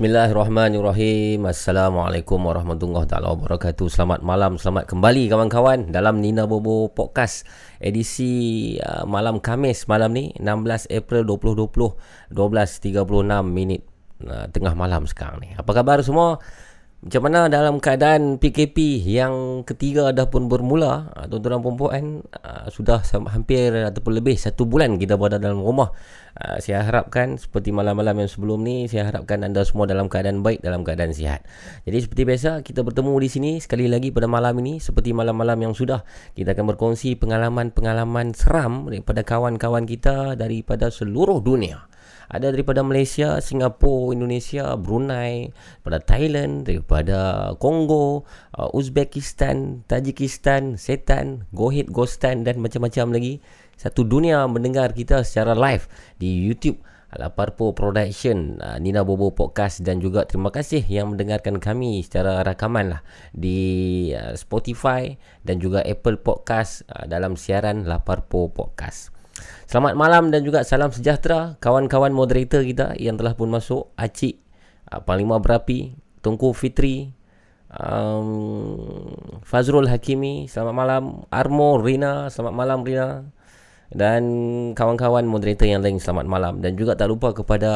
Bismillahirrahmanirrahim. Assalamualaikum warahmatullahi taala wabarakatuh. Selamat malam, selamat kembali kawan-kawan Dalam Nina Bobo Podcast Edisi uh, malam Kamis malam ni 16 April 2020 12.36 minit uh, Tengah malam sekarang ni. Apa khabar semua? Macam mana dalam keadaan PKP yang ketiga dah pun bermula ah, Tuan-tuan perempuan uh, Sudah hampir ataupun lebih satu bulan kita berada dalam rumah. Uh, Saya harapkan seperti malam-malam yang sebelum ni Saya harapkan anda semua dalam keadaan baik, dalam keadaan sihat. Jadi seperti biasa kita bertemu di sini sekali lagi pada malam ini. Seperti malam-malam yang sudah Kita akan berkongsi pengalaman-pengalaman seram Daripada kawan-kawan kita daripada seluruh dunia ada daripada Malaysia, Singapura, Indonesia, Brunei, daripada Thailand, daripada Kongo, uh, Uzbekistan, Tajikistan, Setan, Gohit, Gostan dan macam-macam lagi. Satu dunia mendengar kita secara live di YouTube Alaparpo Production, uh, Nina Bobo Podcast dan juga terima kasih yang mendengarkan kami secara rakaman lah di uh, Spotify dan juga Apple Podcast dalam siaran Laparpo Podcast. Selamat malam dan juga salam sejahtera kawan-kawan moderator kita yang telah pun masuk Acik, uh, Panglima Berapi, Tunku Fitri, um, Fazrul Hakimi, selamat malam Armo, Rina, selamat malam Rina dan kawan-kawan moderator yang lain selamat malam dan juga tak lupa kepada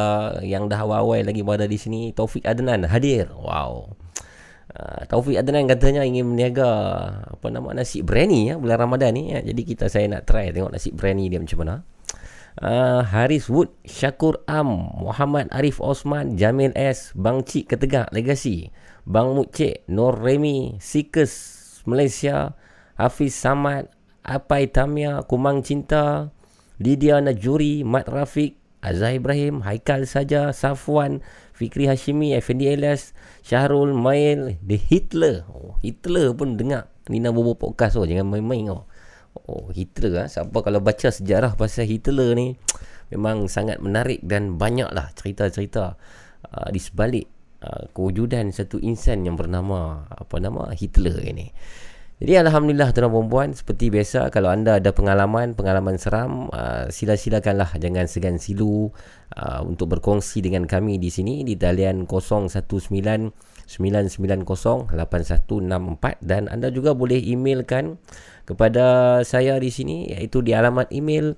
yang dah awal-awal lagi berada di sini Taufik Adnan hadir. Wow. Uh, Taufik Adnan katanya ingin meniaga apa nama nasi berani ya bulan Ramadan ni ya. Jadi kita saya nak try tengok nasi berani dia macam mana. Uh, Haris Wood, Syakur Am, Muhammad Arif Osman, Jamil S, Bang Cik Ketegak Legasi, Bang Mukcik, Nur Remy, Sikes Malaysia, Hafiz Samad, Apai Tamia, Kumang Cinta, Lydia Najuri, Mat Rafiq, Azhar Ibrahim, Haikal Saja, Safwan, Fikri Hashimi, Effendi Elias, Syahrul Mail, The Hitler. Oh, Hitler pun dengar Nina Bobo podcast oh, jangan main-main oh. Oh, Hitler ah. Siapa kalau baca sejarah pasal Hitler ni memang sangat menarik dan banyaklah cerita-cerita uh, di sebalik uh, kewujudan satu insan yang bernama apa nama Hitler ini. Jadi Alhamdulillah tuan perempuan Seperti biasa Kalau anda ada pengalaman Pengalaman seram uh, Sila-silakanlah Jangan segan silu uh, Untuk berkongsi dengan kami di sini Di talian 019-990-8164 Dan anda juga boleh emailkan Kepada saya di sini Iaitu di alamat email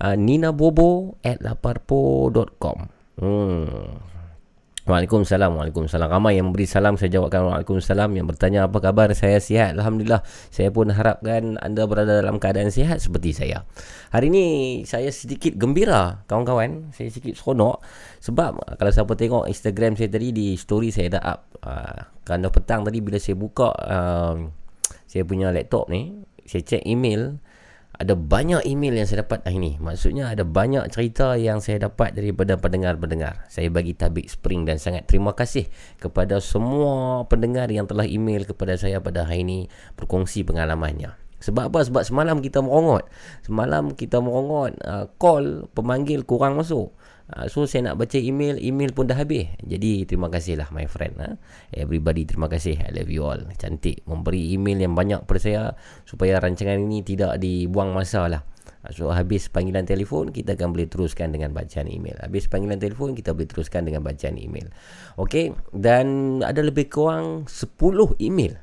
uh, ninabobo at laparpo.com Hmm Waalaikumsalam Waalaikumsalam. Ramai yang beri salam Saya jawabkan Waalaikumsalam. Yang bertanya apa khabar? Saya sihat Alhamdulillah. Saya pun harapkan Anda berada dalam keadaan sihat Seperti saya. Hari ini Saya sedikit gembira Kawan-kawan. Saya sedikit seronok. Sebab Kalau siapa tengok Instagram saya tadi Di story saya dah up uh, Kerana petang tadi Bila saya buka uh, Saya punya laptop ni Saya check email ada banyak email yang saya dapat hari ini. Maksudnya ada banyak cerita yang saya dapat daripada pendengar-pendengar. Saya bagi tabik spring dan sangat terima kasih kepada semua pendengar yang telah email kepada saya pada hari ini berkongsi pengalamannya. Sebab apa? Sebab semalam kita merongot. Semalam kita merongot uh, call pemanggil kurang masuk. Uh, so saya nak baca email Email pun dah habis. Jadi terima kasih lah my friend ha? Everybody terima kasih. I love you all. Cantik. Memberi email yang banyak kepada saya Supaya rancangan ini tidak dibuang masa lah. Uh, So habis panggilan telefon Kita akan boleh teruskan dengan bacaan email. Habis panggilan telefon Kita boleh teruskan dengan bacaan email. Okay Dan ada lebih kurang 10 email.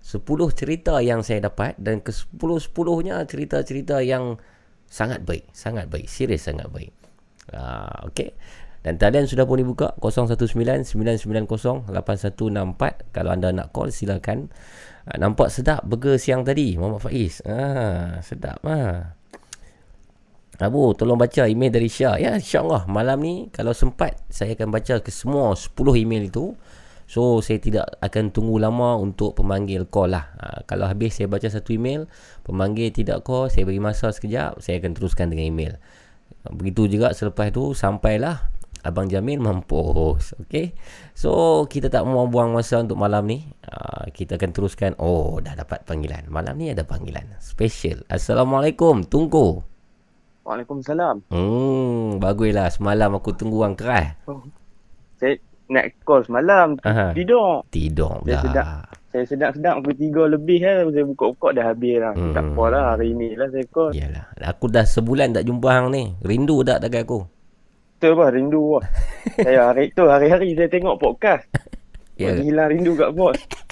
10 cerita yang saya dapat Dan ke 10-10nya cerita-cerita yang Sangat baik. Sangat baik. Serius sangat baik Uh, okay. Dan talian sudah pun dibuka 019-990-8164 Kalau anda nak call silakan. Uh, Nampak sedap burger siang tadi Muhammad Faiz. Ah, Sedap ah. Abu tolong baca email dari Syah. Ya insyaAllah malam ni Kalau sempat Saya akan baca ke semua 10 email itu. So saya tidak akan tunggu lama Untuk pemanggil call lah. Uh, Kalau habis saya baca satu email. Pemanggil tidak call Saya beri masa sekejap Saya akan teruskan dengan email Begitu juga selepas itu sampailah Abang Jamil mampus. Okay. So, kita tak mau buang masa untuk malam ni. Uh, kita akan teruskan. Oh, dah dapat panggilan. Malam ni ada panggilan. Special. Assalamualaikum. Tunggu. Waalaikumsalam. Hmm, baguslah. Semalam aku tunggu orang keras. Oh. Saya nak call semalam. Aha. Tidur. Tidur Dia pula. sedap. Saya sedap-sedap pukul 3 lebih lah. Saya buka-buka dah habis lah. Hmm. Tak apa lah hari ni lah saya call. Yalah. Aku dah sebulan tak jumpa hang ni. Rindu tak dekat aku? Betul bah rindu lah. saya hari tu hari-hari saya tengok podcast. Ya. Yeah. Hilang rindu kat bos.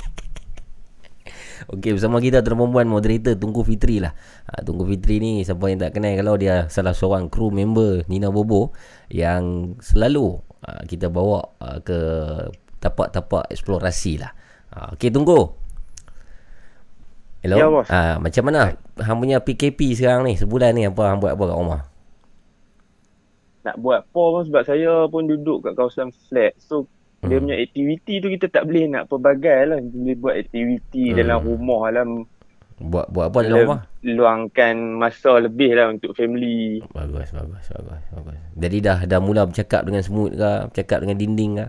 Okey, bersama kita tuan perempuan moderator Tunggu Fitri lah. Ha, Tunggu Fitri ni siapa yang tak kenal kalau dia salah seorang kru member Nina Bobo yang selalu ha, kita bawa ha, ke tapak-tapak eksplorasi lah. Ha, Okey, tunggu. Hello. Ya, bos. Ha, macam mana hang punya PKP sekarang ni? Sebulan ni apa hang buat apa kat rumah? Nak buat apa pun sebab saya pun duduk kat kawasan flat. So dia Hmm. punya aktiviti tu kita tak boleh nak pelbagai lah. Boleh buat aktiviti Hmm. dalam rumah lah. Buat buat apa dalam rumah? Luangkan masa lebih lah untuk family. Bagus, bagus, bagus, bagus. Jadi dah dah mula bercakap dengan semut ke? Bercakap dengan dinding ke?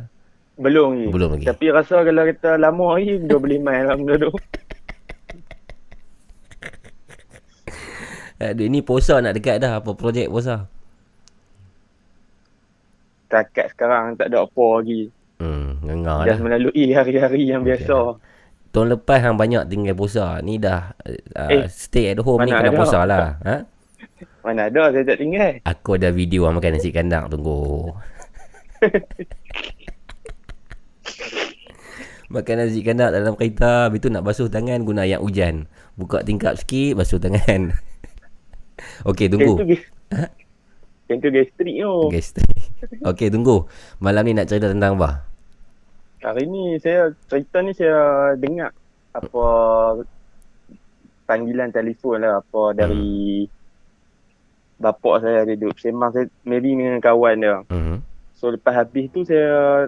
Belum lagi. Belum lagi. Tapi rasa kalau kita lama lagi, dia boleh main lah benda tu. Eh, ini posa nak dekat dah apa projek posa? Takat sekarang tak ada apa lagi. Hmm, ngengah Dah dah. melalui hari-hari yang Okey biasa. Tahun lepas hang banyak tinggal posa. Ni dah uh, Eh, stay at home ni kena ada? posa lah. Ha? Mana ada saya tak tinggal. Aku ada video hang makan nasi kandang tunggu. Makan nasi kandang dalam kereta Habis tu nak basuh tangan guna air hujan Buka tingkap sikit basuh tangan Okey tunggu gas. Yang tu gastrik tu. Guys Okey tunggu Malam ni nak cerita tentang apa? Hari ni saya cerita ni saya dengar apa panggilan telefon lah apa dari bapak saya duduk sembang saya maybe dengan kawan dia. Mhm. So lepas habis tu saya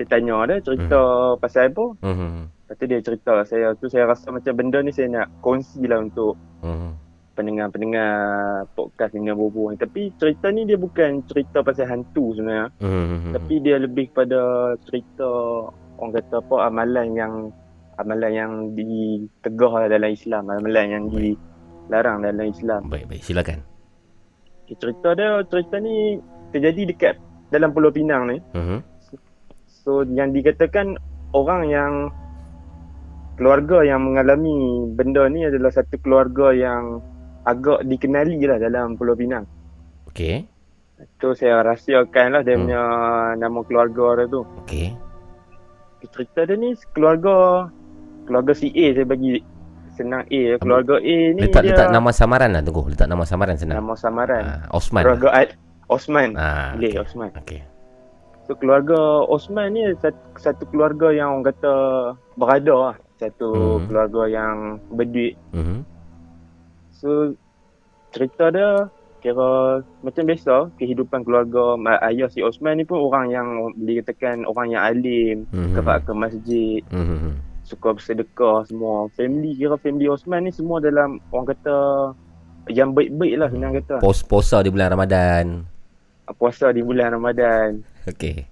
saya tanya dia cerita pasal apa. Mhm. Lepas tu dia cerita saya tu saya rasa macam benda ni saya nak kongsi lah untuk Mhm. pendengar-pendengar podcast dengan bobo ni. Tapi cerita ni dia bukan cerita pasal hantu sebenarnya. Mhm. Tapi dia lebih kepada cerita orang kata apa amalan yang amalan yang ditegah dalam Islam, amalan yang dilarang dalam Islam. Baik baik silakan. Okay, cerita dia cerita ni terjadi dekat dalam Pulau Pinang ni. Mhm. So yang dikatakan orang yang keluarga yang mengalami benda ni adalah satu keluarga yang agak dikenali lah dalam Pulau Pinang. Okey. Tu saya rahsiakan lah dia Hmm. punya nama keluarga dia tu. Okey. cerita dia ni keluarga keluarga si A saya bagi senang A ya. keluarga A ni Letak dia letak nama samaran lah tunggu. Letak nama samaran senang. nama samaran Ah, Osman. keluarga Ad, Osman Ah, okey. Osman Okey. So keluarga Osman ni satu, satu keluarga yang orang kata berada lah satu Hmm. keluarga yang berduit Mhm. so cerita dia kira macam biasa kehidupan keluarga ayah si Osman ni pun orang yang boleh katakan orang yang alim Mhm. kerap ke masjid Mhm. suka bersedekah semua. Family kira family Osman ni semua dalam orang kata yang baik-baik lah senang kata. Pos posa di bulan Ramadan. Puasa di bulan Ramadan. Okey.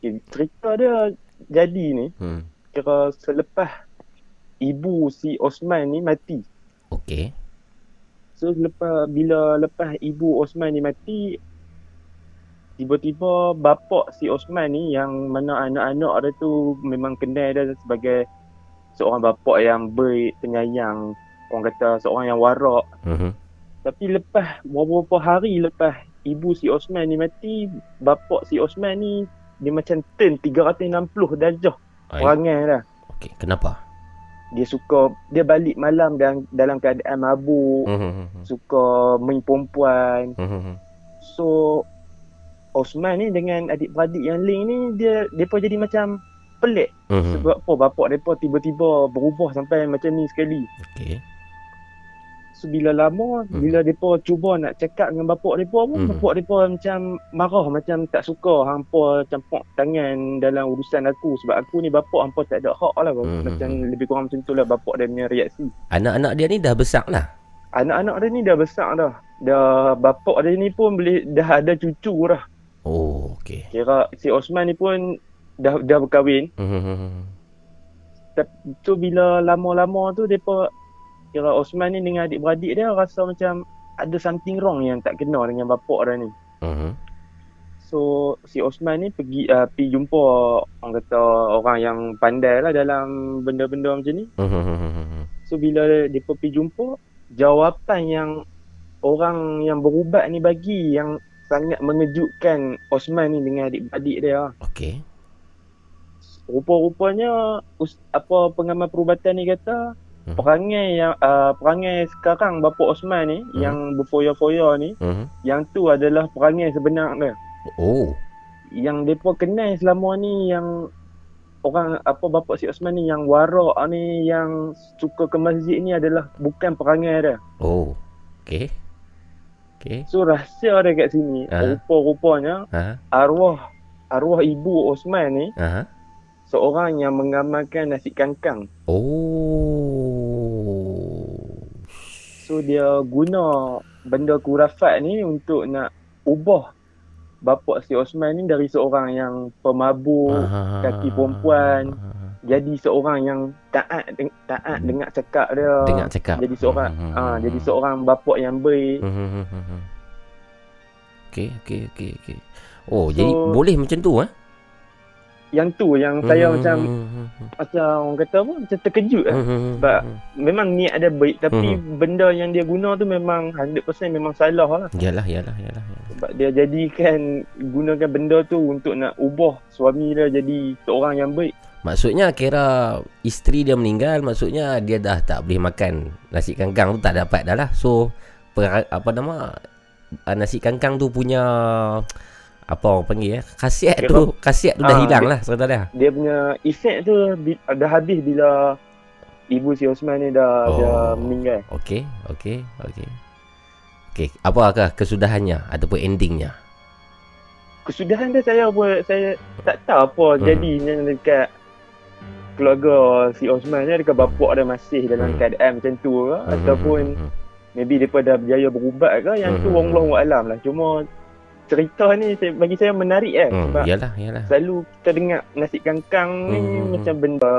Okay, cerita dia jadi ni Hmm. kira selepas ibu si Osman ni mati. Okey. So lepas bila lepas ibu Osman ni mati tiba-tiba bapak si Osman ni yang mana anak-anak dia tu memang kenal dia sebagai seorang bapak yang baik, penyayang, orang kata seorang yang warak. Mhm. Tapi lepas beberapa hari lepas ibu si Osman ni mati, bapak si Osman ni dia macam turn 360 darjah Ai. perangai dah. Okey, kenapa? Dia suka dia balik malam dalam dalam keadaan mabuk, Mhm. suka main perempuan. Mhm. So Osman ni dengan adik-beradik yang lain ni dia depa jadi macam pelik Mhm. sebab apa bapak depa tiba-tiba berubah sampai macam ni sekali. Okey. Bila lama Hmm. bila depa cuba nak cakap dengan bapak depa pun Hmm. bapak depa macam marah macam tak suka hampa campur tangan dalam urusan aku sebab aku ni bapak hampa tak ada hak lah Hmm. macam lebih kurang macam tu lah bapak dia punya reaksi. Anak-anak dia ni dah besar lah. Anak-anak dia ni dah besar dah. Dah bapak dia ni pun boleh dah ada cucu dah. Oh, okey. Kira si Osman ni pun dah dah berkahwin. Mhm. Tapi tu bila lama-lama tu depa kira Osman ni dengan adik-beradik dia rasa macam ada something wrong yang tak kena dengan bapak dia ni. Mhm. So si Osman ni pergi uh, pergi jumpa orang kata orang yang pandai lah dalam benda-benda macam ni. Mhm. So bila depa pergi jumpa jawapan yang orang yang berubat ni bagi yang sangat mengejutkan Osman ni dengan adik-adik dia. Okey. Rupa-rupanya us, apa pengamal perubatan ni kata Hmm. perangai yang uh, perangai sekarang bapa Osman ni Hmm. yang berfoya-foya ni Mhm. yang tu adalah perangai sebenar dia. Oh. Yang depa kenal selama ni yang orang apa bapa si Osman ni yang warak ni yang suka ke masjid ni adalah bukan perangai dia. Oh. Okey. Okey. So rahsia dia kat sini Ah. rupa-rupanya Ha. arwah arwah ibu Osman ni Aha. Seorang yang mengamalkan nasi kangkang. Oh. So dia guna benda kurafat ni untuk nak ubah bapa si Osman ni dari seorang yang pemabuk Aha. kaki perempuan. jadi seorang yang taat deng- taat dengar cakap dia. Dengar cakap. Jadi seorang Mhm. ah jadi seorang bapa yang baik. Mhm. Okey, okey, okey, okey. Oh, So- jadi boleh macam tu ah? Yang tu yang saya Mhm. macam macam orang kata apa macam terkejut lah. Mhm. Sebab Memang niat dia baik tapi Mhm. benda yang dia guna tu memang 100% memang salah lah. Yalah, yalah, yalah. yalah. Sebab dia jadikan gunakan benda tu untuk nak ubah suami dia jadi seorang yang baik. Maksudnya kira isteri dia meninggal, maksudnya dia dah tak boleh makan nasi kangkang tu tak dapat dah lah. So per, apa nama nasi kangkang tu punya apa orang panggil ya? Khasiat Kira- tu, khasiat tu dah Ah, hilang dia- lah serta dah. Dia punya efek tu dah habis bila ibu si Osman ni dah Oh. dia meninggal. Okey, okey, okey. Okey, apakah kesudahannya ataupun endingnya? Kesudahan dia saya buat saya tak tahu apa Hmm. jadinya dekat keluarga si Osman ni dekat bapak dia masih dalam Hmm. keadaan macam tu ke ataupun Mhm. maybe depa dah berjaya berubat ke yang tu Hmm. wallahu alam lah. Cuma cerita ni saya, bagi saya menarik kan Hmm, sebab yalah, yalah. selalu kita dengar nasi kangkang ni Hmm. macam benda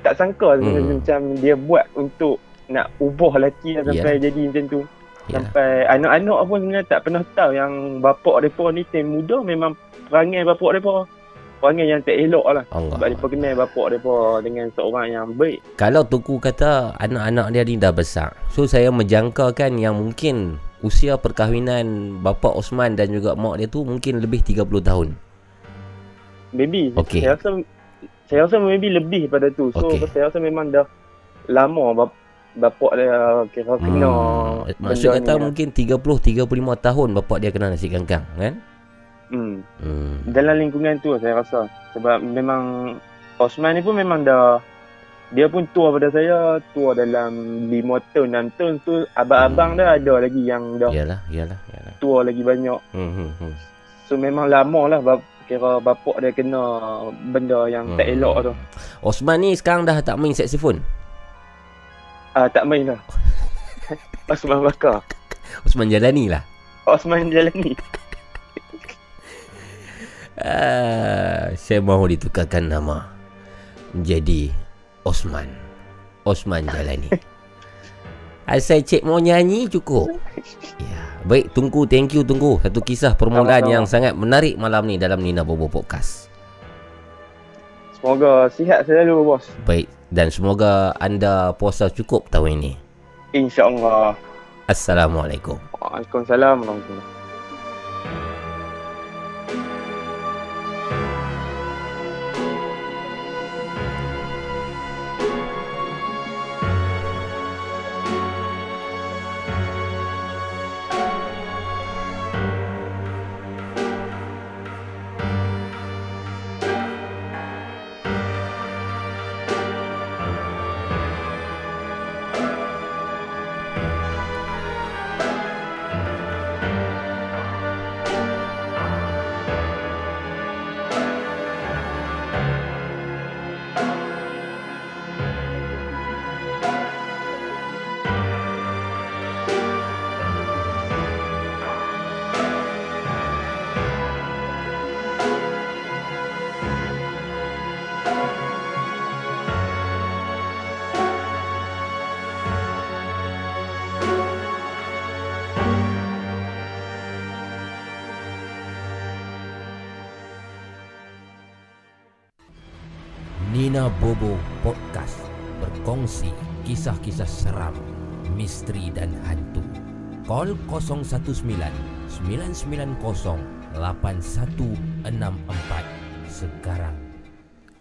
tak sangka Hmm. macam dia buat untuk nak ubah lelaki lah sampai jadi macam tu. Yalah. Sampai anak-anak pun sebenarnya tak pernah tahu yang bapak mereka ni time muda memang perangai bapak mereka perangai yang tak elok lah. Allah. Sebab mereka kenal bapak mereka dengan seorang yang baik. Kalau Tuku kata anak-anak dia ni dah besar. So saya menjangkakan yang mungkin usia perkahwinan bapa Osman dan juga mak dia tu mungkin lebih 30 tahun. Maybe Okey. saya rasa saya rasa maybe lebih pada tu. So Okey. saya rasa memang dah lama bap, bapak dia kira kena Hmm, maksud kata ni lah. mungkin 30 35 tahun bapa dia kena nasi kangkang kan? Hmm. Hmm. Dalam lingkungan tu saya rasa sebab memang Osman ni pun memang dah dia pun tua pada saya tua dalam 5 tahun 6 tahun tu abang-abang Hmm. dah ada lagi yang dah Yalah, yalah, yalah. tua lagi banyak. Hmm, hmm, hmm. So memang lama lah bap, kira bapak dia kena benda yang tak Hmm. elok tu. Osman ni sekarang dah tak main saxophone. Ah tak main lah. Osman Bakar. Osman jalani lah. Osman Jalani. Ah, saya mahu ditukarkan nama jadi Osman. Osman Jalani. Asal cik mau nyanyi cukup. Ya, baik Tungku, thank you Tungku. Satu kisah permulaan Sama-sama. yang sangat menarik malam ni dalam Nina Bobo Podcast. Semoga sihat selalu bos. Baik dan semoga anda puasa cukup tahun ini. InsyaAllah. Assalamualaikum. Waalaikumsalam warahmatullahi kisah-kisah seram, misteri dan hantu. Call 019 990 8164 sekarang.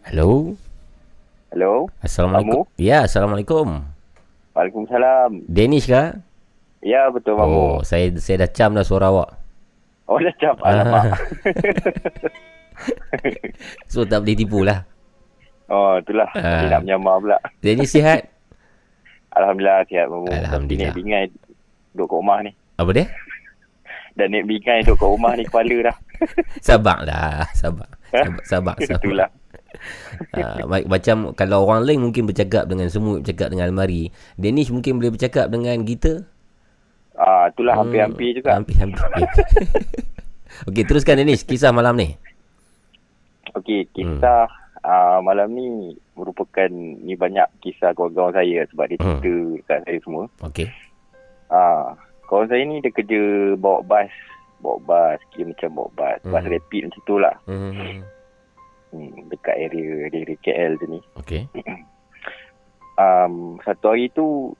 Hello. Hello. Assalamualaikum. Mamu? Ya, Assalamualaikum. Waalaikumsalam. Danish kah? Ya betul Oh, saya saya dah cam dah suara awak. Oh, dah cap. Alamak. So tak boleh tipu lah. oh, itulah. Ah. Dia nak menyamar pula. Danish sihat? Alhamdulillah sihat Mamu. Alhamdulillah. Naik bingai duduk kat rumah ni. Apa dia? Dan naik bingai duduk kat rumah ni kepala dah. Sabarlah, sabar. Sabar, sabar. sabar. Itulah. Ah, ma- macam kalau orang lain mungkin bercakap dengan semut, bercakap dengan almari. Danish mungkin boleh bercakap dengan kita. Ah, itulah hampir-hampir juga. Hmm, Hampir-hampir. Okey, teruskan Danish kisah malam ni. Okey, kisah ah, malam ni merupakan ni banyak kisah kawan-kawan saya sebab dia Hmm. cerita dekat saya semua. Okey. Ah, kawan saya ni dia kerja bawa bas, bawa bas, kira macam bawa bas, bas Hmm. rapid macam tu lah. Hmm. Hmm, dekat area area KL tu ni. Okey. um, satu hari tu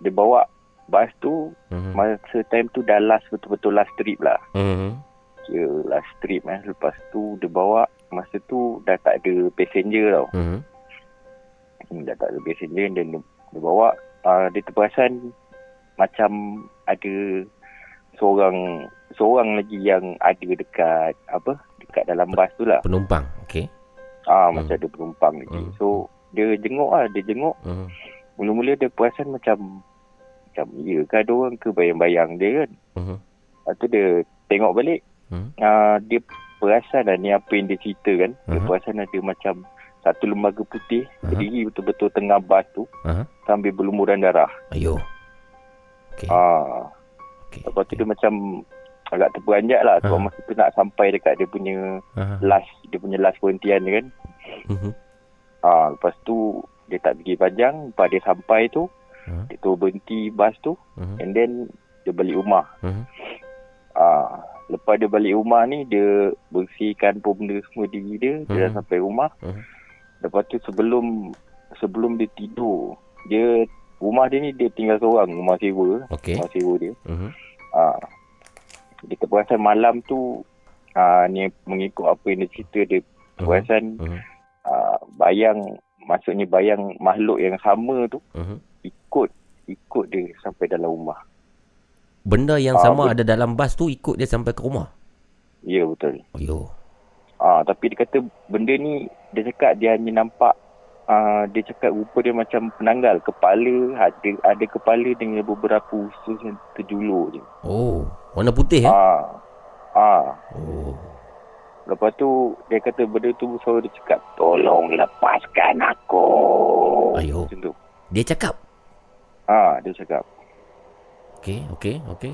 dia bawa bas tu Hmm. masa time tu dah last betul-betul last trip lah Hmm. kira last trip eh lepas tu dia bawa masa tu dah tak ada passenger tau Hmm. hmm, dah tak ada passenger dan dia, dia bawa uh, dia terperasan macam ada seorang seorang lagi yang ada dekat apa dekat dalam bas tu lah Penumpang. Okey. ah Hmm. macam ada penumpang lagi Hmm. so dia jenguk lah dia jenguk Hmm. Mula-mula dia perasan macam macam ya ke ada orang ke bayang-bayang dia kan. Hmm. Lepas tu dia tengok balik. Hmm. Uh, dia perasan lah ni apa yang dia cerita kan. Dia Mhm. perasan ada macam satu lembaga putih Mhm. berdiri betul-betul tengah bas tu Aha. sambil berlumuran darah. Ayo. Okey. Ah, Okey. lepas tu dia macam agak terperanjat lah sebab Mhm. masa tu nak sampai dekat dia punya Aha. last dia punya last perhentian dia kan. Mhm. Ah, lepas tu dia tak fikir panjang, lepas dia sampai tu Mhm. dia tu berhenti bas tu Mhm. and then dia balik rumah. Mhm. Ah, lepas dia balik rumah ni dia bersihkan pun benda semua diri dia, dia dah Mhm. sampai rumah. Mhm. Lepas tu sebelum sebelum dia tidur, dia rumah dia ni dia tinggal seorang, rumah sewa, Okey. rumah sewa dia. Mhm. Ah. Dia terperasan malam tu ah ni mengikut apa yang dia cerita dia terperasan Mhm. ah, bayang maksudnya bayang makhluk yang sama tu Mhm. ikut ikut dia sampai dalam rumah. Benda yang Ah, sama bet- ada dalam bas tu ikut dia sampai ke rumah. Ya betul. Ayo. Ah, tapi dia kata benda ni dia cakap dia hanya nampak ah, dia cakap rupa dia macam penanggal kepala ada ada kepala dengan beberapa usus yang terjulur je. Oh, warna putih eh? Ah. Ah, Oh. lepas tu dia kata benda tu suara dia cakap tolong lepaskan aku. Ayo. Macam tu. Dia cakap. Ah, dia cakap. Okey, okey, okey.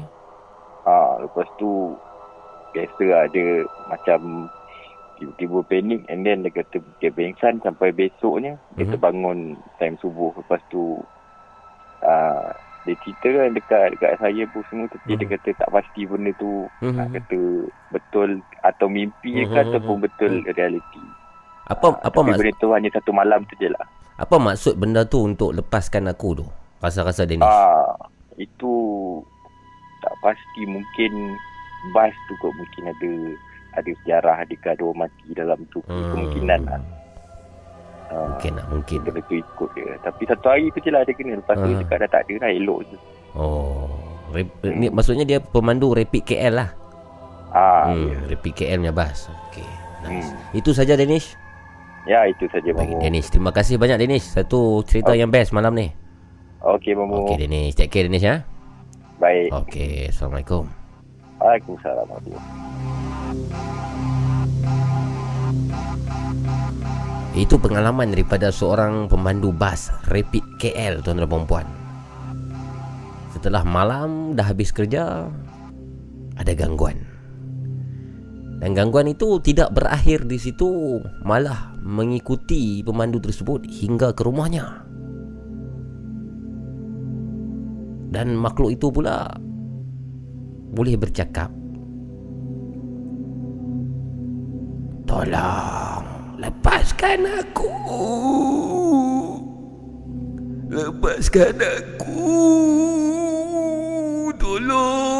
Ah, lepas tu biasa lah dia macam tiba-tiba panik and then dia kata dia pengsan sampai besoknya dia Mhm. terbangun time subuh lepas tu ah, dia cerita kan dekat dekat saya pun semua tapi Mhm. dia kata tak pasti benda tu Mhm. nak kata betul atau mimpi ke Mhm, ataupun mhm, betul mhm. realiti. Apa apa Tapi maksud benda tu hanya satu malam tu je lah. apa maksud benda tu untuk lepaskan aku tu? Rasa-rasa Danish. Ah, itu tak pasti mungkin bas tu kot mungkin ada ada sejarah adakah ada orang mati dalam tu hmm. kemungkinan lah. Ah, Mungkin lah, mungkin. benda tu ikut dia. Tapi satu hari tu je lah dia kena. Lepas tu Ah. dia cakap dah tak ada dah elok je. Oh. Rap, ni maksudnya dia pemandu Rapid KL lah. Ah, hmm, ya. Rapid KL punya bas. Okey. Nice. Hmm. Itu saja Danish. Ya, itu saja Baik. Danish. Terima kasih banyak Danish. Satu cerita Oh. yang best malam ni. Okey Mamu. Okey Danish. Take care Danish ya. Baik. Okey. Assalamualaikum. Waalaikumsalam. Itu pengalaman daripada seorang pemandu bas Rapid KL tuan-tuan dan puan. Setelah malam dah habis kerja ada gangguan. Dan gangguan itu tidak berakhir di situ, malah mengikuti pemandu tersebut hingga ke rumahnya. Dan makhluk itu pula boleh bercakap. Tolong Lepaskan aku. Lepaskan aku. Tolong.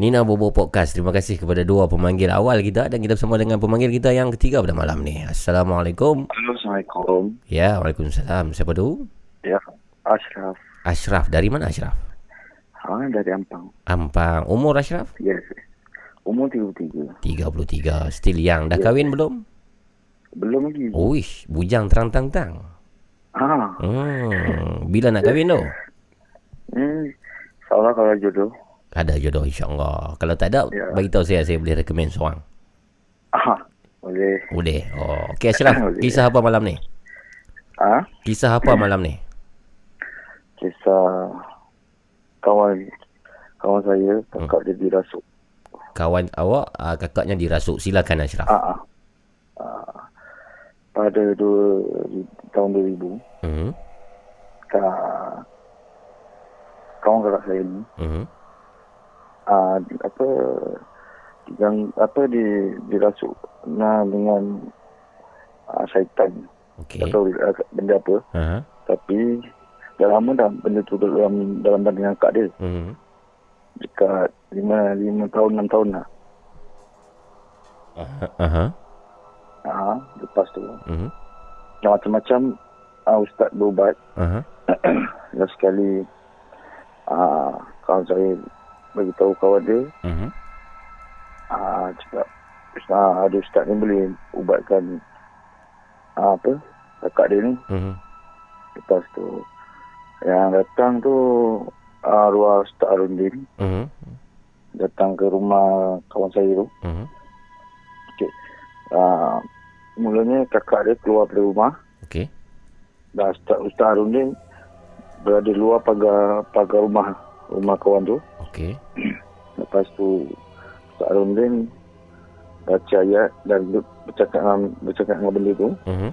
Nina Bobo Podcast Terima kasih kepada dua pemanggil awal kita Dan kita bersama dengan pemanggil kita yang ketiga pada malam ni Assalamualaikum Assalamualaikum. Ya, Waalaikumsalam Siapa tu? Ya, Ashraf. Ashraf Dari mana Ashraf? Ha, dari Ampang. Ampang Umur Ashraf? Yes. Umur 33. 33 Still young Dah Ya. kahwin belum? Belum lagi. Uish Bujang terang-tang-tang Ha. hmm. Bila nak kahwin tu? Hmm. InsyaAllah kalau jodoh. Ada jodoh insyaAllah Kalau tak ada Ya. Bagi tahu saya Saya boleh recommend seorang Ha. Boleh. Boleh oh. Okay Ashraf Boleh. Kisah apa malam ni? Ha? Kisah apa malam ni? Kisah kawan kawan saya, kakak dia dirasuk. Kawan awak uh, Kakaknya dirasuk Silakan Ashraf Ha. ha. Pada dua, tahun 2000, hmm. ka, kawan kakak saya ni, Hmm. Uh, apa yang apa di dirasuk nah dengan uh, syaitan Okay tak tahu uh, benda apa uh-huh. tapi dah lama dah benda tu dalam dalam badan kakak dia hmm. dekat lima lima tahun enam tahun lah Uh-huh. uh, lepas tu Hmm. yang macam-macam uh, ustaz berubat Uh-huh. dan sekali uh, kawan saya bagi tahu kawan dia Hmm. uh, cakap uh, ada ustaz ni boleh ubatkan uh, apa kakak dia ni Hmm. Lepas tu yang datang tu uh, arwah Ustaz Arundin Hmm. datang ke rumah kawan saya tu. Hmm. Uh, mulanya kakak dia keluar dari rumah Okay. dan Ustaz, Ustaz Arundin berada luar pagar pagar rumah rumah kawan tu. Okay. Lepas tu Ustaz Arundin baca ayat dan ber- bercakap dengan, bercakap dengan benda tu. Hmm.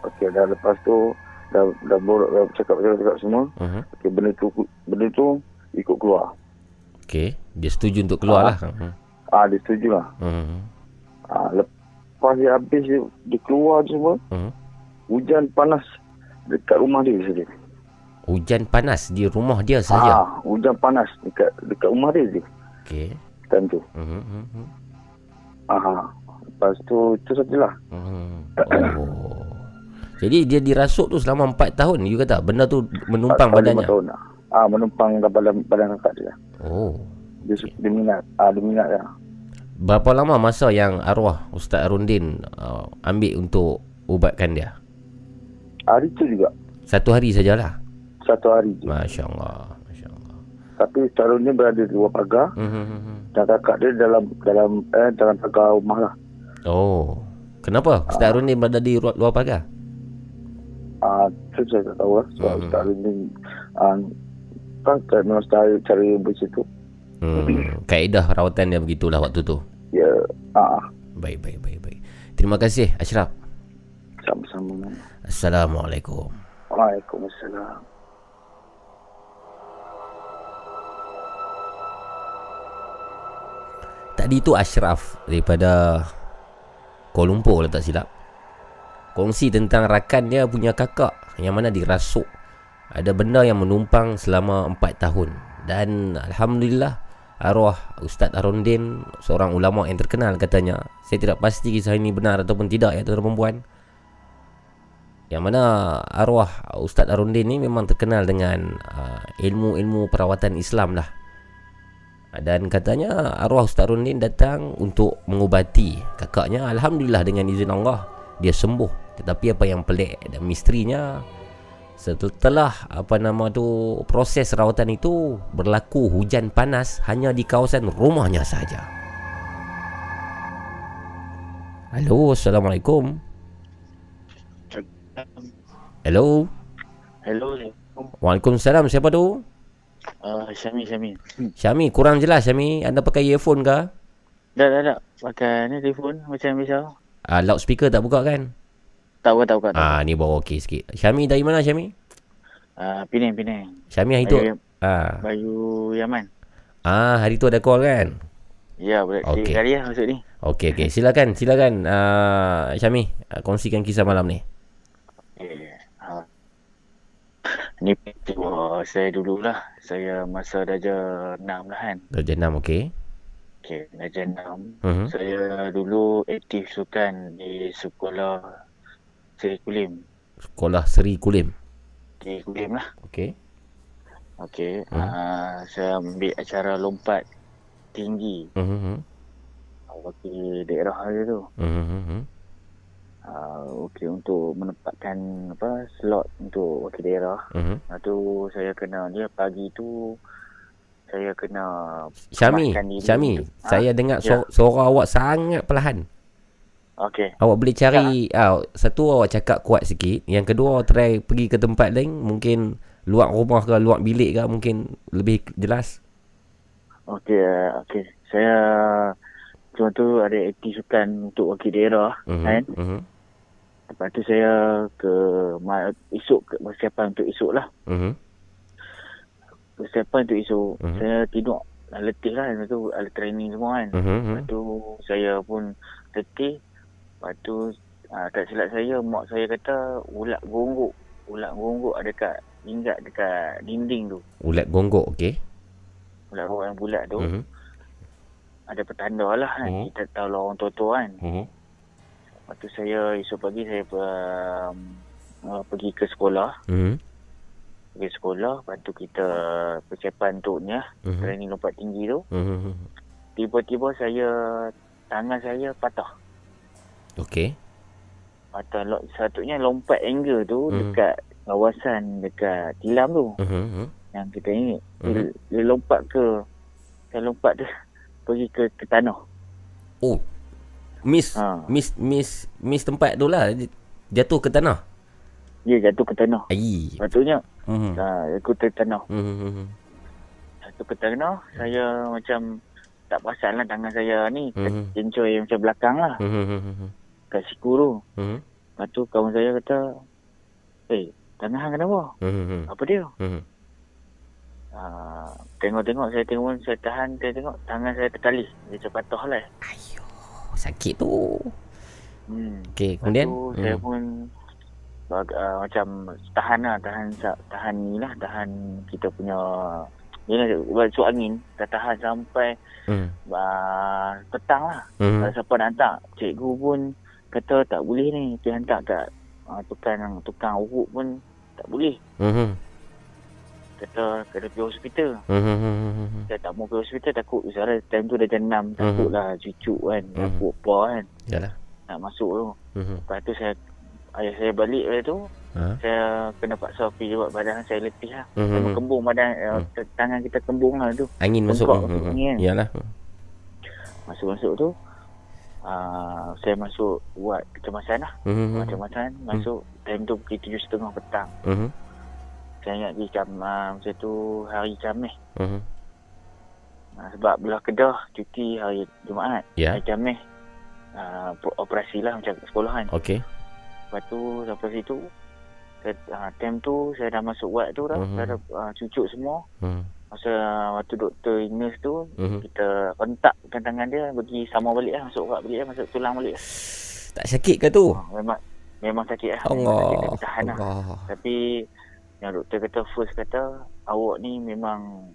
Okey, dah lepas tu dah dah borak dah bercakap bercakap semua. Hmm. Okey, benda tu benda tu ikut keluar. Okay. Dia setuju untuk keluar lah. Hmm. Ah, dia setuju lah. Hmm. Ha, lepas dia habis dia, dia keluar tu semua, Hmm. hujan panas dekat rumah dia saja. Hujan panas di rumah dia saja. Ha, hujan panas dekat dekat rumah dia je. Okay. Time tu. Hmm. Hmm. Hmm. Ha, lepas tu itu sajalah. Hmm. Oh. Jadi dia dirasuk tu selama 4 tahun You kata benda tu menumpang badannya Tahun lah. Ah, menumpang badan, badan kakak dia. Oh Dia, su- dia minat. Ah, dia minat lah. Berapa lama masa yang arwah Ustaz Arundin uh, Ambil untuk ubatkan dia Hari tu juga. Satu hari sajalah Satu hari je. Masya Allah Masya Allah Tapi Ustaz ni berada di luar pagar hmm. hmm, hmm, hmm. dan kakak dia dalam dalam eh dalam pagar rumah lah. Oh Kenapa Ustaz Arundin berada di luar, luar pagar Ah, tu saya tak tahu lah. Sebab Hmm. Ustaz ni ah, kan kan memang cara, cara bersitu. hmm. Kaedah rawatan dia begitulah waktu tu Ya, ah, Baik baik baik baik Terima kasih Ashraf sama-sama. Assalamualaikum Waalaikumsalam. Tadi tu Ashraf daripada Kuala Lumpur kalau tak silap. Kongsi tentang rakan dia punya kakak yang mana dirasuk. Ada benda yang menumpang selama 4 tahun. Dan Alhamdulillah arwah Ustaz Arundin seorang ulama yang terkenal katanya. Saya tidak pasti kisah ini benar ataupun tidak ya tuan perempuan. Yang mana arwah Ustaz Arundin ni memang terkenal dengan uh, ilmu-ilmu perawatan Islam lah. Dan katanya arwah Ustaz Arundin datang untuk mengubati kakaknya. Alhamdulillah dengan izin Allah dia sembuh. Tetapi apa yang pelik dan misterinya setelah apa nama tu proses rawatan itu berlaku hujan panas hanya di kawasan rumahnya saja. Halo, Assalamualaikum. Hello. Hello. Waalaikumsalam. Siapa tu? Uh, Syami, Syami. Syami, kurang jelas Syami. Anda pakai earphone ke? Tak, tak, tak. Pakai ni telefon macam biasa. Uh, loudspeaker tak buka kan? Tak buka, tak buka. Ah, ni baru okey sikit. Syami dari mana Syami? Uh, Penang, Penang. Syami hari tu? Ah. Bayu Yaman. Ah, hari tu ada call kan? Ya, boleh. Okey. Okay. kali lah masuk ni. Okey, okey. Silakan, silakan uh, Syami, uh, kongsikan kisah malam ni. Okay. Ni peristiwa saya dululah. Saya masa darjah 6 lah kan. Darjah 6, okey. Okay, darjah 6. Mhm. Saya dulu aktif sukan di sekolah Seri Kulim. Sekolah Seri Kulim. Di Kulim lah. Okey. Okey. Hmm. Uh, saya ambil acara lompat tinggi. Mhm. Wakil daerah dia tu. Mhm. Uh, okey untuk menempatkan apa slot untuk wakil daerah. Mhm. Lepas tu saya kena dia pagi tu saya kena Syami, Syami, Ha? saya dengar Ya. suara, suara awak sangat perlahan. Okey. Awak boleh cari ah, satu awak cakap kuat sikit, yang kedua awak try pergi ke tempat lain, mungkin luar rumah ke luar bilik ke mungkin lebih jelas. Okey, okey. Saya cuma tu ada aktif sukan untuk wakil daerah Mhm. kan. Mhm. Lepas tu saya ke esok ke persiapan untuk esok lah. Mhm. Persiapan untuk esok. Mhm. Saya tidur ah, letih lah. Lepas tu ada training semua kan. Mhm. Lepas tu saya pun letih. Lepas tu uh, tak silap saya mak saya kata ulat gonggok. Ulat gonggok ada dekat hingga dekat dinding tu. Ulat gonggok, okey. Ulat gonggok yang bulat tu. Mhm. Ada petanda lah kan. Mhm. Kita tahu lah orang tua-tua kan. Mhm. Lepas tu saya esok pagi saya um, uh, pergi ke sekolah. Mhm. Pergi sekolah. Lepas tu kita persiapan untuk ni lah. Mhm. Training lompat tinggi tu. Mhm. Tiba-tiba saya tangan saya patah. Okey. Patah satunya lompat angle tu Mhm. dekat kawasan dekat tilam tu. Mhm. Yang kita ingat. Mhm. Dia, dia lompat ke saya lompat tu pergi ke, ke tanah. Oh. Miss Ha. miss miss miss tempat tu lah jatuh ke tanah. Dia jatuh ke tanah. Ai. Patutnya Mhm. ha, aku ke tanah. Mhm. Jatuh ke tanah. Saya macam tak perasan lah tangan saya ni Mhm. tercencoi macam belakang lah. Mhm. Kat siku tu. Mhm. Lepas tu kawan saya kata, Eh, tangan hang kenapa? Mhm. Apa dia? Mhm. Uh, tengok-tengok saya tengok saya tahan saya tengok tangan saya tertali dia macam patah lah Ayuh, sakit tu. hmm. Okey, kemudian saya Hmm. pun bag, uh, macam tahan lah tahan tahan ni lah tahan kita punya ni lah masuk angin kita tahan sampai Hmm. uh, petang lah Mhm. kalau siapa nak hantar cikgu pun kata tak boleh ni pergi hantar kat uh, tukang tukang urut pun tak boleh Mhm. Kata kena pergi hospital Mhm. saya tak mau pergi hospital takut misalnya time tu dah jam 6 takut lah cucu kan Mhm. takut apa kan Yalah. nak masuk tu Mhm. lepas tu saya ayah saya balik lepas tu Ha. saya kena paksa pergi buat badan saya letih lah. Memang kembung badan Hmm. uh, tangan kita kembung lah tu Angin masuk. Masuk ni kan. Yalah. masuk-masuk tu uh, saya masuk buat kecemasan lah Mhm. kecemasan masuk time tu pukul tujuh setengah petang Mhm. Saya ingat di jam uh, masa tu hari Khamis Mhm. uh, sebab belah Kedah cuti hari Jumaat Ya. hari Khamis uh, operasi lah macam sekolah kan Okey. Lepas tu sampai situ saya, uh, time tu saya dah masuk ward tu dah Mhm. Saya dah uh, cucuk semua Mhm. Masa waktu doktor nurse tu Mhm. Kita rentakkan tangan dia Bagi sama balik lah Masuk balik lah Masuk tulang balik lah. Tak sakit ke tu? uh, Memang Memang sakit lah Memang sakit, Allah. tapi tahan lah Allah. Tapi Yang doktor kata First kata Awak ni memang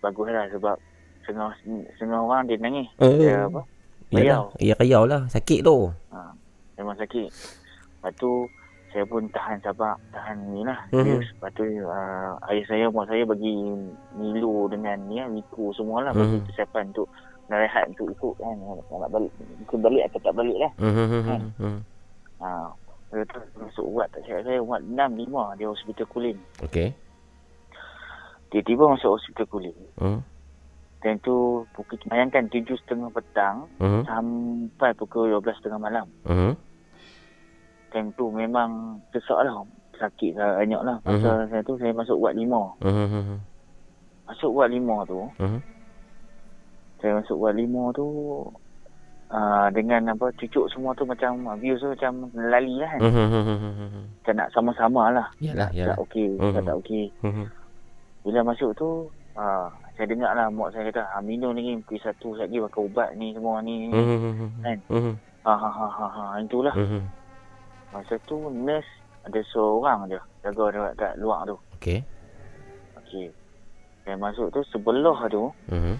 Bagus lah sebab setengah setengah orang dia nangis. Eh. Dia apa? Yalah, ya kayau lah. Sakit tu. Ha, memang sakit. Lepas tu saya pun tahan sabar, tahan ni lah. Mhm. Serius. Lepas tu uh, ayah saya, mak saya bagi Milo dengan ni lah, Miko semua lah. Bagi Mhm. persiapan untuk nak rehat untuk ikut kan. Nak balik, ikut balik atau tak balik lah. Hmm, hmm, hmm. Ha. Lepas tu masuk ubat tak silap saya, ubat 6, 5 dia hospital kulim. Okey. Tiba-tiba masuk hospital kulim. Hmm. Dan tu pukul, bayangkan 7.30 petang Hmm. sampai pukul 12.30 malam. Hmm. Time tu memang sesak lah. Sakit lah banyak lah. Masa saya tu saya masuk ward 5. Hmm. Hmm. Masuk ward 5 tu. Hmm. Saya masuk ward 5 tu. Uh, dengan apa cucuk semua tu macam uh, views tu macam lali lah kan. Hmm. Hmm. Hmm. Macam nak sama-sama lah. Yalah, Tak yalah. okey, Mhm. tak tak okey. Hmm. Bila masuk tu uh, saya dengar lah mak saya kata ah, minum lagi pukul satu lagi pakai ubat ni semua ni. Hmm. Kan? Hmm. Ha ha ha ha ha itulah. Hmm. Masa tu nurse ada seorang je jaga dekat kat luar tu. Okey. Okey. Saya masuk tu sebelah tu, Hmm.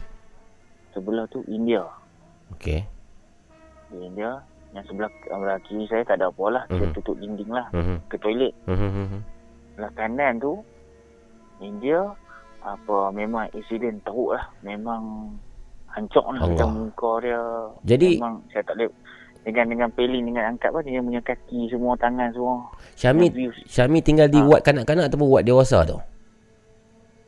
sebelah tu India. Okey. Di India yang sebelah, sebelah kiri saya tak ada apa lah. Dia Mhm. tutup dinding lah Hmm. ke toilet. Hmm. Sebelah kanan tu India apa memang insiden teruk lah. Memang hancur lah Allah. macam muka dia. Jadi- memang saya tak boleh dengan dengan pelin dengan angkat pun dia punya kaki semua tangan semua. Syami. Syami tinggal di Ha. ward kanak-kanak ataupun ward dewasa tu?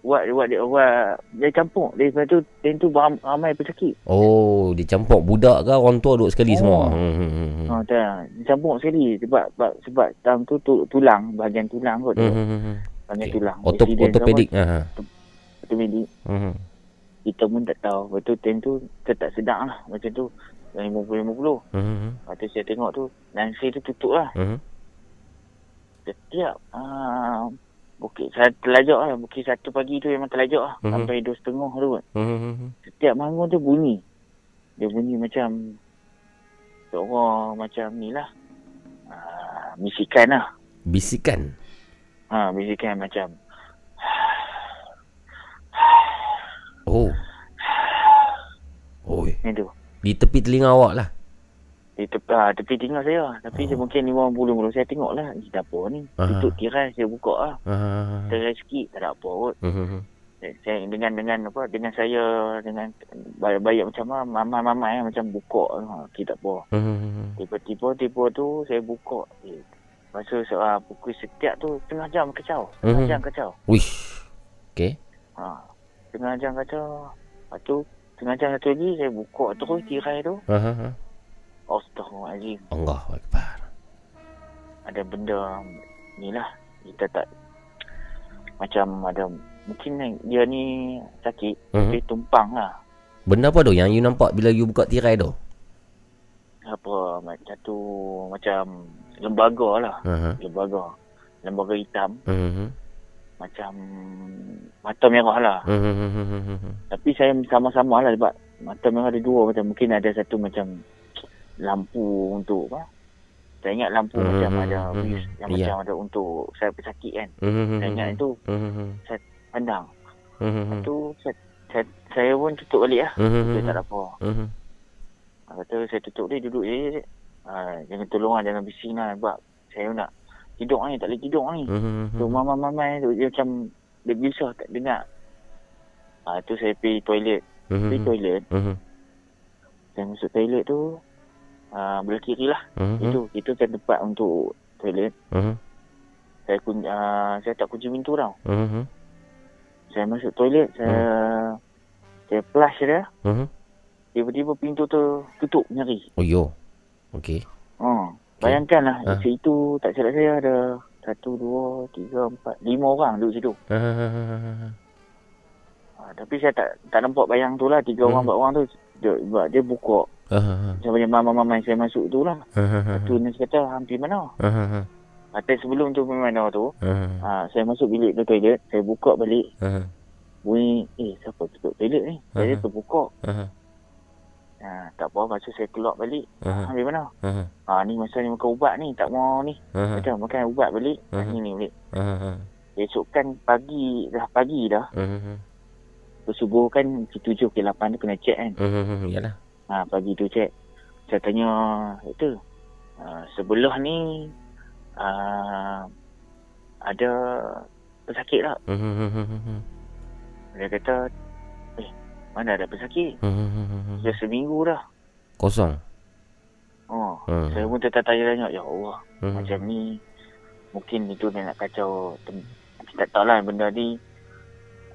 Buat buat dia buat dia campur. Dia lepas tu time tu ram- ramai pesakit. Oh, dicampur budak ke orang tua duduk sekali Oh. semua? Hmm. Hmm. Hmm. Ha tak. Dia campur sekali sebab sebab, sebab time tu, tu tulang bahagian tulang kot. Hmm. Hmm. Hmm. Bahagian Okey. tulang. Auto, ortopedik. Ha. ha. Ortopedik. Hmm. Kita pun tak tahu. Lepas tu time tu kita tak sedar lah. Macam tu 50-50. Hmm. Lepas tu saya tengok tu lansir tu tutup lah. Hmm. Setiap ah, Bukit saya terlajak lah. Bukit satu pagi tu memang terlajak lah. Mhm. Sampai dua setengah tu kot. Hmm. Setiap bangun tu bunyi. Dia bunyi macam seorang macam ni lah. Ah, bisikan lah. Bisikan. Ha, bisikan macam Oh. Oi. ni tu. Di tepi telinga awak lah. Di tepi, ha, tepi tinggal saya. Tapi Oh. saya mungkin 50 Saya tengok lah. Ni apa ni? Aha. Tutup tirai saya buka lah. Ah. Tirai sikit. Tak ada apa kot. Hmm. Saya, dengan dengan apa dengan saya dengan bayar-bayar macam ah, mama-mama eh, macam buka ha, kita apa. Hmm. Tiba-tiba tiba tu saya buka. Eh, masa uh, pukul setiap tu tengah jam kacau. Tengah Mhm. jam kacau. Wish. Okey. Ha. Tengah jam kacau. Lepas tu tengah jam satu lagi saya buka terus tirai tu. Ha. Astaghfirullahaladzim. Allahu akbar. Ada benda ni lah. Kita tak macam ada mungkin dia ni sakit Mhm. tapi tumpang lah. Benda apa tu yang you nampak bila you buka tirai tu? Apa macam tu macam lembaga lah. Ha. Lembaga. Lembaga hitam Hmm. macam mata merah lah. Hmm. Tapi saya sama-sama lah sebab mata merah ada dua macam mungkin ada satu macam lampu untuk apa? Saya ingat lampu Hmm, macam ada hmm, wis hmm. yang Ya. macam ada untuk saya pesakit kan. Hmm. Saya ingat itu Hmm. pandang. Hmm. Tu saya, saya, saya pun tutup balik lah. Hmm. Dia tak ada apa. Hmm. Ha, Kata saya tutup dia duduk je. Ha, jangan tolong lah, jangan bising lah sebab saya nak tidur ni, tak boleh tidur ni. Hmm. Tu mama-mama tu dia macam dia bisa tak dengar. Ha, tu saya pergi toilet. Pergi toilet. Hmm. Saya masuk toilet tu uh, belah kiri lah. Hmm. Itu itu kan tempat untuk toilet. Hmm. Saya kun, uh, saya tak kunci pintu tau. Hmm. Saya masuk toilet, saya saya flush dia. Hmm. Tiba-tiba pintu tu tutup nyari. Oh yo. Okey. Ha, bayangkanlah Ha. ha. situ tak silap saya ada satu, dua, tiga, empat, lima orang duduk situ. Ha. Ha, tapi saya tak tak nampak bayang tu lah. Tiga orang, Hmm. empat orang tu. Dia, dia buka. Ha. Macam macam mama-mama yang saya masuk tu lah. Ha. Tu nurse kata, hampir mana? Ha. Atas sebelum tu pergi mana tu. Ha. Ha, saya masuk bilik tu toilet. Saya buka balik. Ha. Bunyi, eh siapa tutup toilet ni? Saya Ha. terbuka. Ha. Ha, tak apa, lepas tu saya keluar balik. Ha. Ambil mana? Ha. Ha, ni masa ni makan ubat ni. Tak mau ni. Ha. Kata makan ubat balik. Ha. Ni ni balik. Ha. Esok kan pagi, dah pagi dah. Ha. subuh kan P7 P8 tu kena check kan. Hmm, yalah. Ha, pagi tu check. Saya tanya itu uh, sebelah ni uh, ada pesakit tak? Dia kata eh mana ada pesakit? Dah seminggu dah. Kosong. Oh, Hmm. saya pun tertanya-tanya ya Allah Hmm. macam ni mungkin itu dia nak kacau kita tak tahu lah benda ni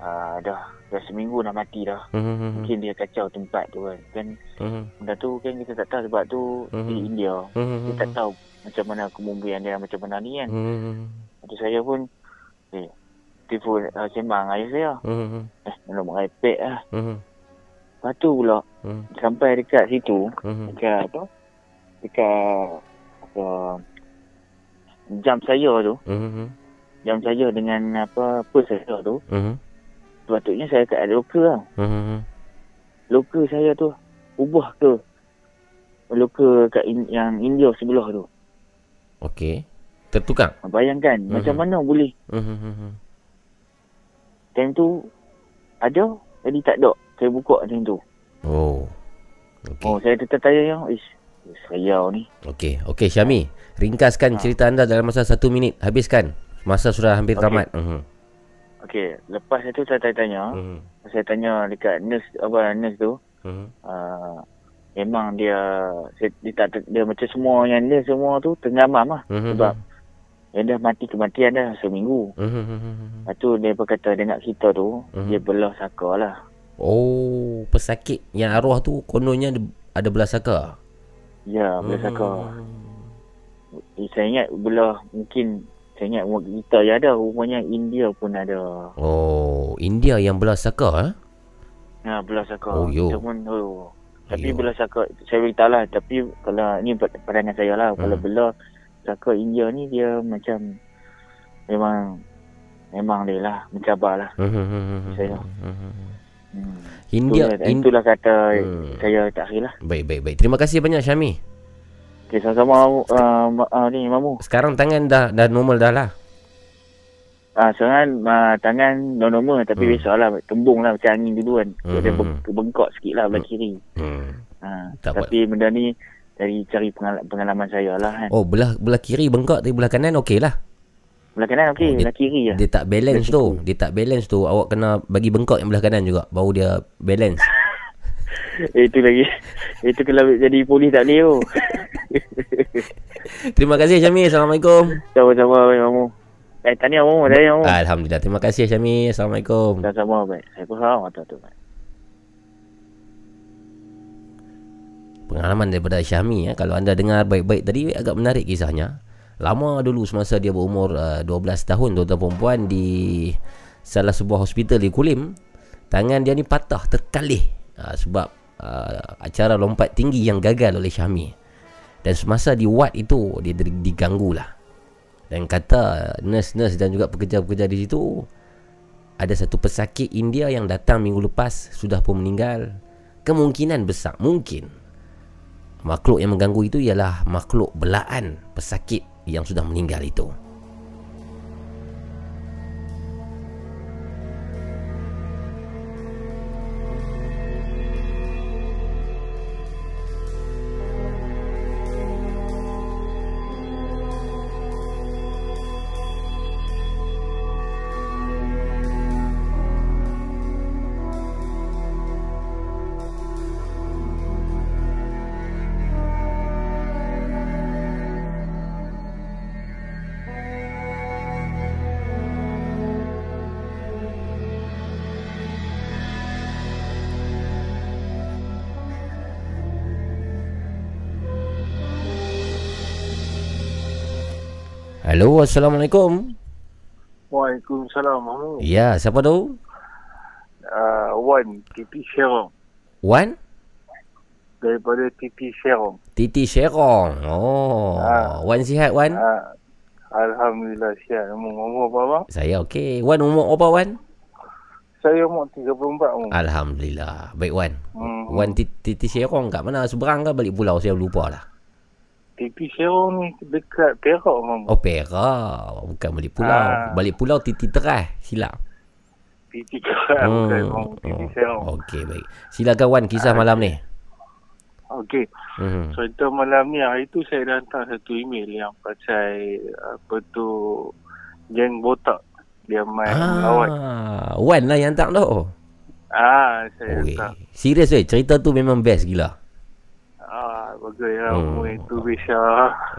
uh, dah dah seminggu dah mati dah. Hmm, hmm, hmm, Mungkin dia kacau tempat tu kan. Kan hmm. benda tu kan kita tak tahu sebab tu Mhm. di India. Hmm, hmm, Kita tak tahu macam mana kemumbian dia macam mana ni kan. Hmm, Jadi saya pun eh telefon uh, sembang ayah saya. hmm, hmm, Eh nak merepek lah. hmm, Lepas tu pula hmm, sampai dekat situ hmm, dekat apa? Dekat apa jam saya tu, hmm, jam saya dengan apa pus saya tu, hmm, sepatutnya saya kat lokal lah. hmm, Lokal saya tu ubah ke lokal kat in, yang India sebelah tu. Okey. Tertukar. Bayangkan Mhm. macam mana boleh Hmm, time tu ada jadi tak ada. Saya buka time tu. Oh. Okey. Oh, saya tertanya yang ish saya ni. Okey, okey Syami, ringkaskan Ha. cerita anda dalam masa satu minit. Habiskan. Masa sudah hampir Okey. tamat. Mhm. Okey, lepas itu saya tanya, Mhm. saya tanya dekat nurse apa nurse tu, Mhm. uh, memang dia dia, dia tak dia macam semua yang dia semua tu tenggamam lah Mhm. sebab dia dah mati kematian dah seminggu. Mhm, mhm. Lepas tu dia berkata dengar kita tu, Mhm. dia belah saka lah. Oh, pesakit yang arwah tu kononnya ada, ada belah saka. Ya, belah saka. Mhm. Eh, saya ingat belah mungkin saya ingat kita yang ada, rupanya India pun ada. Oh, India yang belah saka eh? Ha, belah saka. Oh, yo. Kita pun oh. Tapi Yo. belah saka, saya beritahu lah. Tapi kalau, ni pad- pandangan saya lah. Kalau Hmm. belah saka India ni dia macam, memang, memang dia lah, mencabar lah. Mhm, mhm, mhm, Saya. Hmm. India itulah, in, itulah kata Hmm. saya tak lah. Baik, baik, baik. Terima kasih banyak Syami. Okay, sama-sama uh, uh, ni Mamu. Sekarang tangan dah dah normal dah lah. Ah, serangan uh, tangan normal tapi Hmm. biasalah tembung lah macam angin dulu kan. Hmm. Dia beng- bengkok sikit lah belah Hmm. kiri. Hmm. Tak tapi benda ni dari cari pengal- pengalaman saya lah kan. Oh, belah belah kiri bengkok tapi belah kanan okey lah. Belah kanan okey, Oh, belah kiri lah. Dia tak balance Dia tu. Dia tak balance tu. Awak kena bagi bengkok yang belah kanan juga. Baru dia balance. Eh, itu lagi. itu kalau jadi polis tak boleh tu. Terima kasih Syami. Assalamualaikum. Sama-sama Mamu. Eh, tanya Mamu, tanya Mamu. Alhamdulillah. Terima kasih Syami. Assalamualaikum. Sama-sama baik. Saya pun faham atau tu. baik. Pengalaman daripada Syami ya. Kalau anda dengar baik-baik tadi agak menarik kisahnya. Lama dulu semasa dia berumur uh, 12 tahun tuan-tuan perempuan di salah sebuah hospital di Kulim, tangan dia ni patah terkalih uh, sebab uh, acara lompat tinggi yang gagal oleh Syami. Dan semasa di ward itu dia di- diganggu lah. Dan kata nurse-nurse dan juga pekerja-pekerja di situ ada satu pesakit India yang datang minggu lepas sudah pun meninggal. Kemungkinan besar mungkin makhluk yang mengganggu itu ialah makhluk belaan pesakit yang sudah meninggal itu. Assalamualaikum. Waalaikumsalam. Ya, siapa tu? Uh, Wan, Titi Sherong. Wan? Daripada Titi Sherong. Titi Sherong. Oh, Ah. Wan sihat Wan? Uh, Alhamdulillah sihat. Mamu, mamu apa bang? Saya okey. Wan umur apa Wan? Saya umur 34 mamu. Alhamdulillah. Baik Wan. Hmm. Wan Titi, Titi Sherong kat mana? Seberang ke balik pulau? Saya lupa lah. Titi Sherong ni dekat Perak mamu. Oh, Perak. Bukan balik pulau. Ah. Balik pulau Titi Teras. Silap. aktiviti kan. Bukan orang aktiviti saya. Oh, Okey, baik. Silakan Wan kisah malam ni. Okey. Hmm. Cerita malam ni hari tu saya dah hantar satu email yang pasal apa tu geng botak dia main melawat. Ah, Wan lah yang tak tu. Ah, saya Oi. hantar. Serius weh, cerita tu memang best gila. Ah, bagus ya. Hmm. Hmm. itu bisa.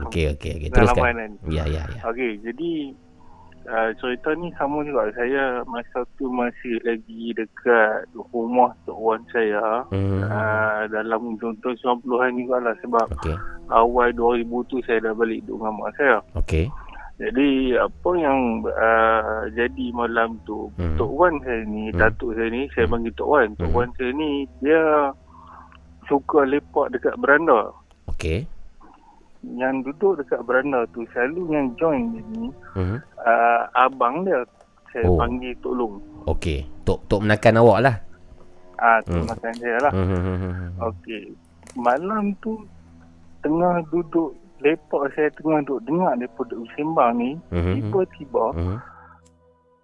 Okey, okey, okey. Teruskan. kan. Ya, ya, ya. Okey, jadi uh, cerita ni sama juga. Saya masa tu masih lagi dekat rumah Tok Wan saya. Hmm. Uh, dalam tahun 90-an juga lah sebab Okey. awal 2000 tu saya dah balik duduk dengan mak saya. Okey. Jadi apa yang uh, jadi malam tu Hmm. Tok Wan saya ni, Hmm. datuk saya ni, saya panggil Tok Wan. Tok Hmm. Wan saya ni dia suka lepak dekat beranda. Okey. Yang duduk dekat beranda tu selalu yang join ni Hmm. uh, abang dia saya Oh. panggil tolong. Okey. Tok tok menakan awak lah. Ah, tu Hmm. makan dia lah. Hmm. hmm, hmm, hmm. Okey. Malam tu tengah duduk lepak saya tengah duduk dengar mereka duduk sembang ni, Hmm. tiba-tiba Hmm.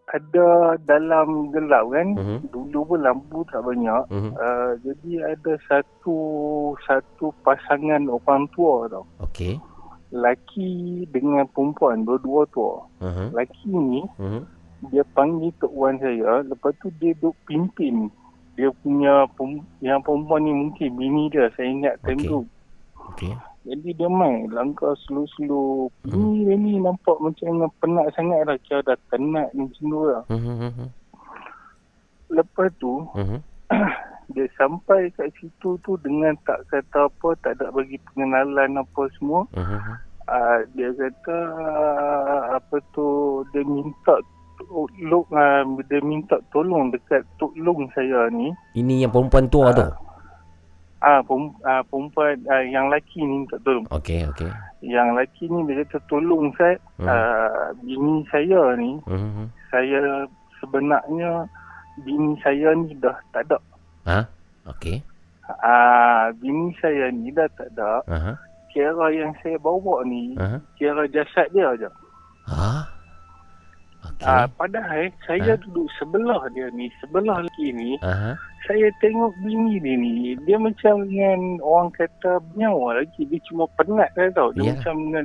Ada dalam gelap kan, Hmm. dulu pun lampu tak banyak. Hmm. Uh, jadi ada satu satu pasangan orang tua tau. Okey. Laki dengan perempuan, dua-dua tua. Hmm. Laki ni Hmm. dia panggil Tok Wan saya lepas tu dia duk pimpin dia punya yang perempuan ni mungkin bini dia saya ingat time Okey. tu Okey. Jadi dia main langkah slow-slow bini dia ni nampak macam penat sangat lah kira dah tenat ni macam tu lah Hmm. hmm, hmm, lepas tu hmm. dia sampai kat situ tu dengan tak kata apa tak ada bagi pengenalan apa semua Hmm. hmm. uh, dia kata uh, apa tu dia minta tolong uh, dia minta tolong dekat Tok Long saya ni Ini yang perempuan tua tu. Ah pem, ah, perempuan ah, yang lelaki ni minta tolong Okey, okey. yang lelaki ni dia kata tolong saya Hmm. ah, bini saya ni Hmm. saya sebenarnya bini saya ni dah tak ada Ha? Okey. ah bini saya ni dah tak ada Aha. kira yang saya bawa ni Aha. kira jasad dia aja Ha? Okey. Ah, padahal Ah. saya duduk sebelah dia ni, sebelah lelaki ni, Aha. saya tengok bini dia ni, dia macam dengan orang kata bernyawa lagi, dia cuma penat saya tahu. Dia Ya. macam dengan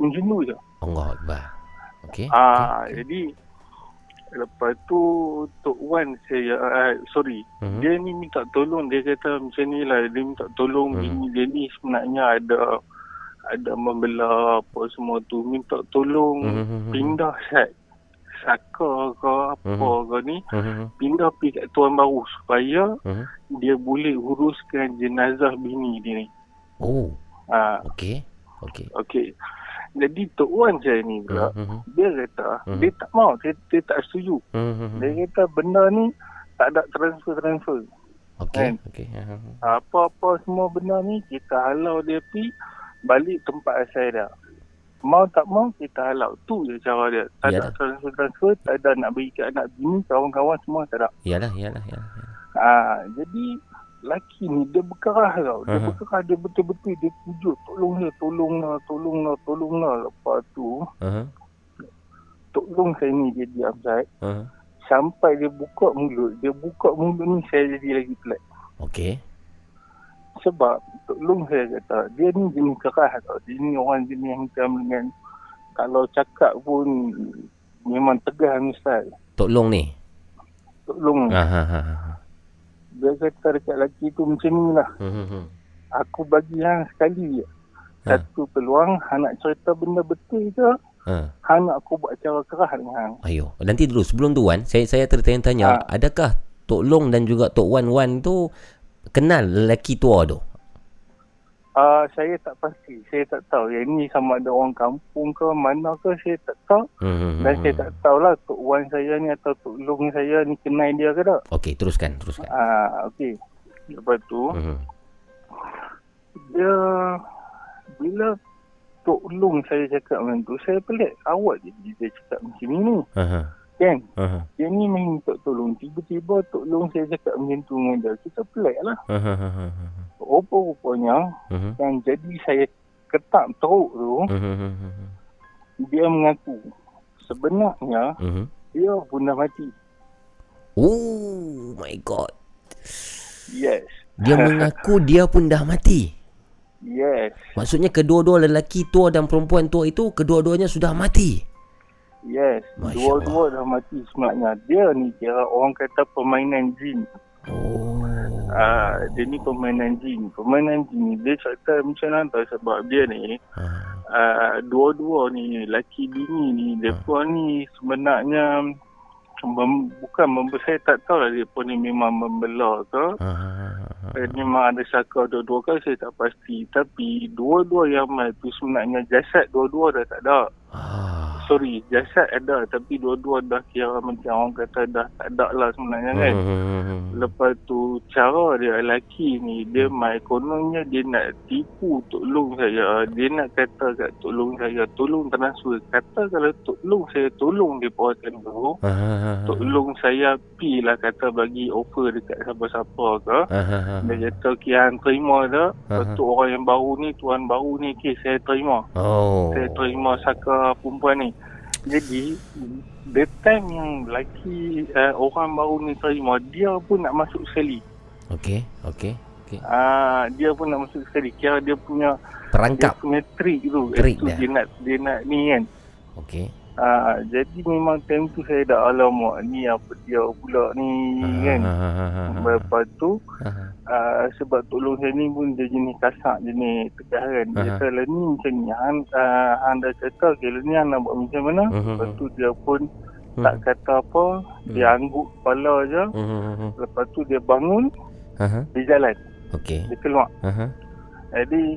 tu je. Allah Akbar. Okey. Ah, okey. jadi lepas tu Tok Wan saya uh, sorry, Mhm. dia ni minta tolong, dia kata macam ni lah, dia minta tolong Mhm. bini dia ni sebenarnya ada ada membelah apa semua tu, minta tolong Mhm. pindah set saka ke apa Mhm. ke ni Mhm. pindah pergi kat tuan baru supaya Mhm. dia boleh uruskan jenazah bini dia ni. Oh, Ha, okey. Okey. okey. Jadi Tok Wan saya ni pula, Mhm. dia kata, Mhm. dia tak mau, dia, dia tak setuju. Mhm. Dia kata benda ni tak ada transfer-transfer. Okey. kan? Okey. Aha. Apa-apa semua benda ni, kita halau dia pergi balik tempat asal dia. Mau tak mau, kita halau. Tu je cara dia. Tak ada Yalah. transfer-transfer, tak ada nak bagi ke anak bini, kawan-kawan semua tak ada. Iyalah, iyalah, iyalah. Ah, jadi laki ni dia berkerah tau. Dia Aha. berkerah dia betul-betul dia pujuk tolong dia, tolong lah, tolong lah, tolong lah. Lepas tu Aha. tolong saya ni dia diam Zat. Aha. Sampai dia buka mulut, dia buka mulut ni saya jadi lagi pelik. Okey. Sebab tolong saya kata dia ni jenis kerah tau. Dia ni orang jenis yang macam dengan kalau cakap pun memang tegas ni style. Tok Long ni. Tolong. Aha. ha, ha. Dia kata dekat lelaki tu macam ni lah. Mhm. Aku bagi hang sekali je. Ha. Satu peluang, hang nak cerita benda betul ke? Ha. Hang nak aku buat cara kerah dengan hang. Ayo, nanti dulu sebelum tu Wan, saya saya tertanya-tanya, Ha. adakah Tok Long dan juga Tok Wan Wan tu kenal lelaki tua tu? Uh, saya tak pasti. Saya tak tahu. Yang ni sama ada orang kampung ke mana ke saya tak tahu. Hmm. Dan saya tak tahulah Tok Wan saya ni atau Tok Long saya ni kenal dia ke tak. Okey, teruskan, teruskan. Ah, Okey. Lepas tu, Hmm. dia bila Tok Long saya cakap macam tu, saya pelik. Awak je dia cakap macam ni. Aha. Kan? Aha. Dia ni main minta tolong. Tiba-tiba Tok Long saya cakap macam tu dengan dia. Kita pelik lah. Aha. Rupa-rupanya Mhm. yang jadi saya ketak teruk tu, Mhm. dia mengaku sebenarnya Mhm. dia pun dah mati. Oh my god. Yes. Dia mengaku dia pun dah mati. Yes. Maksudnya kedua-dua lelaki tua dan perempuan tua itu kedua-duanya sudah mati. Yes. Masya Dua-dua dah mati sebenarnya. Dia ni kira orang kata permainan jin. Oh. Ah, dia ni permainan jin. Permainan jin ni dia cerita macam mana sebab dia ni Ah. uh, dua-dua ni laki bini ni depa ni sebenarnya mem, bukan mem, saya tak tahu lah dia pun ni memang membelah ke Ah. memang ada saka dua-dua ke saya tak pasti tapi dua-dua yang mai tu sebenarnya jasad dua-dua dah tak ada Ah. sorry jasad ada tapi dua-dua dah kira macam orang kata dah tak ada lah sebenarnya kan Hmm. Lepas tu cara dia lelaki ni dia mai kononnya dia nak tipu Tok Long saya. Dia nak kata kat Tok Long saya tolong transfer. Kata kalau Tok Long saya tolong dia akan dulu. Ah. Tok Long saya pi lah kata bagi offer dekat siapa-siapa ke. Ah. Dia kata kian terima dah. Lepas Aha. tu orang yang baru ni, tuan baru ni, okay, saya terima. Oh. Saya terima saka perempuan ni. Jadi, the time yang lelaki uh, orang baru ni terima, dia pun nak masuk sekali. Okey, okey. Okey. Ah, dia pun nak masuk sekali. Kira dia punya dia Terangkap. punya trick tu. Trick dia. dia nak dia nak ni kan. Okey. Ah, jadi memang time tu saya dah alamak ni apa dia pula ni kan. Ah. Lepas tu Ah. uh, sebab tolong saya ni pun dia jenis kasar jenis tegah kan. Dia Aha. kata lah ni macam ni. Han, uh, han dah kata okay, lah ni han nak buat macam mana. Mhm. Lepas tu dia pun Hmm. tak kata apa. Dia angguk kepala je. Hmm. Lepas tu dia bangun, Aha. dia jalan. Okey. Dia keluar. Aha. Jadi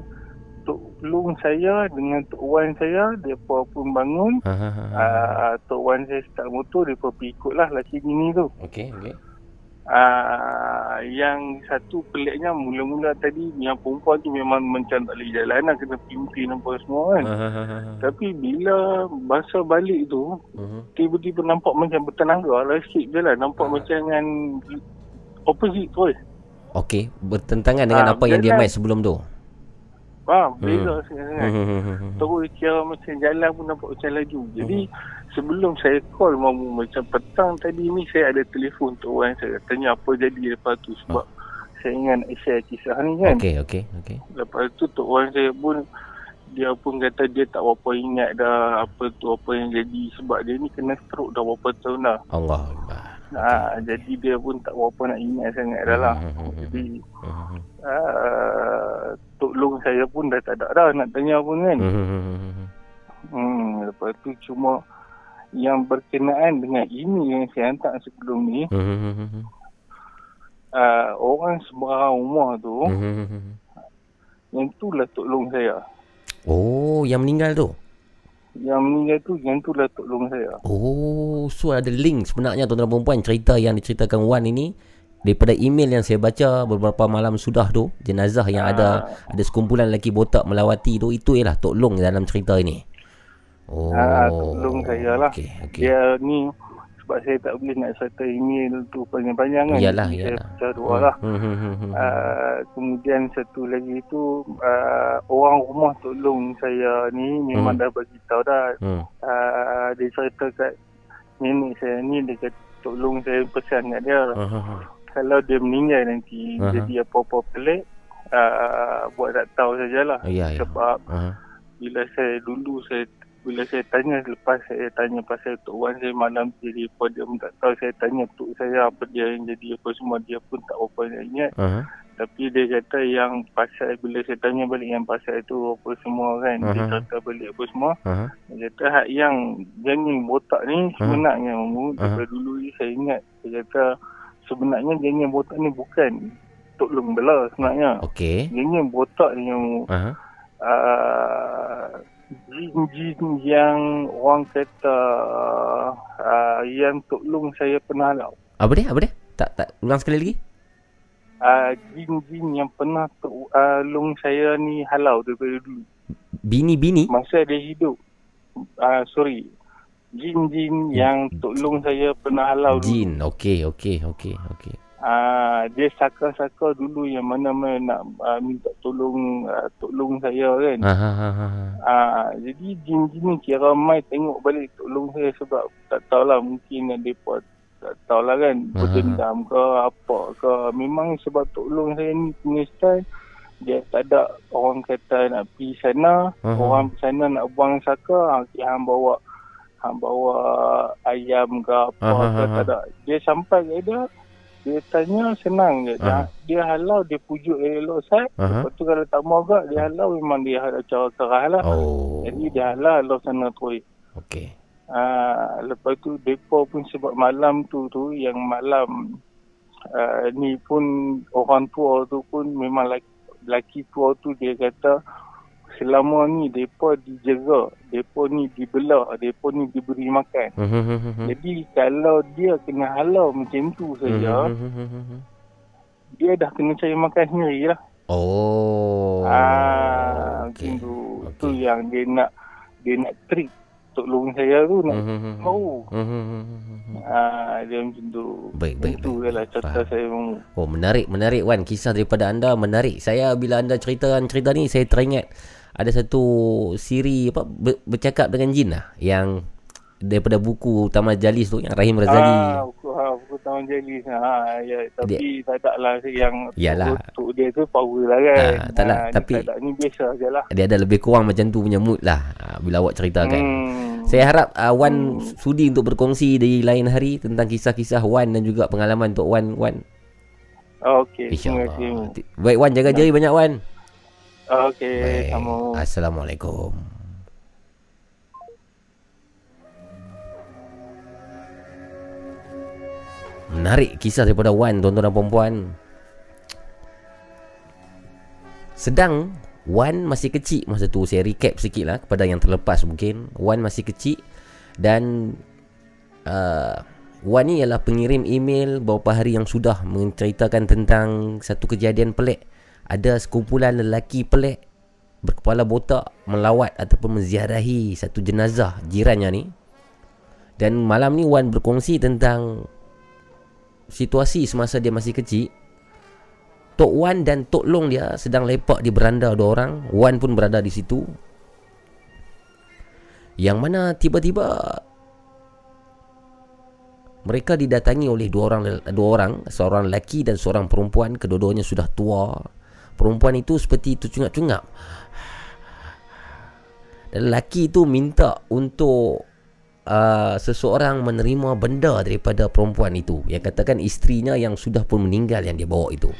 Tok Long saya dengan Tok Wan saya, dia pun bangun. Aha. Uh, Tok Wan saya start motor, dia pun pergi ikut lah bini tu. Okey, okey. Uh, yang satu peliknya mula-mula tadi yang perempuan tu memang macam tak boleh jalan lah kena pimpin apa semua kan. Ah. Tapi bila masa balik tu Mhm. tiba-tiba nampak macam bertenaga lah sikit je lah. Nampak Ah. macam dengan opposite tu. Okey, bertentangan dengan Ah, apa yang dia main sebelum tu. Ha, beza sangat. Hmm. Terus kira macam jalan pun nampak macam laju. Jadi sebelum saya call mamu macam petang tadi ni saya ada telefon tu orang saya tanya apa jadi lepas tu sebab saya ingat nak share kisah ni kan. Okey, okey, okey. Lepas tu tok orang saya pun dia pun kata dia tak berapa ingat dah apa tu apa yang jadi sebab dia ni kena stroke dah berapa tahun dah. Allah. Ha, jadi dia pun tak berapa nak ingat sangat dah lah. Jadi Hmm. uh, Tok Long saya pun dah tak ada dah nak tanya pun kan. Hmm. Hmm, lepas tu cuma yang berkenaan dengan ini yang saya hantar sebelum ni, Hmm. uh, orang seberang rumah tu, Hmm. yang tu lah Tok Long saya. Oh, yang meninggal tu. Yang meninggal tu, yang tu lah Tok Long saya. Oh, so ada link sebenarnya tuan-tuan dan perempuan cerita yang diceritakan Wan ini daripada email yang saya baca beberapa malam sudah tu jenazah yang ada ada sekumpulan lelaki botak melawati tu itu ialah Tok Long dalam cerita ini. Oh. Ah, Tok Long saya lah. Okey, okey. Dia ni sebab saya tak boleh nak serta email tu panjang-panjang kan. Iyalah, Jadi iyalah. Saya pecah dua lah. Hmm, hmm, hmm, hmm. Uh, kemudian satu lagi tu uh, orang rumah tolong saya ni memang Hmm. dah bagi tahu dah Hmm. uh, dia cerita kat nenek saya ni dia kata tolong saya pesan kat dia ah. kalau dia meninggal nanti Aha. jadi apa-apa pelik uh, buat tak tahu sajalah Ya, ya. sebab Ah, bila saya dulu saya bila saya tanya lepas saya tanya pasal Tok Wan saya malam jadi apa dia pun tak tahu. Saya tanya Tok saya apa dia yang jadi apa semua dia pun tak apa nak ingat. Ah. tapi dia kata yang pasal bila saya tanya balik yang pasal itu apa semua kan dia Aha. kata balik apa semua. Ah, dia kata hak yang janin botak ni sebenarnya Mamu Aha. daripada dulu ni saya ingat. Dia kata sebenarnya janin botak ni bukan Tok Long Bela sebenarnya. Okey. janin botak ni yang Ah, uh, jin-jin yang orang kata uh, yang Tok Long saya pernah lau Apa dia? Apa dia? Tak tak ulang sekali lagi. uh, jin-jin yang pernah Tok uh, Long saya ni halau daripada dulu Bini-bini. masa dia hidup uh, sorry jin-jin yang Tok Long saya pernah halau dulu Jin. Okey, okey, okey, okey. Ah, dia saka-saka dulu yang mana-mana nak uh, minta tolong uh, tolong saya kan. Ha ha ha jadi jin-jin ni kira mai tengok balik tolong saya sebab tak tahulah mungkin depa tak tahulah kan berdendam ke apa ke. Memang sebab tolong saya ni punya style dia tak ada orang kata nak pergi sana, Aha. orang pergi sana nak buang saka, okay, hang bawa hang bawa ayam ke apa Aha, ke tak ada. Dia sampai ke dia dia tanya senang je. Aha. Dia, halau, dia pujuk elok saya. Aha. Lepas tu kalau tak mau agak, dia halau memang dia ada cara kerah lah. Oh. Jadi dia halau halau sana terus. Okey. Ah, lepas tu depa pun sebab malam tu tu yang malam uh, ni pun orang tua tu pun memang laki, laki tua tu dia kata selama ni depa dijaga, depa ni dibelah, depa ni diberi makan. Hmm, hmm, hmm, hmm. Jadi kalau dia kena halau macam tu saja, Hmm, hmm, hmm, hmm, hmm. dia dah kena cari makan sendiri lah. Oh. ah, macam tu. Okey. Tu yang dia nak dia nak trick tolong saya tu nak hmm. tahu. Hmm. Ah, dia macam tu. Baik, baik, Itu baik. lah cerita saya. Oh menarik menarik Wan kisah daripada anda menarik. Saya bila anda ceritakan cerita ni saya teringat ada satu siri apa ber, bercakap dengan jin lah yang daripada buku Taman Jalis tu yang Rahim Razali. Ah, buku, ha, buku Taman Jali. Ha, ya, tapi tak tak lah yang Yalah. untuk dia tu power lah kan. Ah, tak lah, ni tapi- Tak, ni biasa je lah. Dia ada lebih kurang macam tu punya mood lah ah, bila awak ceritakan. Hmm. Saya harap uh, Wan sudi untuk berkongsi di lain hari tentang kisah-kisah Wan dan juga pengalaman untuk Wan Wan. Okey, terima kasih. Baik Wan jaga diri banyak Wan. Okey, sama. Assalamualaikum. Menarik kisah daripada Wan tuan-tuan dan puan-puan. Sedang Wan masih kecil masa tu Saya recap sikit lah Kepada yang terlepas mungkin Wan masih kecil Dan uh, Wan ni ialah pengirim email Beberapa hari yang sudah Menceritakan tentang Satu kejadian pelik Ada sekumpulan lelaki pelik Berkepala botak Melawat ataupun menziarahi Satu jenazah jirannya ni Dan malam ni Wan berkongsi tentang Situasi semasa dia masih kecil Tok Wan dan Tok Long dia sedang lepak di beranda dua orang. Wan pun berada di situ. Yang mana tiba-tiba mereka didatangi oleh dua orang dua orang, seorang lelaki dan seorang perempuan, kedua-duanya sudah tua. Perempuan itu seperti tercungap-cungap. Dan lelaki itu minta untuk uh, seseorang menerima benda daripada perempuan itu. Yang katakan isterinya yang sudah pun meninggal yang dia bawa itu.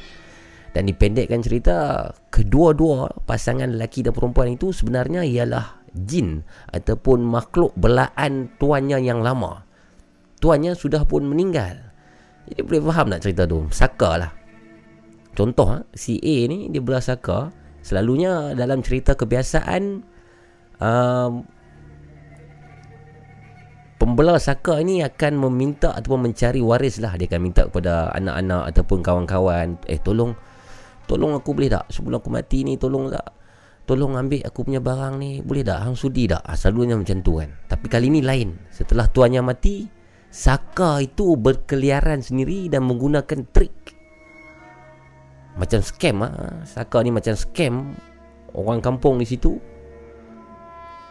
Dan dipendekkan cerita Kedua-dua pasangan lelaki dan perempuan itu Sebenarnya ialah jin Ataupun makhluk belaan tuannya yang lama Tuannya sudah pun meninggal Jadi boleh faham nak cerita tu Saka lah Contoh ha, si A ni dia belah saka Selalunya dalam cerita kebiasaan um, Pembelah saka ni akan meminta ataupun mencari waris lah. Dia akan minta kepada anak-anak ataupun kawan-kawan Eh tolong Tolong aku boleh tak? Sebelum aku mati ni tolong tak? Tolong ambil aku punya barang ni. Boleh tak? Hang sudi tak? Ha, Selalunya macam tu kan. Tapi kali ni lain. Setelah tuannya mati Saka itu berkeliaran sendiri Dan menggunakan trik Macam scam ah. Saka ni macam scam Orang kampung di situ.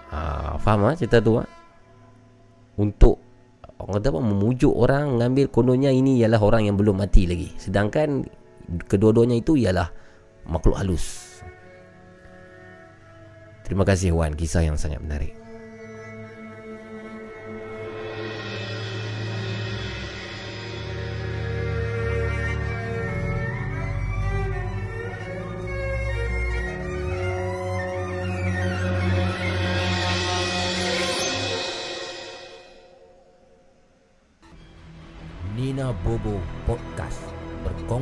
Ha, Faham ah cerita tu ah? Untuk Orang kata apa Memujuk orang Mengambil kononnya ini Ialah orang yang belum mati lagi. Sedangkan Kedua-duanya itu ialah Makhluk halus. Terima kasih Wan. Kisah yang sangat menarik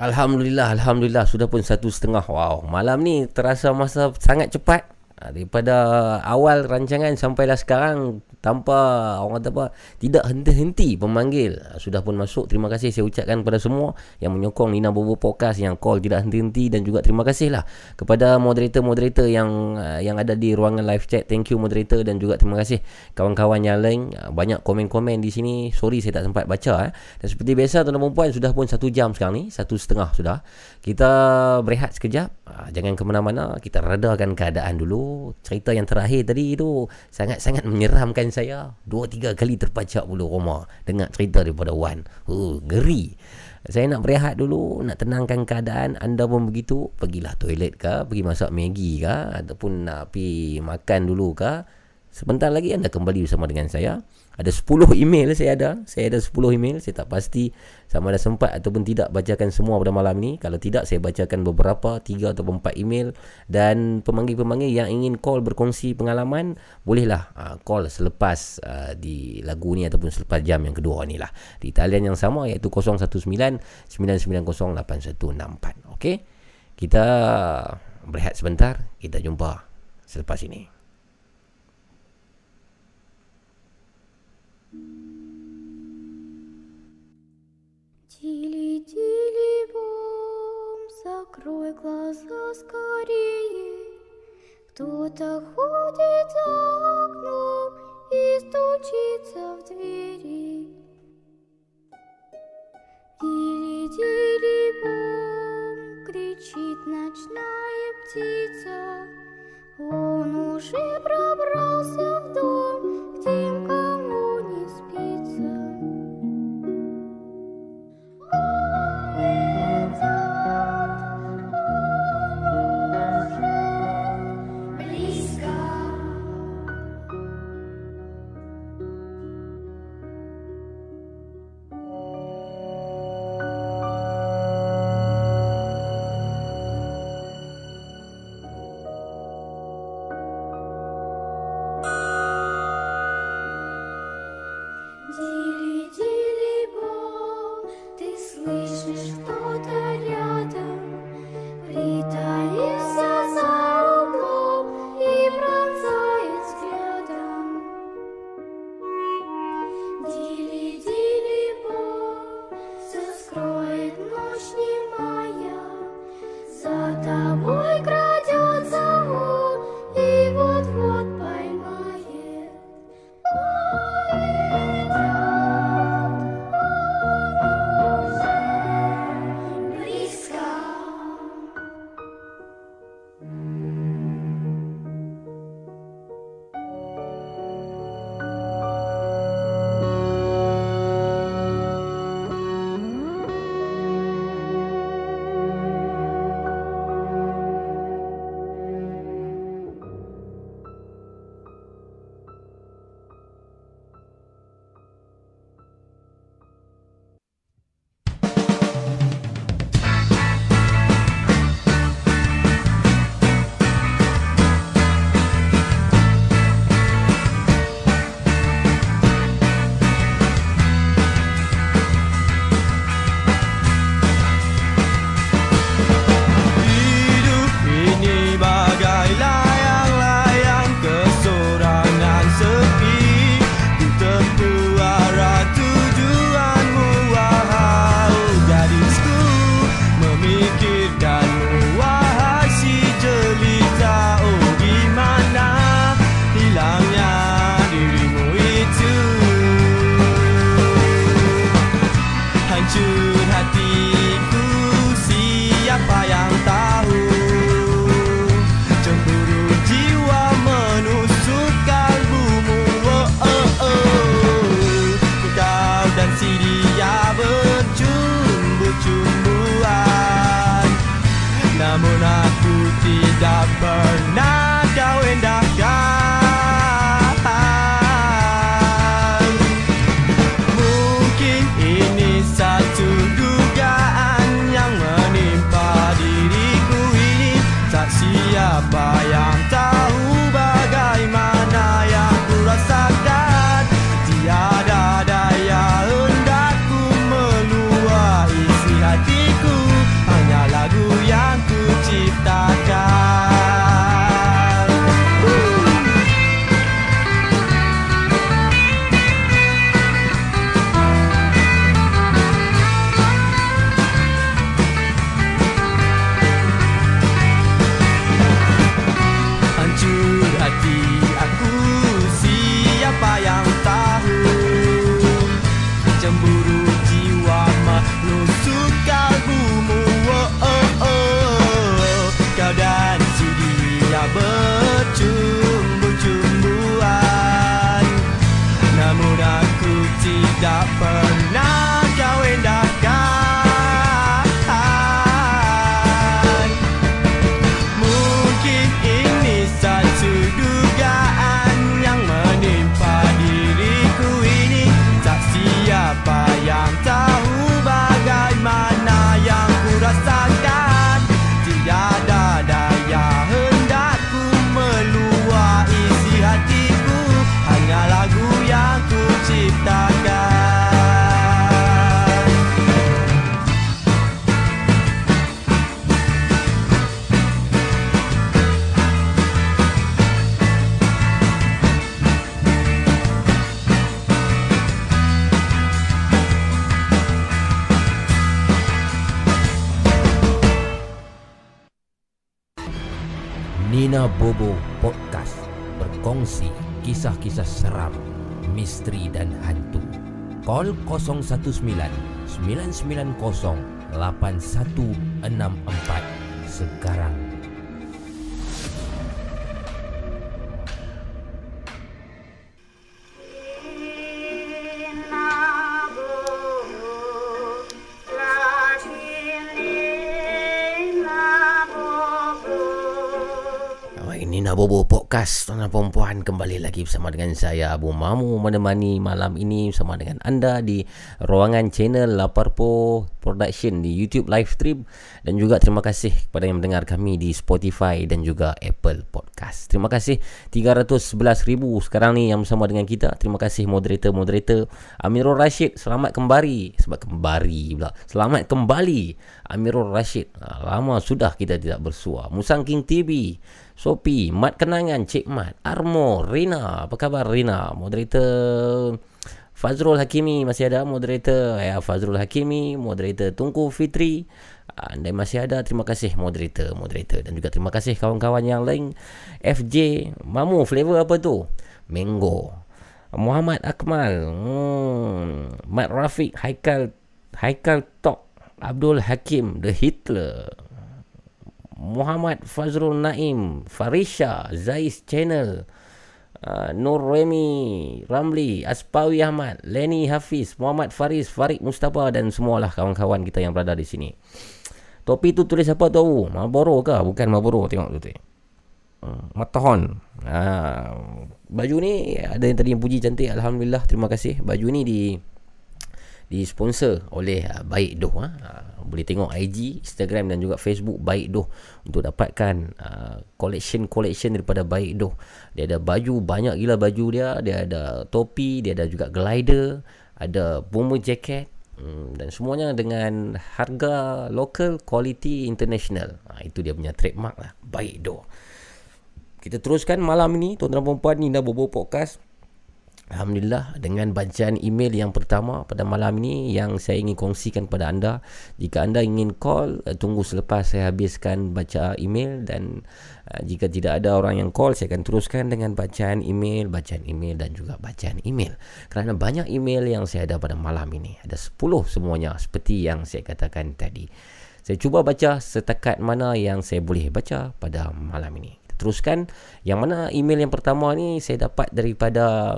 Alhamdulillah, Alhamdulillah sudah pun satu setengah. Wow, malam ni terasa masa sangat cepat. Ha, Daripada awal rancangan sampailah sekarang tanpa orang kata apa tidak henti-henti pemanggil Ha, sudah pun masuk terima kasih saya ucapkan kepada semua yang menyokong Nina Bobo Podcast yang call tidak henti-henti dan juga terima kasihlah kepada moderator-moderator yang uh, yang ada di ruangan live chat. Thank you moderator dan juga terima kasih kawan-kawan yang lain. Banyak komen-komen di sini. Sorry saya tak sempat baca eh. dan seperti biasa tuan-tuan dan puan sudah pun satu jam sekarang ni satu setengah sudah. Kita berehat sekejap. Jangan ke mana-mana kita redakan keadaan dulu cerita yang terakhir tadi itu sangat-sangat menyeramkan saya. Dua tiga kali terpacak bulu roma dengar cerita daripada Wan. Uh, ngeri saya nak berehat dulu nak tenangkan keadaan. Anda pun begitu pergilah toilet ke pergi masak Maggi ke ataupun nak pergi makan dulu ke Sebentar lagi anda kembali bersama dengan saya. Ada 10 email saya ada. Saya ada 10 email. Saya tak pasti sama ada sempat ataupun tidak bacakan semua pada malam ni. Kalau tidak saya bacakan beberapa, 3 ataupun 4 email dan pemanggil-pemanggil yang ingin call berkongsi pengalaman bolehlah uh, call selepas uh, di lagu ni ataupun selepas jam yang kedua ni lah. Di talian yang sama iaitu 019 990 8164. Okey. Kita berehat sebentar. Kita jumpa selepas ini. Тили-тили-бом, закрой глаза скорее. Кто-то ходит за окном и стучится в двери. Тили-тили-бом, кричит ночная птица. Он уже пробрался в дом к Call 019 990 8164 Kembali lagi bersama dengan saya Abu Mamu Menemani malam ini Bersama dengan anda Di ruangan channel Laparpo Production Di YouTube live stream. Dan juga terima kasih Kepada yang mendengar kami Di Spotify Dan juga Apple Podcast. Terima kasih 311 ribu Sekarang ni yang bersama dengan kita. Terima kasih moderator-moderator. Amirul Rashid Selamat kembali. Sebab kembali pula. Selamat kembali Amirul Rashid. Ha, Lama sudah kita tidak bersua Musang King TV Sopi, Mat Kenangan, Cik Mat, Armo, Rina. Apa khabar Rina? Moderator Fazrul Hakimi masih ada moderator ya Fazrul Hakimi, moderator Tunku Fitri. Anda masih ada. Terima kasih moderator, moderator dan juga terima kasih kawan-kawan yang lain. FJ, Mamu flavor apa tu? Mango. Muhammad Akmal, hmm. Mat Rafiq, Haikal, Haikal Tok, Abdul Hakim, The Hitler. Muhammad Fazrul Naim, Farisha, Zais Channel, uh, Nur Remy, Ramli, Aspawi Ahmad, Lenny Hafiz, Muhammad Faris, Farid Mustafa dan semualah kawan-kawan kita yang berada di sini. Topi tu tulis apa tahu? Marlboro ke? Bukan Marlboro tengok tu. Hmm, Matahon. Ha, baju ni ada yang tadi yang puji cantik alhamdulillah terima kasih. Baju ni di di sponsor oleh uh, Baik Doh ha. Uh, boleh tengok IG, Instagram dan juga Facebook Baik Doh untuk dapatkan uh, collection-collection daripada Baik Doh. Dia ada baju, banyak gila baju dia, dia ada topi, dia ada juga glider, ada bomber jacket hmm, dan semuanya dengan harga local, quality international. Ha, itu dia punya trademark lah, Baik Doh. Kita teruskan malam ini tuan-tuan dan puan-puan Nina Bobo Podcast. Alhamdulillah dengan bacaan email yang pertama pada malam ini yang saya ingin kongsikan kepada anda. Jika anda ingin call, eh, tunggu selepas saya habiskan baca email dan uh, jika tidak ada orang yang call, saya akan teruskan dengan bacaan email, bacaan email dan juga bacaan email. Kerana banyak email yang saya ada pada malam ini. Ada 10 semuanya seperti yang saya katakan tadi. Saya cuba baca setakat mana yang saya boleh baca pada malam ini. Kita teruskan. Yang mana email yang pertama ni saya dapat daripada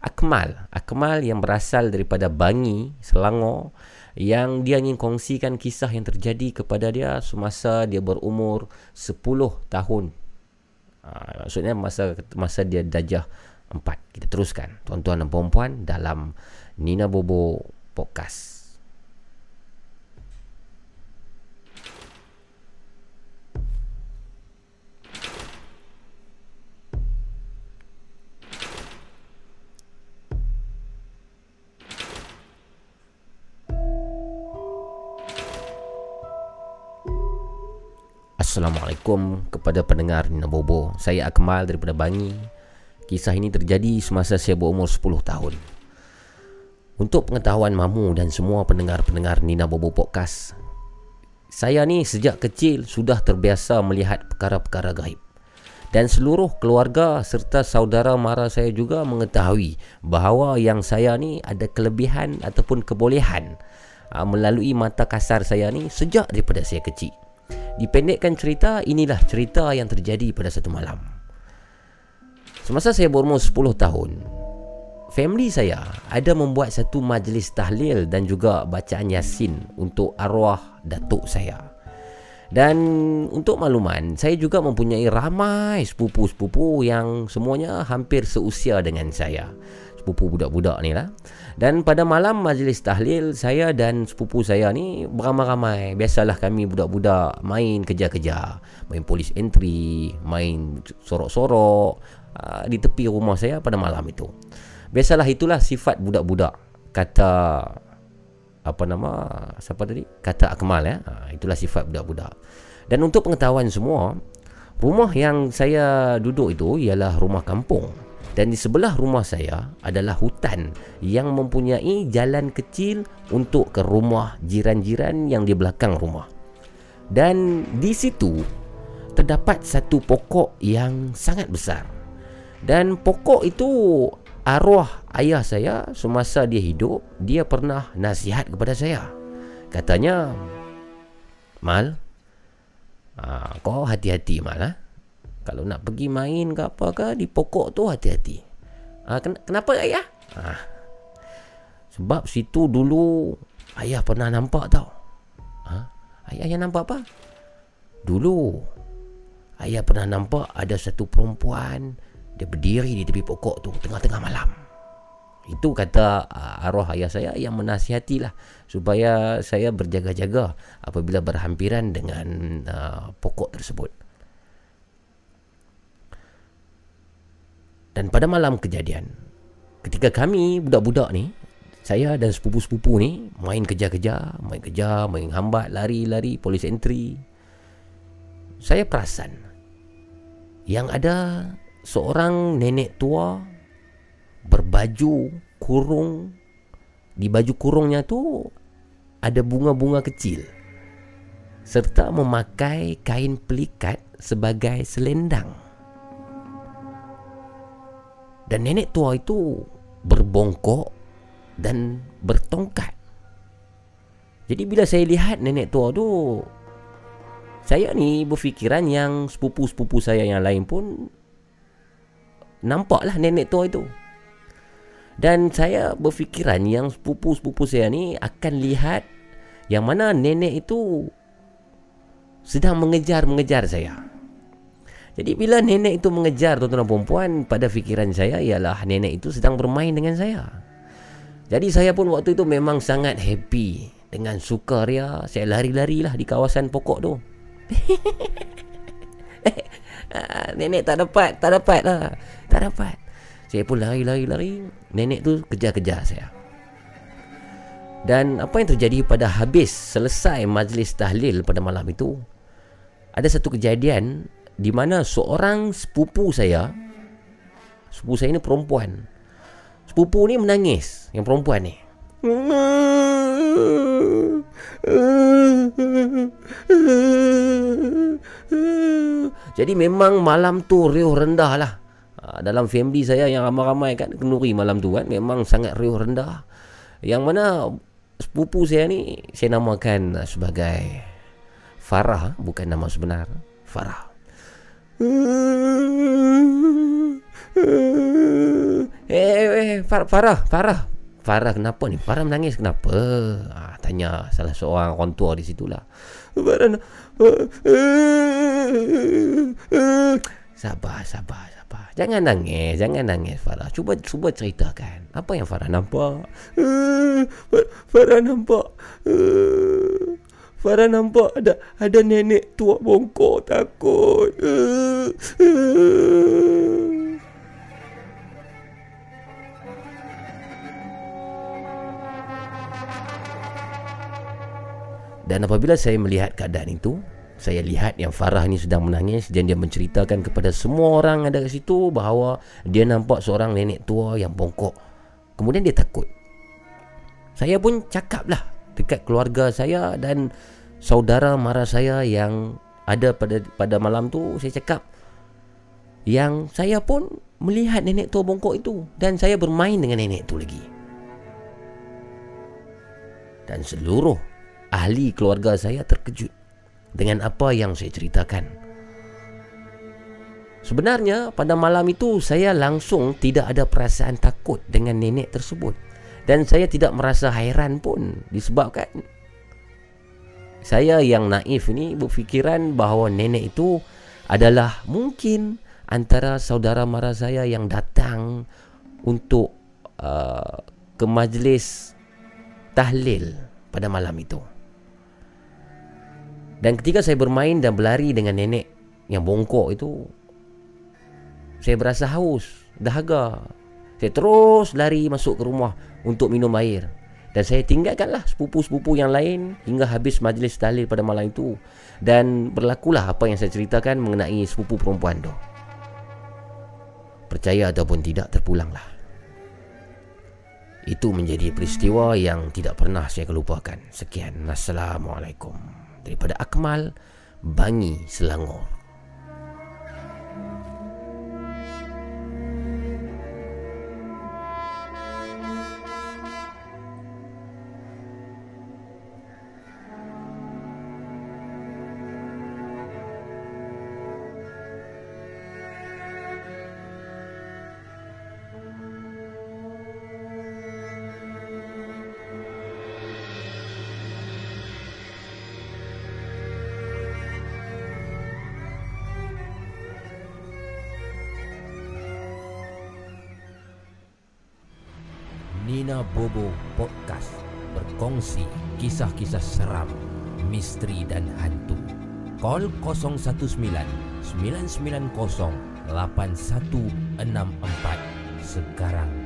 Akmal. Akmal yang berasal daripada Bangi Selangor yang dia ingin kongsikan kisah yang terjadi kepada dia semasa dia berumur 10 tahun. Ha, maksudnya masa masa dia dajah 4 kita teruskan tuan-tuan dan puan-puan dalam Nina Bobo podcast Assalamualaikum kepada pendengar Nina Bobo. Saya Akmal daripada Bangi. Kisah ini terjadi semasa saya berumur 10 tahun. Untuk pengetahuan Mamu dan semua pendengar-pendengar Nina Bobo Podcast Saya ni sejak kecil sudah terbiasa melihat perkara-perkara gaib. Dan seluruh keluarga serta saudara mara saya juga mengetahui bahawa yang saya ni ada kelebihan ataupun kebolehan aa, melalui mata kasar saya ni sejak daripada saya kecil. Dipendekkan cerita, inilah cerita yang terjadi pada satu malam. Semasa saya berumur 10 tahun, family saya ada membuat satu majlis tahlil dan juga bacaan yasin untuk arwah datuk saya. Dan untuk makluman, saya juga mempunyai ramai sepupu-sepupu yang semuanya hampir seusia dengan saya. Sepupu budak-budak ni lah. Dan pada malam majlis tahlil, saya dan sepupu saya ni beramai-ramai. Biasalah kami budak-budak main kejar-kejar. Main polis entry, main sorok-sorok uh, di tepi rumah saya pada malam itu. Biasalah itulah sifat budak-budak. Kata apa nama siapa tadi kata Akmal ya ha, itulah sifat budak-budak dan untuk pengetahuan semua rumah yang saya duduk itu ialah rumah kampung dan di sebelah rumah saya adalah hutan yang mempunyai jalan kecil untuk ke rumah jiran-jiran yang di belakang rumah dan di situ terdapat satu pokok yang sangat besar. Dan pokok itu arwah ayah saya semasa dia hidup, dia pernah nasihat kepada saya. Katanya, Mal, ah, kau hati-hati Mal. Ha? Kalau nak pergi main ke apa ke, di pokok tu hati-hati. Ah, ken- kenapa ayah? Ah, sebab situ dulu ayah pernah nampak tau. Ha? Ayah yang nampak apa? Dulu ayah pernah nampak ada satu perempuan dia berdiri di tepi pokok tu tengah-tengah malam. Itu kata uh, arwah ayah saya yang menasihatilah supaya saya berjaga-jaga apabila berhampiran dengan uh, pokok tersebut. Dan pada malam kejadian, ketika kami budak-budak ni, saya dan sepupu-sepupu ni main kejar-kejar, main kejar, main hambat, lari-lari, polis entry. Saya perasan yang ada seorang nenek tua berbaju kurung di baju kurungnya tu ada bunga-bunga kecil serta memakai kain pelikat sebagai selendang. Dan nenek tua itu berbongkok dan bertongkat. Jadi bila saya lihat nenek tua tu saya ni berfikiran yang sepupu-sepupu saya yang lain pun nampaklah nenek tua itu. Dan saya berfikiran yang sepupu-sepupu saya ni akan lihat yang mana nenek itu sedang mengejar-mengejar saya. Jadi bila nenek itu mengejar tuan-tuan dan puan pada fikiran saya ialah nenek itu sedang bermain dengan saya. Jadi saya pun waktu itu memang sangat happy dengan sukaria saya lari-larilah di kawasan pokok tu. Ah, nenek tak dapat, tak dapat lah. Tak dapat. Saya pun lari-lari-lari. Nenek tu kejar-kejar saya. Dan apa yang terjadi pada habis selesai majlis tahlil pada malam itu, ada satu kejadian di mana seorang sepupu saya, sepupu saya ni perempuan. Sepupu ni menangis, yang perempuan ni. Jadi memang malam tu riuh rendah lah Ah, Dalam family saya yang ramai-ramai kan Kenuri malam tu kan Memang sangat riuh rendah Yang mana Sepupu saya ni Saya namakan sebagai Farah Bukan nama sebenar Farah Eh, eh, Far- Farah, Farah. Farah kenapa ni? Farah menangis kenapa? Ah, tanya salah seorang orang tua di situlah. Farah na- Sabar, sabar, sabar. Jangan nangis, jangan nangis Farah. Cuba cuba ceritakan. Apa yang Farah nampak? Far- Farah nampak Farah nampak ada ada nenek tua bongkok takut. Dan apabila saya melihat keadaan itu, saya lihat yang Farah ni sedang menangis dan dia menceritakan kepada semua orang ada kat situ bahawa dia nampak seorang nenek tua yang bongkok. Kemudian dia takut. Saya pun cakaplah dekat keluarga saya dan saudara mara saya yang ada pada pada malam tu saya cakap yang saya pun melihat nenek tua bongkok itu dan saya bermain dengan nenek tu lagi. Dan seluruh ahli keluarga saya terkejut dengan apa yang saya ceritakan. Sebenarnya pada malam itu saya langsung tidak ada perasaan takut dengan nenek tersebut dan saya tidak merasa hairan pun disebabkan saya yang naif ni berfikiran bahawa nenek itu adalah mungkin antara saudara mara saya yang datang untuk uh, ke majlis tahlil pada malam itu. Dan ketika saya bermain dan berlari dengan nenek yang bongkok itu saya berasa haus, dahaga. Saya terus lari masuk ke rumah untuk minum air. Dan saya tinggalkanlah sepupu-sepupu yang lain hingga habis majlis tahlil pada malam itu. Dan berlakulah apa yang saya ceritakan mengenai sepupu perempuan tu. Percaya ataupun tidak terpulanglah. Itu menjadi peristiwa yang tidak pernah saya kelupakan. Sekian. Assalamualaikum. Daripada Akmal, Bangi, Selangor. Kisah-kisah seram, misteri dan hantu. Call 019 990 8164 sekarang.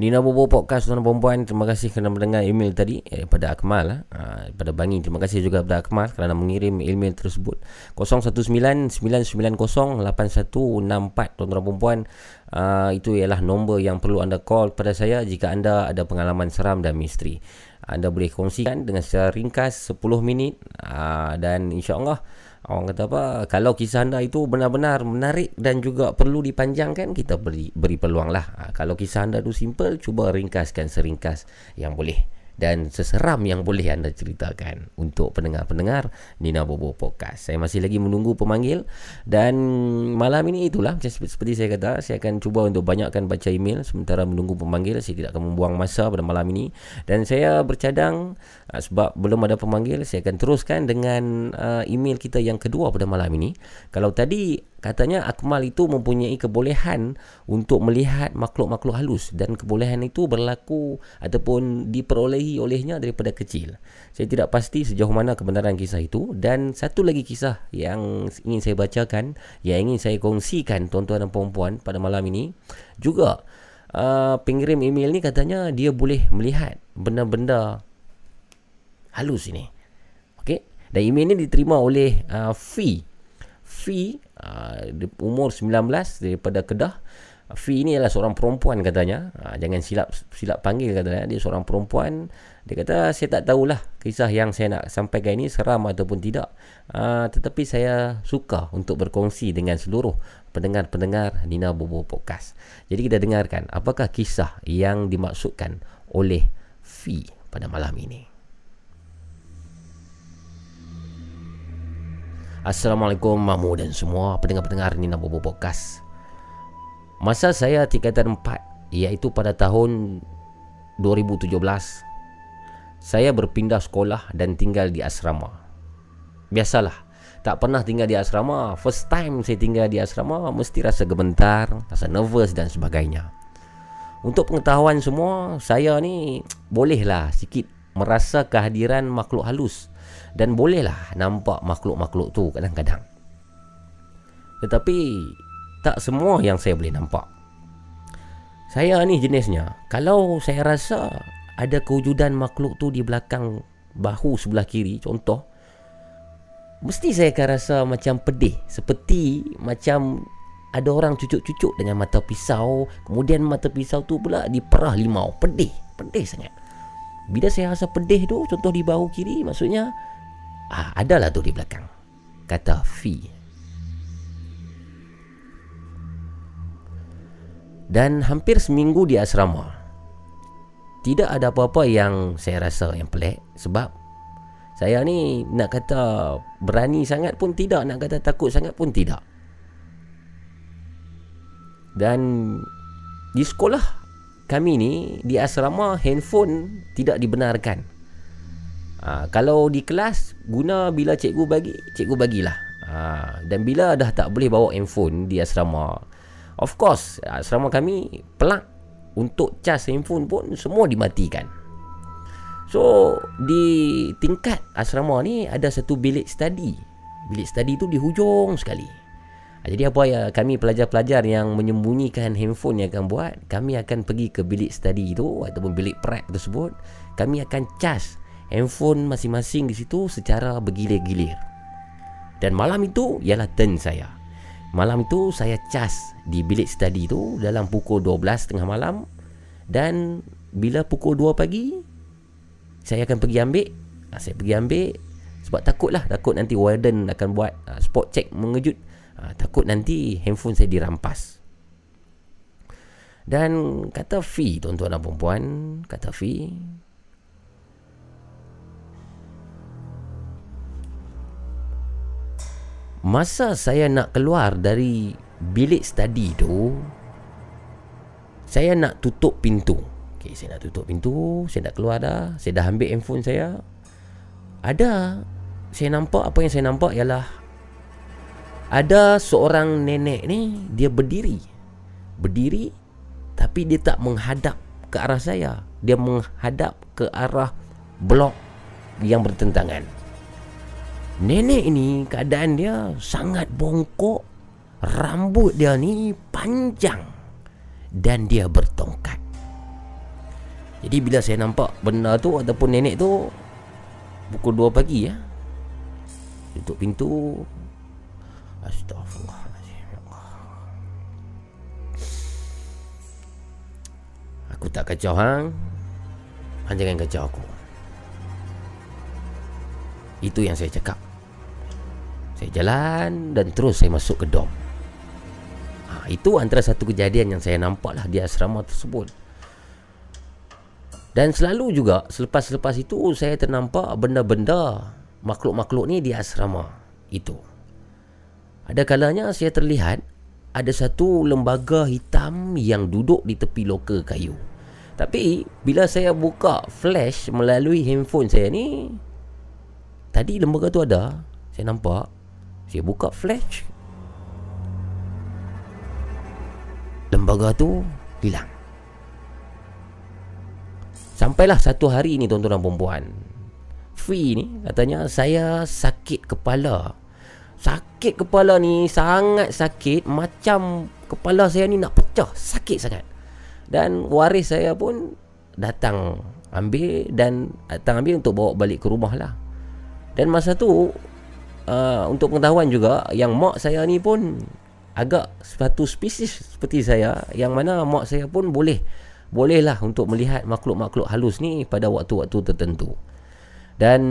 Nina Bobo Podcast tuan perempuan Terima kasih kerana mendengar email tadi eh, Daripada Akmal lah. ha, Daripada Bangi. Terima kasih juga kepada Akmal Kerana mengirim email tersebut. 019-990-8164 Tuan perempuan Itu ialah nombor yang perlu anda call kepada saya Jika anda ada pengalaman seram dan misteri. Anda boleh kongsikan dengan secara ringkas 10 minit uh, Dan insyaAllah Orang kata apa Kalau kisah anda itu benar-benar menarik Dan juga perlu dipanjangkan Kita beri, beri peluang lah. Ha, Kalau kisah anda itu simple Cuba ringkaskan seringkas yang boleh dan seseram yang boleh anda ceritakan untuk pendengar-pendengar Nina Bobo Podcast. Saya masih lagi menunggu pemanggil dan malam ini itulah seperti saya kata saya akan cuba untuk banyakkan baca email sementara menunggu pemanggil saya tidak akan membuang masa pada malam ini dan saya bercadang uh, sebab belum ada pemanggil saya akan teruskan dengan uh, email kita yang kedua pada malam ini. Kalau tadi Katanya Akmal itu mempunyai kebolehan untuk melihat makhluk-makhluk halus dan kebolehan itu berlaku ataupun diperolehi olehnya daripada kecil. Saya tidak pasti sejauh mana kebenaran kisah itu dan satu lagi kisah yang ingin saya bacakan, yang ingin saya kongsikan tuan-tuan dan puan-puan pada malam ini juga uh, pengirim email ni katanya dia boleh melihat benda-benda halus ini. Okey. Dan email ni diterima oleh uh, Fee Fi uh, umur 19 daripada Kedah. Fi ni adalah seorang perempuan katanya. Uh, jangan silap silap panggil katanya. Dia seorang perempuan. Dia kata saya tak tahulah kisah yang saya nak sampaikan ini seram ataupun tidak. Uh, tetapi saya suka untuk berkongsi dengan seluruh pendengar-pendengar Nina Bobo Podcast. Jadi kita dengarkan apakah kisah yang dimaksudkan oleh Fi pada malam ini Assalamualaikum Mamu dan semua pendengar-pendengar Nina Bobo Podcast. Masa saya tingkatan 4 Iaitu pada tahun 2017 Saya berpindah sekolah dan tinggal di asrama. Biasalah Tak pernah tinggal di asrama. First time saya tinggal di asrama Mesti rasa gementar Rasa nervous dan sebagainya. Untuk pengetahuan semua Saya ni Bolehlah sikit Merasa kehadiran makhluk halus dan bolehlah nampak makhluk-makhluk tu kadang-kadang. Tetapi tak semua yang saya boleh nampak. Saya ni jenisnya, kalau saya rasa ada kewujudan makhluk tu di belakang bahu sebelah kiri, contoh, mesti saya akan rasa macam pedih. Seperti macam ada orang cucuk-cucuk dengan mata pisau, kemudian mata pisau tu pula diperah limau. Pedih, pedih sangat. Bila saya rasa pedih tu, contoh di bahu kiri, maksudnya Ah, adalah tu di belakang. Kata Fi. Dan hampir seminggu di asrama. Tidak ada apa-apa yang saya rasa yang pelik sebab saya ni nak kata berani sangat pun tidak, nak kata takut sangat pun tidak. Dan di sekolah kami ni di asrama handphone tidak dibenarkan. Ha, kalau di kelas guna bila cikgu bagi, cikgu bagilah. Ha, dan bila dah tak boleh bawa handphone di asrama, of course asrama kami pelak untuk cas handphone pun semua dimatikan. So di tingkat asrama ni ada satu bilik study. Bilik study tu di hujung sekali. Ha, jadi apa ya kami pelajar-pelajar yang menyembunyikan handphone yang akan buat, kami akan pergi ke bilik study itu ataupun bilik prep tersebut, kami akan cas handphone masing-masing di situ secara bergilir-gilir. Dan malam itu ialah turn saya. Malam itu saya cas di bilik study tu dalam pukul 12 tengah malam dan bila pukul 2 pagi saya akan pergi ambil. Ha, saya pergi ambil sebab takutlah takut nanti warden akan buat ha, spot check mengejut. Ha, takut nanti handphone saya dirampas. Dan kata Fi tuan-tuan dan puan kata Fi Masa saya nak keluar dari bilik study tu Saya nak tutup pintu. Okay saya nak tutup pintu Saya nak keluar dah. Saya dah ambil handphone saya. Ada Saya nampak apa yang saya nampak ialah Ada seorang nenek ni Dia berdiri. Berdiri Tapi dia tak menghadap ke arah saya. Dia menghadap ke arah blok yang bertentangan Nenek ini keadaan dia sangat bongkok Rambut dia ni panjang Dan dia bertongkat. Jadi bila saya nampak benda tu Ataupun nenek tu Pukul 2 pagi ya. Tutup pintu. Astaghfirullahaladzim ya. Aku tak kacau hang. Hang jangan kacau aku. Itu yang saya cakap Saya jalan Dan terus saya masuk ke dom. Ha, Itu antara satu kejadian yang saya nampak lah Di asrama tersebut. Dan selalu juga Selepas-selepas itu Saya ternampak benda-benda Makhluk-makhluk ni di asrama Itu. Ada kalanya saya terlihat Ada satu lembaga hitam Yang duduk di tepi loka kayu. Tapi Bila saya buka flash Melalui handphone saya ni Tadi lembaga tu ada Saya nampak Saya buka flash. Lembaga tu Hilang. Sampailah satu hari ni tuan-tuan dan perempuan Fee ni katanya saya sakit kepala. Sakit kepala ni sangat sakit Macam kepala saya ni nak pecah Sakit sangat. Dan waris saya pun datang ambil Dan datang ambil untuk bawa balik ke rumah lah. Dan masa tu uh, Untuk pengetahuan juga Yang mak saya ni pun Agak satu spesies seperti saya Yang mana mak saya pun boleh Bolehlah untuk melihat makhluk-makhluk halus ni Pada waktu-waktu tertentu. Dan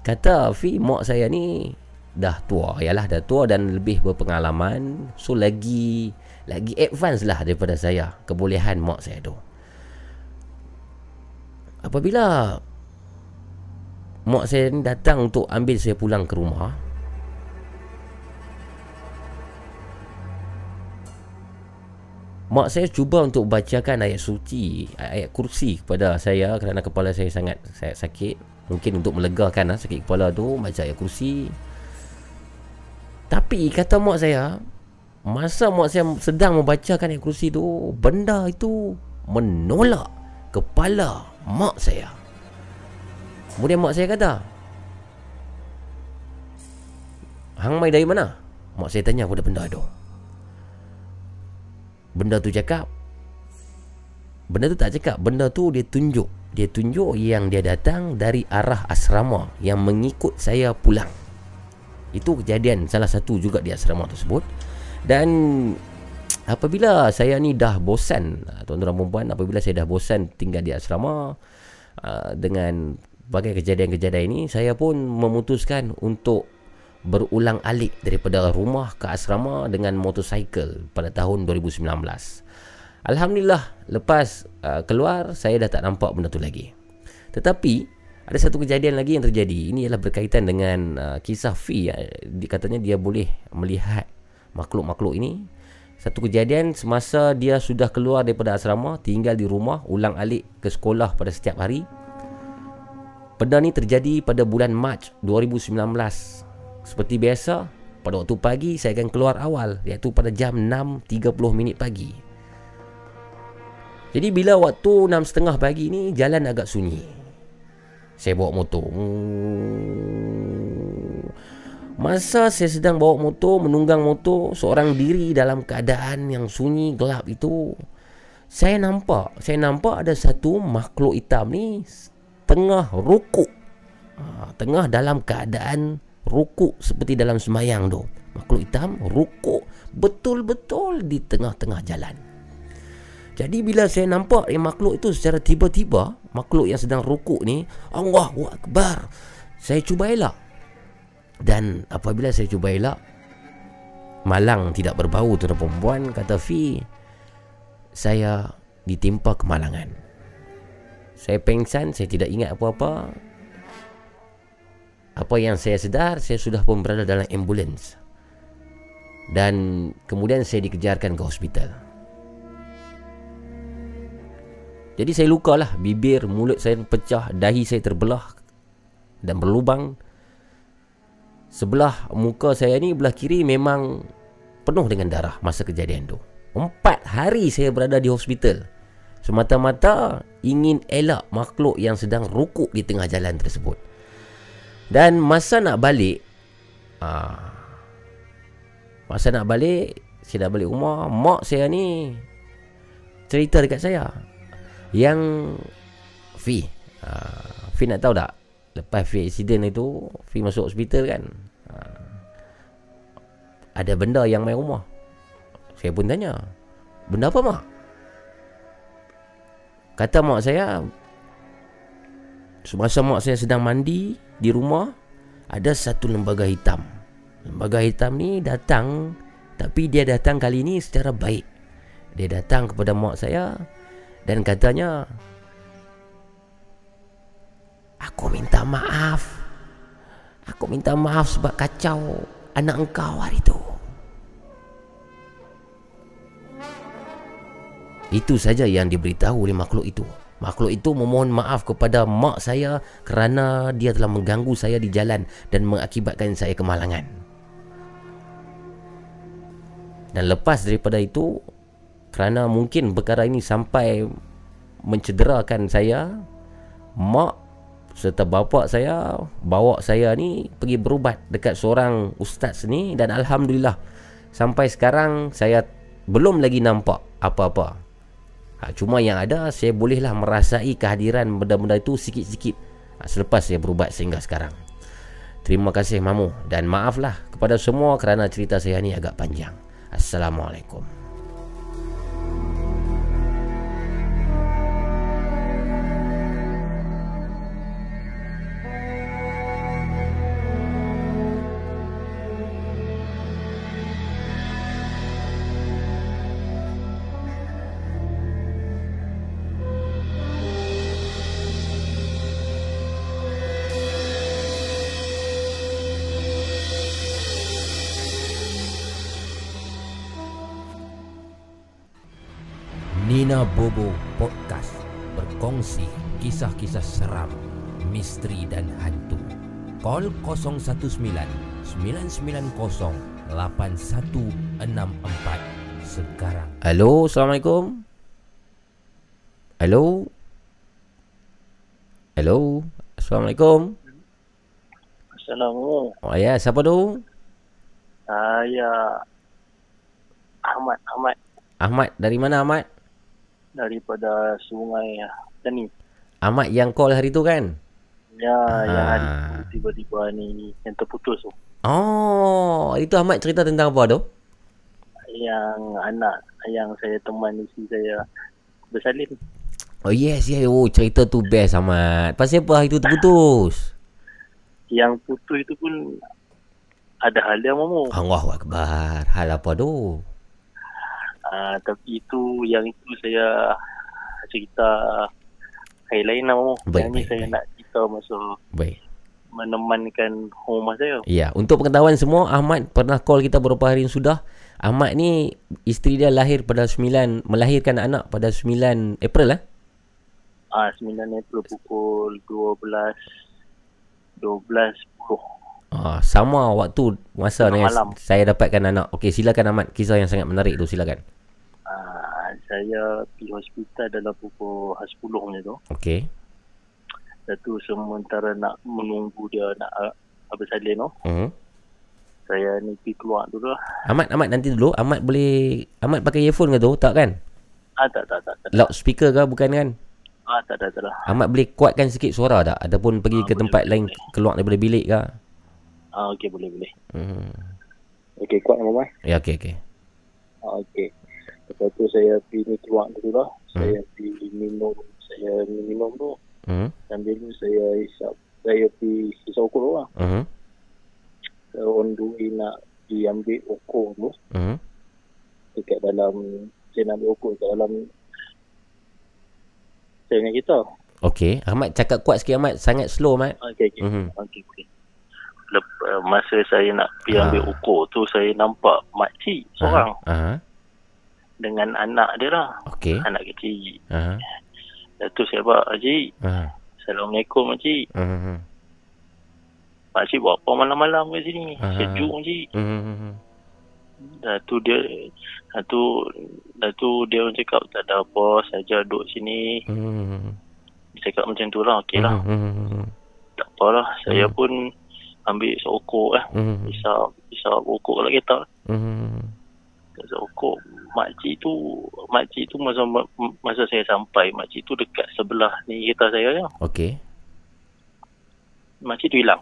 kata Fi mak saya ni dah tua yalah dah tua dan lebih berpengalaman. So lagi lagi advance lah daripada saya kebolehan mak saya tu. Apabila mak saya ni datang untuk ambil saya pulang ke rumah Mak saya cuba untuk bacakan ayat suci Ayat kursi kepada saya Kerana kepala saya sangat saya sakit. Mungkin untuk melegakan lah, sakit kepala tu Baca ayat kursi. Tapi kata mak saya Masa mak saya sedang membacakan ayat kursi tu Benda itu menolak kepala mak saya. Kemudian mak saya kata Hang mai dari mana? Mak saya tanya pada benda tu Benda tu cakap. Benda tu tak cakap. Benda tu dia tunjuk. Dia tunjuk yang dia datang Dari arah asrama Yang mengikut saya pulang. Itu kejadian Salah satu juga di asrama tersebut. Dan Apabila saya ni dah bosan Tuan-tuan dan perempuan Apabila saya dah bosan Tinggal di asrama uh, Dengan Bagai kejadian-kejadian ini Saya pun memutuskan Untuk berulang alik daripada rumah ke asrama dengan motosikal pada tahun 2019. Alhamdulillah lepas uh, keluar saya dah tak nampak benda tu lagi. Tetapi ada satu kejadian lagi yang terjadi. Ini ialah berkaitan dengan uh, kisah Fi. Uh, katanya dia boleh melihat makhluk-makhluk ini. Satu kejadian semasa dia sudah keluar daripada asrama, tinggal di rumah, ulang alik ke sekolah pada setiap hari. Benda ni terjadi pada bulan Mac 2019 seperti biasa, pada waktu pagi saya akan keluar awal iaitu pada jam 6.30 minit pagi. Jadi bila waktu 6.30 pagi ni jalan agak sunyi. Saya bawa motor. Masa saya sedang bawa motor, menunggang motor, seorang diri dalam keadaan yang sunyi, gelap itu, saya nampak, saya nampak ada satu makhluk hitam ni tengah rukuk. Ha, tengah dalam keadaan rukuk seperti dalam semayang tu. Makhluk hitam rukuk betul-betul di tengah-tengah jalan. Jadi bila saya nampak yang makhluk itu secara tiba-tiba, makhluk yang sedang rukuk ni, Allahu Akbar. Saya cuba elak. Dan apabila saya cuba elak, malang tidak berbau tu perempuan, kata Fi, saya ditimpa kemalangan. Saya pengsan, saya tidak ingat apa-apa. Apa yang saya sedar Saya sudah pun berada dalam ambulans. Dan Kemudian saya dikejarkan ke hospital. Jadi saya luka lah Bibir, mulut saya pecah Dahi saya terbelah Dan berlubang. Sebelah muka saya ni Belah kiri memang Penuh dengan darah Masa kejadian tu. Empat hari saya berada di hospital. Semata-mata Ingin elak makhluk yang sedang rukuk Di tengah jalan tersebut Dan masa nak balik ah, Masa nak balik Saya dah balik rumah Mak saya ni Cerita dekat saya Yang Fi uh, Fi nak tahu tak? Lepas Fi accident itu Fi masuk hospital kan? Uh, Ada benda yang main rumah. Saya pun tanya Benda apa mak? Kata mak saya Semasa mak saya sedang mandi Di rumah Ada satu lembaga hitam. Lembaga hitam ni datang Tapi dia datang kali ni secara baik. Dia datang kepada mak saya Dan katanya Aku minta maaf. Aku minta maaf sebab kacau Anak engkau hari tu. Itu saja yang diberitahu oleh makhluk itu Makhluk itu memohon maaf kepada mak saya Kerana dia telah mengganggu saya di jalan Dan mengakibatkan saya kemalangan. Dan lepas daripada itu Kerana mungkin perkara ini sampai Mencederakan saya Mak serta bapa saya Bawa saya ni pergi berubat Dekat seorang ustaz ni Dan Alhamdulillah Sampai sekarang saya belum lagi nampak apa-apa ha, Cuma yang ada saya bolehlah merasai kehadiran benda-benda itu sikit-sikit. Ha, Selepas saya berubat sehingga sekarang. Terima kasih Mamu Dan maaflah kepada semua kerana cerita saya ni agak panjang. Assalamualaikum misteri dan hantu Call 019-990-8164 Sekarang Halo, Assalamualaikum Halo Halo Assalamualaikum Assalamualaikum. Oh ya, siapa tu? Saya Ahmad Ahmad Ahmad, dari mana Ahmad? daripada Sungai Tani. Ahmad yang call hari tu kan? Ya, yang Ah. hari tu tiba-tiba ni yang terputus tu. Oh, itu Ahmad cerita tentang apa tu? Yang anak yang saya teman isteri saya bersalin. Oh yes, yes. Oh, cerita tu best Ahmad. Pasal apa hari tu terputus? Yang putus itu pun ada hal yang mamu. Allahu Akbar. Hal apa tu? Uh, tapi itu yang itu saya cerita hari lain lah mamu. Baik, yang ni saya baik. nak cerita masa Baik. menemankan rumah saya. Ya, untuk pengetahuan semua, Ahmad pernah call kita beberapa hari yang sudah. Ahmad ni isteri dia lahir pada 9 melahirkan anak pada 9 April eh. Ah, 9 April pukul 12 12.10. Ah, sama waktu masa ni saya dapatkan anak. Okey, silakan Ahmad. Kisah yang sangat menarik tu silakan. Ah, saya pergi hospital dalam pukul 10 macam tu. Okey. Satu sementara nak menunggu dia nak uh, habis salin tu. Mhm. Saya ni pergi keluar dulu lah. Ahmad, Ahmad nanti dulu. Ahmad boleh Ahmad pakai earphone ke tu? Tak kan? Ah, tak, tak, tak. tak. Loudspeaker ke bukan kan? Ah, tak, tak, tak. tak. Ahmad boleh kuatkan sikit suara tak? Ataupun pergi Ah, ke boleh, tempat boleh, lain boleh. keluar daripada bilik ke? Ah, okey, boleh, boleh. Hmm. Okey, kuat nama. Ya, okey, okey. Ah, okey. Lepas tu saya pergi ni keluar dulu lah. Hmm. Saya pergi minum. Saya minum tu. Hmm. Sambil tu saya hisap. Saya pergi hisap ukur lah. Mhm. Saya on the way nak pergi ambil ukur tu. Mhm. dekat dalam saya nak ambil ukur dekat dalam saya dengan kita. Okey, Ahmad cakap kuat sikit Ahmad. Sangat slow Ahmad. Okey okey. Mhm. Okey okey. Lep, uh, masa saya nak pergi Ah. ambil ukur tu saya nampak makcik seorang Aha. dengan anak dia lah. Okey. Anak kecil. Aha. Datuk buat Haji Ha. Assalamualaikum Haji Ha. Pakcik buat apa malam-malam kat sini Ah. Sejuk Haji Hmm. Dah tu dia Dah tu Dah tu dia orang cakap Tak ada apa Saja duduk sini Hmm. Dia cakap macam tu lah Okey lah Hmm. Tak apalah Saya Hmm. pun Ambil sokok lah Hmm. Hisap Hisap rokok kat kereta Hmm. Hisap rokok Makcik tu Makcik tu masa Masa saya sampai Makcik tu dekat sebelah ni kereta saya je Okey. Makcik tu hilang.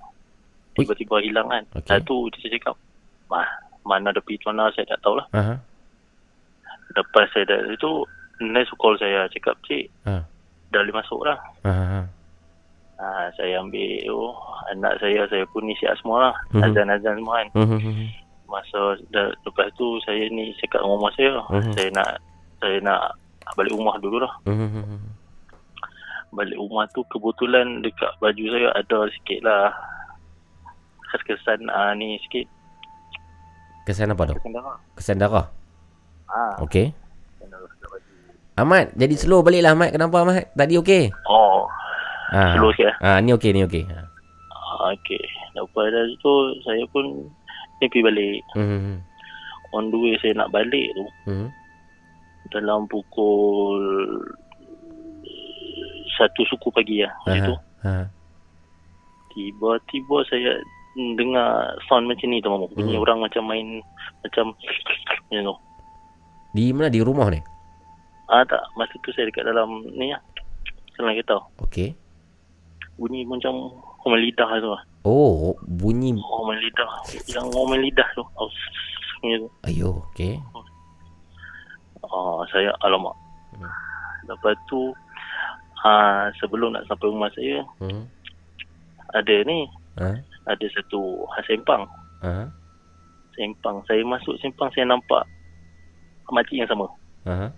Tiba-tiba hilang kan Okey. Dah tu dia cakap Mah, mana ada pergi mana saya tak tahulah Ha. Lepas saya dah itu Nurse call saya Cakap cik Ha. Dah boleh masuk dah Ha. Ha. Saya ambil oh, Anak saya Saya pun ni siap semua lah Mhm. Azan-azan semua kan Hmm. Masa dah, Lepas tu Saya ni cakap dengan rumah saya Mhm. Saya nak Saya nak Balik rumah dulu lah Hmm. Balik rumah tu Kebetulan Dekat baju saya Ada sikit lah Kesan-kesan ah, Ni sikit Kesan apa tu? Kesan darah Kesan darah. ah, kesan darah dekat baju. Ahmad, jadi slow balik lah Ahmad. Kenapa Ahmad? Tadi okey? Oh Ha. Slow sikit eh Ha, ni okey, ni okey. Ha. Ah, Okay Lepas dah tu Saya pun Pergi balik Hmm. On the way saya nak balik tu Hmm. Dalam pukul Satu suku pagi lah Macam tu Ha. Tiba-tiba saya Dengar sound macam ni tu mamu Bunyi Hmm. orang macam main Macam Macam tu Di mana di rumah ni? Ah tak Masa tu saya dekat dalam Ni lah Dalam kereta Okey. Bunyi macam Homan lidah tu lah Oh, bunyi Homan lidah Yang homan lidah tu oh, tu ayo, okey. Ah, saya alamak. Hmm. Lepas tu ah sebelum nak sampai rumah saya Hmm. ada ni, Ha. ada satu sempang. Ha. Sempang. Saya masuk sempang saya nampak makcik yang sama. Ha.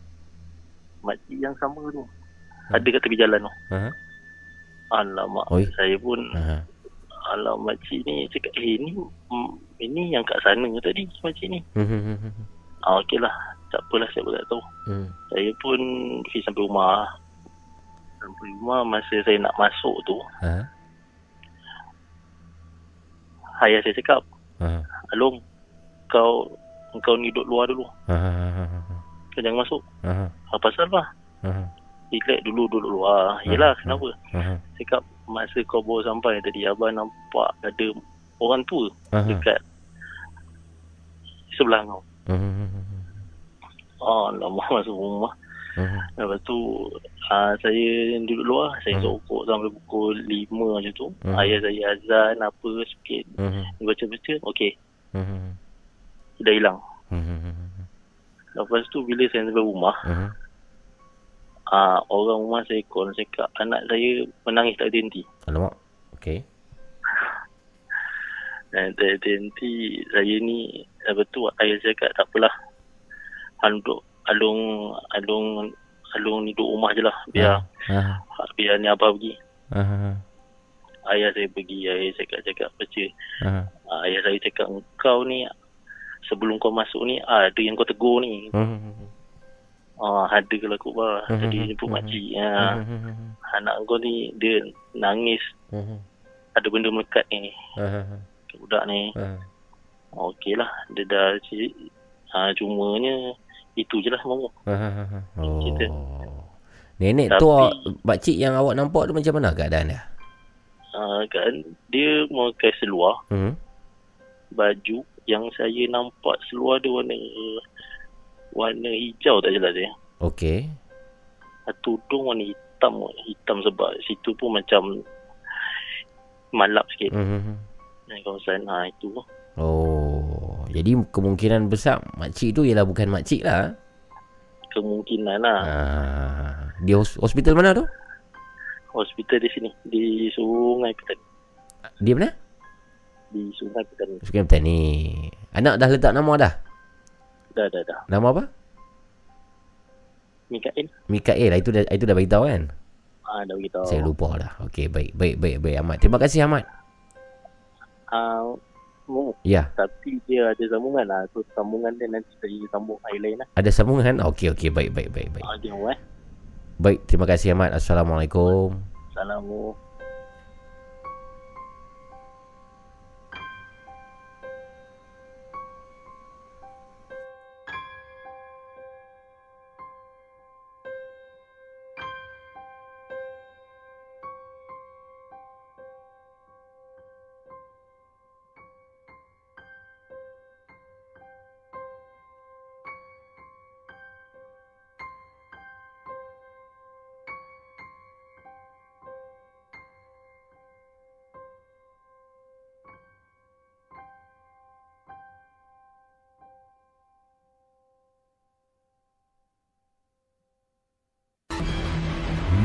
Makcik yang sama tu. Ada kat tepi jalan tu. Ha. Alamak. Oi. Saya pun Ha. alamak makcik ni cakap eh ni mm, ini yang kat sana tadi makcik ni. Hmm. Ah okeylah. Tak apalah saya pun tak tahu. Hmm. Saya pun pergi sampai rumah. Sampai rumah masa saya nak masuk tu, Ha. ayah saya cakap, Ha. Along, kau kau ni duduk luar dulu. Ha. Kau jangan masuk. Ha. Apa pasal lah? Ha. Relax dulu duduk luar. Yelah, kenapa? Ha. Cakap, masa kau bawa sampai tadi, abang nampak ada orang tua Ha. dekat sebelah kau. Hmm. Oh, lama masuk rumah. Hmm. Lepas tu, uh, saya duduk luar. Saya Hmm. sokok sampai pukul 5 macam tu. Hmm. Ayah saya azan apa sikit. Hmm. Baca-baca, okey. Hmm. Dah hilang. Hmm. Lepas tu, bila saya sampai rumah, Hmm. Uh, orang rumah saya call cakap anak saya menangis tak henti. Alamak. Okey. Dan tak henti saya ni lepas tu ayah saya cakap tak apalah. Duduk alung alung alung ni duduk rumah je lah biar Ha. biar ni apa pergi. Ha. Ayah saya pergi ayah saya cakap cakap baca. Ha. Uh, ayah saya cakap kau ni sebelum kau masuk ni ada yang kau tegur ni. Hmm. Ah ada kalau aku bah. Mhm. Tadi jemput Mhm. makcik. Ha. Hmm. Anak kau ni dia nangis Hmm. ada benda melekat ni kat budak ni. Ha. Okey lah. Dia dah cik. Ha, cumanya itu je lah semua. Ha. Oh. Cerita. Nenek Tapi- tu pakcik yang awak nampak tu macam mana keadaan dia? Ha, kan dia memakai seluar Hmm. baju yang saya nampak seluar dia warna warna hijau tak jelas dia. Okey. Tudung warna hitam hitam sebab situ pun macam malap sikit Hmm. hmm. kawasan ha itu Oh. Jadi kemungkinan besar makcik tu ialah bukan makcik lah. kemungkinan lah Ha. Di hos- hospital mana tu? hospital di sini di Sungai Petani Di mana? di Sungai Petani Sungai Petani. Anak dah letak nama dah? Dah dah dah Nama apa? Mikael Mikael. Itu dah itu dah beritahu kan? ah dah beritahu Saya lupa dah. Okey, baik, baik, baik, baik Ahmad. Terima kasih Ahmad. ah mu Ya, tapi dia ada sambungan lah so sambungan dia nanti saya sambung air lain lah ada sambungan. Okey, okey, baik, baik, baik, baik. ah dia eh Baik, terima kasih Ahmad. Assalamualaikum. Assalamualaikum.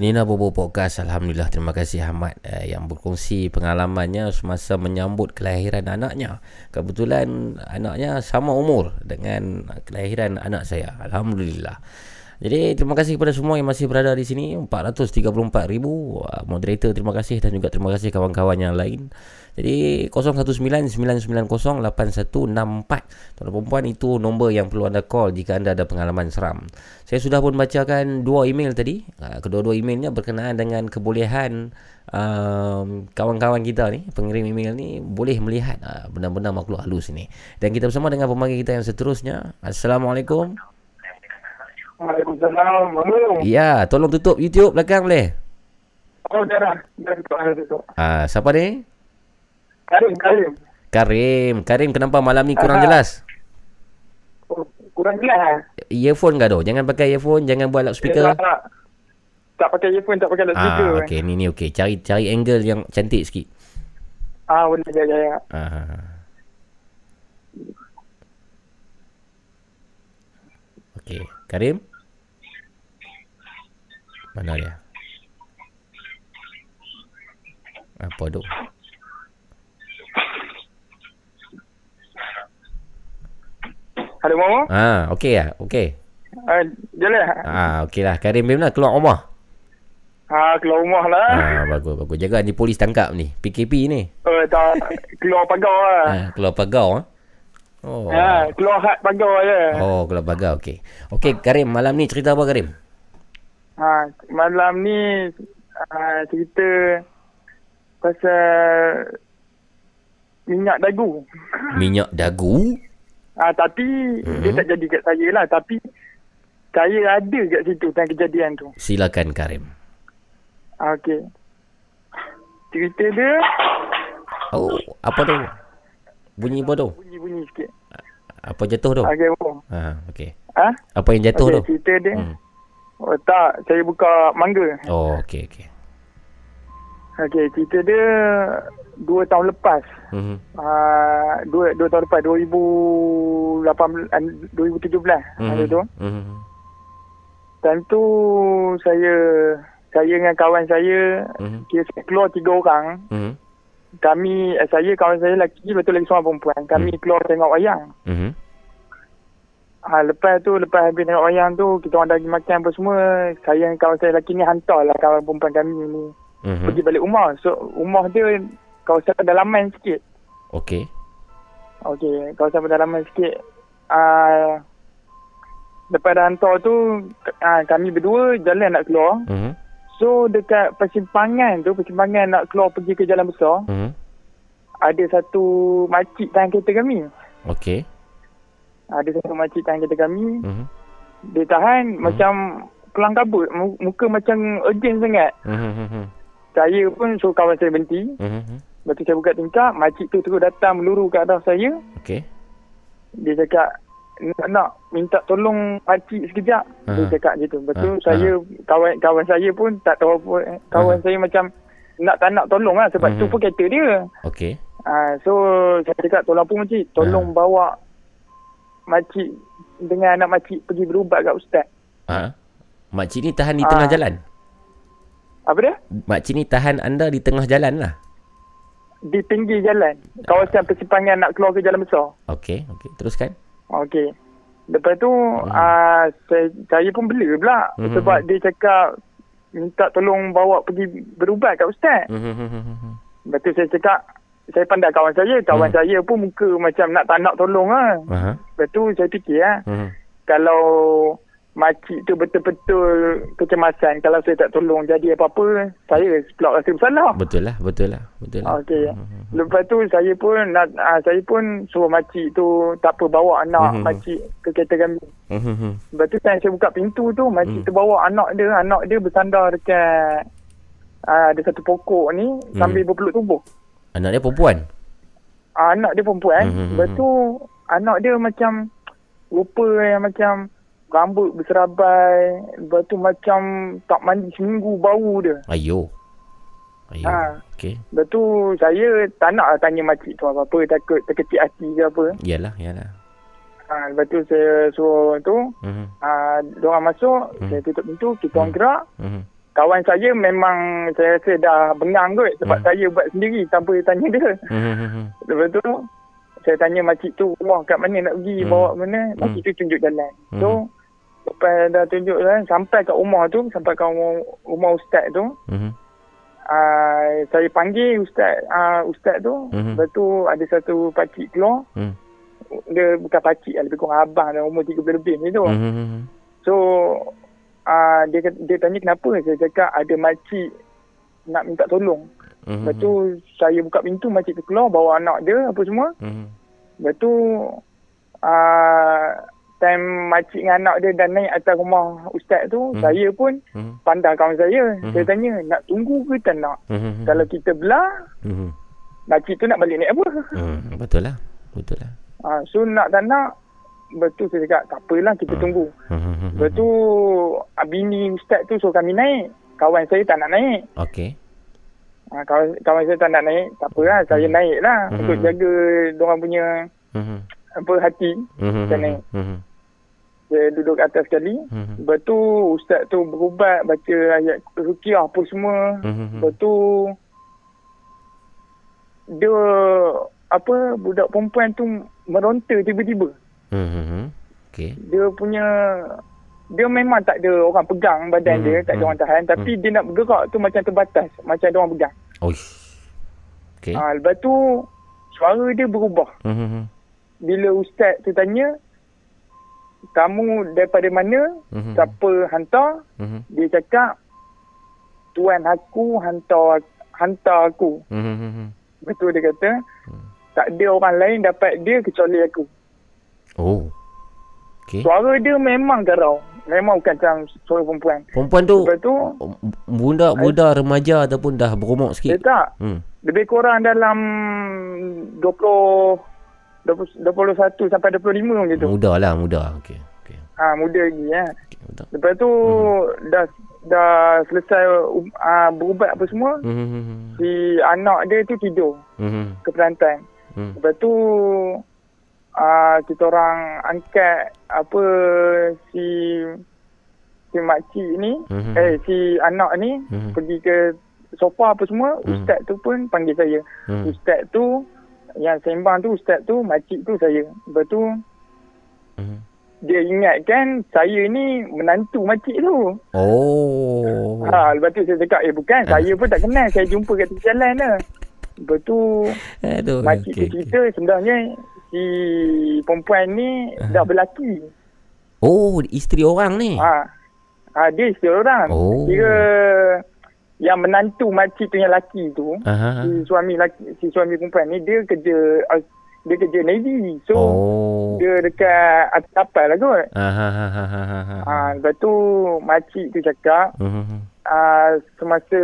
Nina Bobo Podcast Alhamdulillah terima kasih Ahmad eh, yang berkongsi pengalamannya semasa menyambut kelahiran anaknya. Kebetulan anaknya sama umur dengan kelahiran anak saya. Alhamdulillah. Jadi terima kasih kepada semua yang masih berada di sini 434,000 uh, moderator terima kasih dan juga terima kasih kawan-kawan yang lain. Jadi 0199908164 Tuan dan perempuan itu nombor yang perlu anda call jika anda ada pengalaman seram. Saya sudah pun bacakan dua email tadi. Uh, kedua-dua emailnya berkenaan dengan kebolehan um, kawan-kawan kita ni, pengirim email ni boleh melihat uh, benda-benda makhluk halus ini. Dan kita bersama dengan pemanggil kita yang seterusnya. Assalamualaikum. Waalaikumsalam. Mama. Ya, tolong tutup YouTube belakang boleh? Oh, dah dah. Dah tutup. Dah tutup. Ah, siapa ni? Karim, Karim. Karim. Karim kenapa malam ni kurang Aha. jelas? Oh, kurang jelas. Earphone ke tu? Jangan pakai earphone, jangan buat loudspeaker. Tak, tak. Tak pakai earphone, tak pakai loudspeaker. Ah, okey, ni ni okey. Cari cari angle yang cantik sikit. Ah, boleh, ya, ya, ya. Ah. Okey, Karim? Mana dia? Apa tu? Ada Mama? Ah, okey ya, okey. Ah, jalan. Ah, okey lah. Karim memang keluar rumah. Ah, keluar rumah lah. Ah, bagus bagus. Jaga ni polis tangkap ni. PKP ni. Oh, tak. Keluar pagar lah. Ah, keluar pagar ah. Oh. Ah, keluar hat pagar je. Oh, keluar pagar okey. Okey, Karim, malam ni cerita apa Karim? Ha, malam ni ah, cerita pasal minyak dagu. Minyak dagu? Ah, tapi Mhm. dia tak jadi kat saya lah. Tapi saya ada kat situ time kejadian tu. Silakan Karim. Ah, Okey. Cerita dia Oh, apa tu? Bunyi apa tu? bunyi-bunyi sikit. Apa jatuh tu? Okey, oh. Ah, okey. Ha? Apa yang jatuh Okey, tu? cerita dia. Hmm. Oh, tak. Saya buka mangga. Oh, okey okey. Okey, cerita dia dua tahun lepas. Mhm. Uh, dua, dua tahun lepas, 2018, ah, 2017. Mhm. Hari tu. Mhm. Time tu saya saya dengan kawan saya Mhm. kira saya keluar tiga orang. Mhm. Kami eh, saya kawan saya lelaki betul lagi seorang perempuan. Kami Hmm. keluar tengok wayang. Mhm. Ha, lepas tu lepas habis tengok wayang tu kita orang dah pergi makan apa semua. Saya dengan kawan saya lelaki ni hantarlah kawan perempuan kami ni Mhm. pergi balik rumah. So rumah dia kawasan pedalaman sikit. Okey. Okey, kawasan pedalaman sikit. Ah lepas dah hantar tu ah, kami berdua jalan nak keluar. Mhm. So dekat persimpangan tu, persimpangan nak keluar pergi ke jalan besar, Mhm. ada satu makcik tahan kereta kami. Okey. Ada satu makcik tahan kereta kami. Mhm. Dia tahan macam kelang kabut, mu- muka macam urgent sangat. Mhm. Saya pun suruh kawan saya berhenti. Mhm. Lepas tu saya buka tingkap, makcik tu terus datang meluru ke arah saya. Okey. Dia cakap, nak, nak minta tolong makcik sekejap. Dia Aha. cakap gitu. Lepas tu Ah, saya, kawan kawan saya pun tak tahu apa. eh. Kawan Aha. saya macam nak tak nak tolong lah sebab tu Mhm. pun kereta dia. Okey. Ah, so saya cakap tolong apa makcik? Tolong bawa makcik dengan anak makcik pergi berubat kat ustaz. Ah. Makcik ni tahan di tengah Ah. jalan. Apa dia? Makcik ni tahan anda di tengah jalan lah. Di pinggir jalan. Kawasan persimpangan nak keluar ke jalan besar. Okey, okey. Teruskan. Okey. Lepas tu hmm. uh, saya, saya pun bela pula hmm. sebab dia cakap minta tolong bawa pergi berubat kat ustaz. Hmm. Lepas tu saya cakap saya pandai kawan saya, kawan Hmm. saya pun muka macam nak tak nak tolong lah. Aha. Lepas tu saya fikir lah, Hmm. kalau makcik tu betul-betul kecemasan kalau saya tak tolong jadi apa-apa, saya pula rasa bersalah. Betul lah, betul lah. Betul lah. Okey. Lepas tu saya pun nak uh, saya pun suruh makcik tu tak apa bawa anak Mhm. makcik ke kereta kami. Hmm. Lepas tu saya buka pintu tu makcik tu bawa anak dia, anak dia bersandar dekat uh, ada satu pokok ni sambil berpeluk tubuh. Anak dia perempuan? Uh, anak dia perempuan. Mhm, Lepas tu anak dia macam rupa yang macam rambut berserabai. Lepas tu macam tak mandi seminggu bau dia. Ayo. Ayo. Ha. Okey. Lepas tu saya tak nak tanya makcik tu apa-apa takut terkecil hati ke apa. Yalah, yalah. Ha, lepas tu saya suruh tu Hmm. uh, diorang masuk, Hmm. saya tutup pintu, kita orang gerak. Hmm. Kawan saya memang saya rasa dah bengang kot sebab Hmm. saya buat sendiri tanpa tanya dia. Hmm. Lepas tu saya tanya makcik tu rumah kat mana nak pergi, Hmm. bawa mana. Makcik tu tunjuk jalan. Hmm. So lepas dah tunjuk jalan sampai kat rumah tu, sampai kat rumah, rumah ustaz tu, Hmm. uh, saya panggil ustaz uh, ustaz tu. Mhm. Lepas tu ada satu pakcik keluar. Hmm. Dia bukan pakcik lah, lebih kurang abang dah umur 30 lebih macam tu. Hmm. So uh, dia dia tanya kenapa saya cakap ada makcik nak minta tolong. Hmm. Lepas tu saya buka pintu makcik tu keluar bawa anak dia apa semua. Hmm. Lepas tu uh, time makcik dengan anak dia dah naik atas rumah ustaz tu Hmm. saya pun Hmm. pandang kawan saya. Mhm. Saya tanya nak tunggu ke tak nak? Hmm. Kalau kita belah Hmm. makcik tu nak balik naik apa? Hmm. Betul lah. Betul lah. Uh, so nak tak nak Betul saya cakap tak apalah kita tunggu. Hmm. Lepas tu ah, bini ustaz tu suruh kami naik. Kawan saya tak nak naik. Okey. Ha, kawan, kawan saya tak nak naik. Tak apa lah. Saya naik lah. Mhm. Untuk jaga orang punya Hmm. apa hati. Hmm. Saya naik. Hmm. Saya duduk atas sekali. Hmm. Lepas tu ustaz tu berubat. Baca ayat rukiah apa semua. Hmm. Lepas tu dia apa budak perempuan tu meronta tiba-tiba. Hmm. Okey. Dia punya dia memang tak ada orang pegang badan Mhm, dia, tak ada mhm, orang tahan tapi dia nak bergerak tu macam terbatas, macam ada orang pegang. Oish. Okey. Ha, lepas tu suara dia berubah. Hmm. Bila ustaz tu tanya kamu daripada mana? Mhm. Siapa hantar? Hmm. Dia cakap tuan aku hantar hantar aku. Hmm. Betul dia kata tak ada orang lain dapat dia kecuali aku. Oh. Okey. Suara dia memang garau. Memang bukan macam suara perempuan. Perempuan tu Lepas tu budak budak remaja ataupun dah berumur dia sikit. tak Hmm. lebih kurang dalam 20 20 21 sampai 25 macam tu. Muda lah, muda. Okey. Okey. Ha, muda lagi ya. Betul. Lepas tu dah dah selesai uh, berubat apa semua. Hmm. Si anak dia tu tidur Hmm. ke perantai. Hmm. Lepas tu uh, kita orang angkat apa si si makcik ni Mhm. eh si anak ni Mhm. pergi ke sofa apa semua Mhm. ustaz tu pun panggil saya. Hmm. Ustaz tu yang sembang tu ustaz tu makcik tu saya. Lepas tu Hmm. dia ingatkan saya ni menantu makcik tu. Oh. Ha, lepas tu saya cakap, eh bukan, saya pun tak kenal. Saya jumpa kat tepi jalan lah. Lepas tu, Aduh. makcik okey, tu cerita sebenarnya si perempuan ni dah berlaki. Oh, isteri orang ni. Ha, ha dia isteri orang. Oh. Kira yang menantu makcik tu yang laki tu, Aha. si suami laki, si suami perempuan ni dia kerja dia kerja Navy. So, Oh. dia dekat atas kapal lah kot. Aha. ha, lepas tu makcik tu cakap, Hmm. Uh, semasa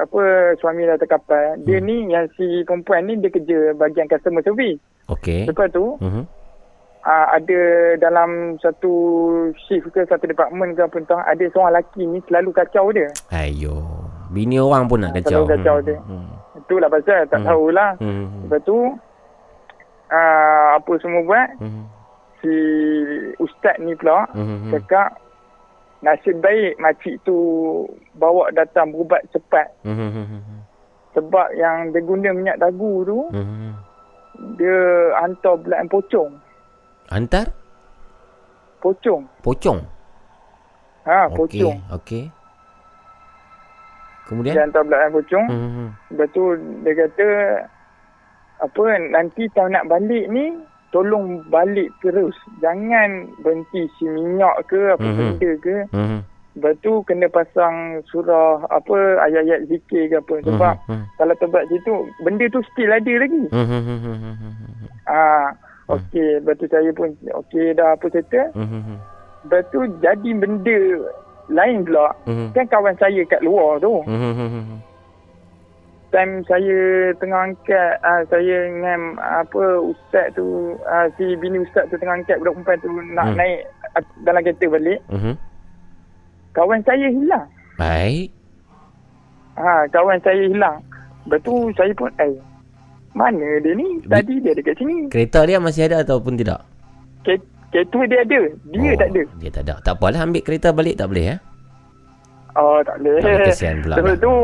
apa suami dah terkapal, dia ni yang si perempuan ni dia kerja bahagian customer service. Okey. Lepas tu Hmm. uh, ada dalam satu shift ke satu department ke apa entah, ada seorang lelaki ni selalu kacau dia. Ayo. Bini orang pun nak kacau. Selalu kacau Hmm. dia. Hmm. Itulah pasal tak Hmm. tahulah. Hmm. Lepas tu uh, apa semua buat Hmm. si ustaz ni pula Hmm. cakap nasib baik makcik tu bawa datang berubat cepat. Mhm, mhm, mhm. Sebab yang dia guna minyak dagu tu, Mhm. dia hantar belaan pocong. Hantar Pocong. pocong. Ha, Okey, pocong. okey. Dia Kemudian? hantar belaan pocong. Mhm. Lepas tu dia kata apa nanti tahun nak balik ni tolong balik terus. Jangan berhenti si minyak ke apa Mhm. benda ke. Mhm. Lepas tu kena pasang surah apa ayat-ayat zikir ke apa. Sebab Mhm. kalau tempat situ benda tu still ada lagi. Mhm, mhm, mhm, mhm. Ah, okey. Lepas tu saya pun okey dah apa settle. Mhm, mhm. Lepas tu jadi benda lain pula. Mhm. Kan kawan saya kat luar tu. Mhm, mhm, mhm. Time saya tengah angkat uh, saya dengan apa ustaz tu uh, si bini ustaz tu tengah angkat budak perempuan tu nak Hmm. hmm. naik uh, dalam kereta balik Mhm. kawan saya hilang Baik. ha kawan saya hilang lepas tu saya pun eh mana dia ni tadi dia dekat sini Kereta dia masih ada ataupun tidak? Ke- kereta dia ada dia Oh, tak ada Dia tak ada. Tak apalah ambil kereta balik tak boleh eh? oh tak boleh Tak kesian pula. lepas dah. tu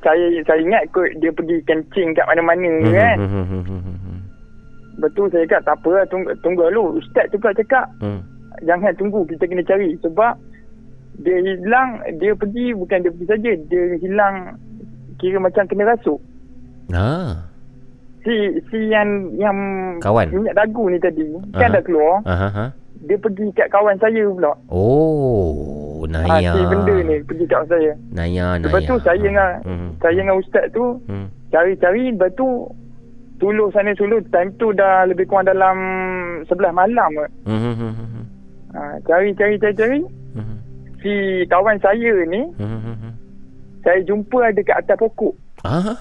saya saya ingat kot dia pergi kencing kat mana-mana Mhm, kan mhm, mhm, mhm, mhm. betul saya cakap tak apa lah tunggu, tunggu dulu ustaz tu pula cakap Hmm. jangan tunggu kita kena cari sebab dia hilang dia pergi bukan dia pergi saja dia hilang kira macam kena rasuk Ah. si si yang yang Kawan. minyak dagu ni tadi kan Aha. dah keluar Aha, ha. Dia pergi kat kawan saya pula Oh, ha, Naya. si benda ni pergi kat kawan saya Naya, Naya. lepas tu saya dengan Hmm. saya dengan ustaz tu Hmm. cari-cari lepas tu Tuluh sana suluh time tu dah lebih kurang dalam 11 malam mhm. Ha, cari cari cari cari Mhm, si kawan saya ni mhm. saya jumpa ada kat atas pokok Ah,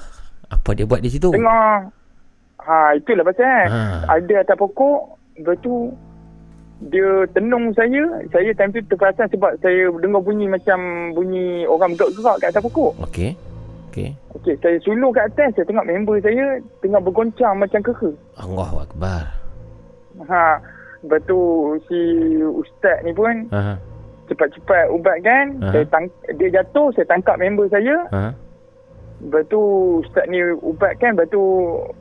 apa dia buat di situ? Tengah Ha itulah pasal Ha. Ada atas pokok Lepas tu Dia tenung saya Saya time tu terperasan sebab saya dengar bunyi macam Bunyi orang bergerak kat atas pokok Okey. Okey. Okey saya sulur kat atas Saya tengok member saya Tengah bergoncang macam keke Allahu akbar. Ha Lepas tu si ustaz ni pun Ha. Cepat-cepat ubatkan Aha. saya tang- Dia jatuh Saya tangkap member saya Ha. Lepas tu ustaz ni ubatkan Lepas tu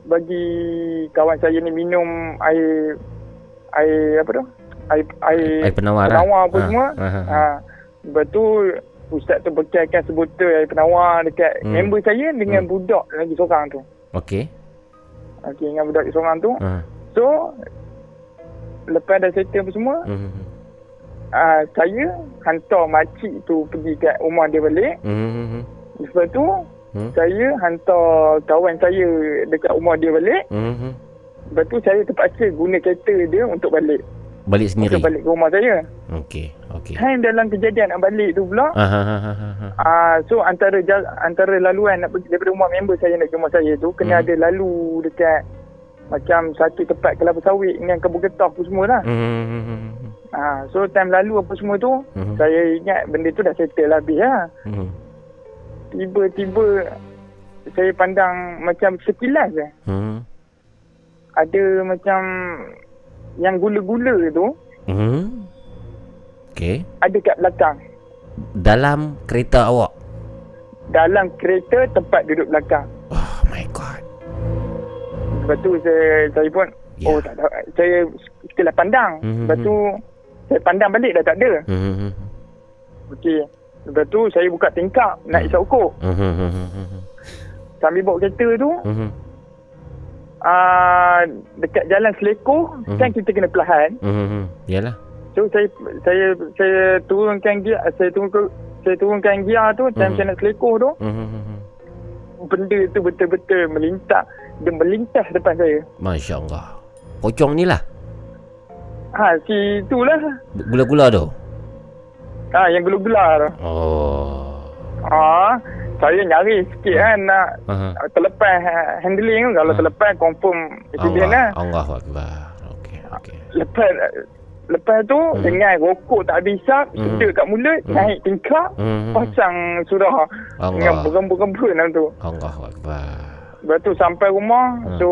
bagi kawan saya ni minum air Air apa tu Air, air, Air penawar lah. penawar apa Ha, semua ha, ha. Lepas tu ustaz tu bekalkan sebotol air penawar dekat Hmm. member saya Dengan Hmm. budak lagi seorang tu Okey. Okey dengan budak seorang tu Ha. So Lepas dah settle apa semua Mhm. uh, Saya hantar makcik tu pergi kat rumah dia balik Mhm. Lepas tu Hmm. Saya hantar kawan saya dekat rumah dia balik Mhm. Lepas tu saya terpaksa guna kereta dia untuk balik Balik sendiri. Untuk balik ke rumah saya Okey. Okey. Time dalam kejadian nak balik tu pula Ah, ha, ha, ha, ha, ha. uh, So antara jal, antara laluan nak pergi daripada rumah member saya nak ke rumah saya tu Kena Hmm. ada lalu dekat Macam satu tempat kelapa sawit dengan kebun getah apa semua lah Mhm. uh, So time lalu apa semua tu Mhm. Saya ingat benda tu dah settle habis lah Mhm. Tiba-tiba Saya pandang macam sekilas je Mhm. Ada macam Yang gula-gula tu Mhm. Okey. Ada kat belakang Dalam kereta awak. Dalam kereta tempat duduk belakang Oh my god. Lepas tu saya, saya pun Ya. Oh tak ada Saya sekilas pandang Mhm. Lepas tu Saya pandang balik dah tak ada Mhm. Okey Lepas tu saya buka tingkap Nak isap ukur. Mhm. Sambil bawa kereta tu Mhm. Uh, Dekat jalan Seleko Mhm. Kan kita kena perlahan Mhm. Yalah. So saya saya saya turunkan gear saya turun saya turunkan gear tu time Mhm. saya nak Seleko tu Mhm. benda tu betul-betul melintas dia melintas depan saya. Masya Allah. Pocong ni lah. Ha si itulah Gula-gula tu. ha yang gula-gula tu. Oh. Ha saya nyari sikit kan nak Aha. terlepas ha, handling tu. kalau Ha. terlepas confirm accident lah. Allah. Akbar. Okey. Okey. Lepas lepas tu Hmm. dengan rokok tak habis hisap Hmm. sedek kat mulut Hmm. naik tingkap Mhm. pasang surah dengan Allah. berembun-rembun dalam tu. Allah. Lepas tu sampai rumah Hmm. So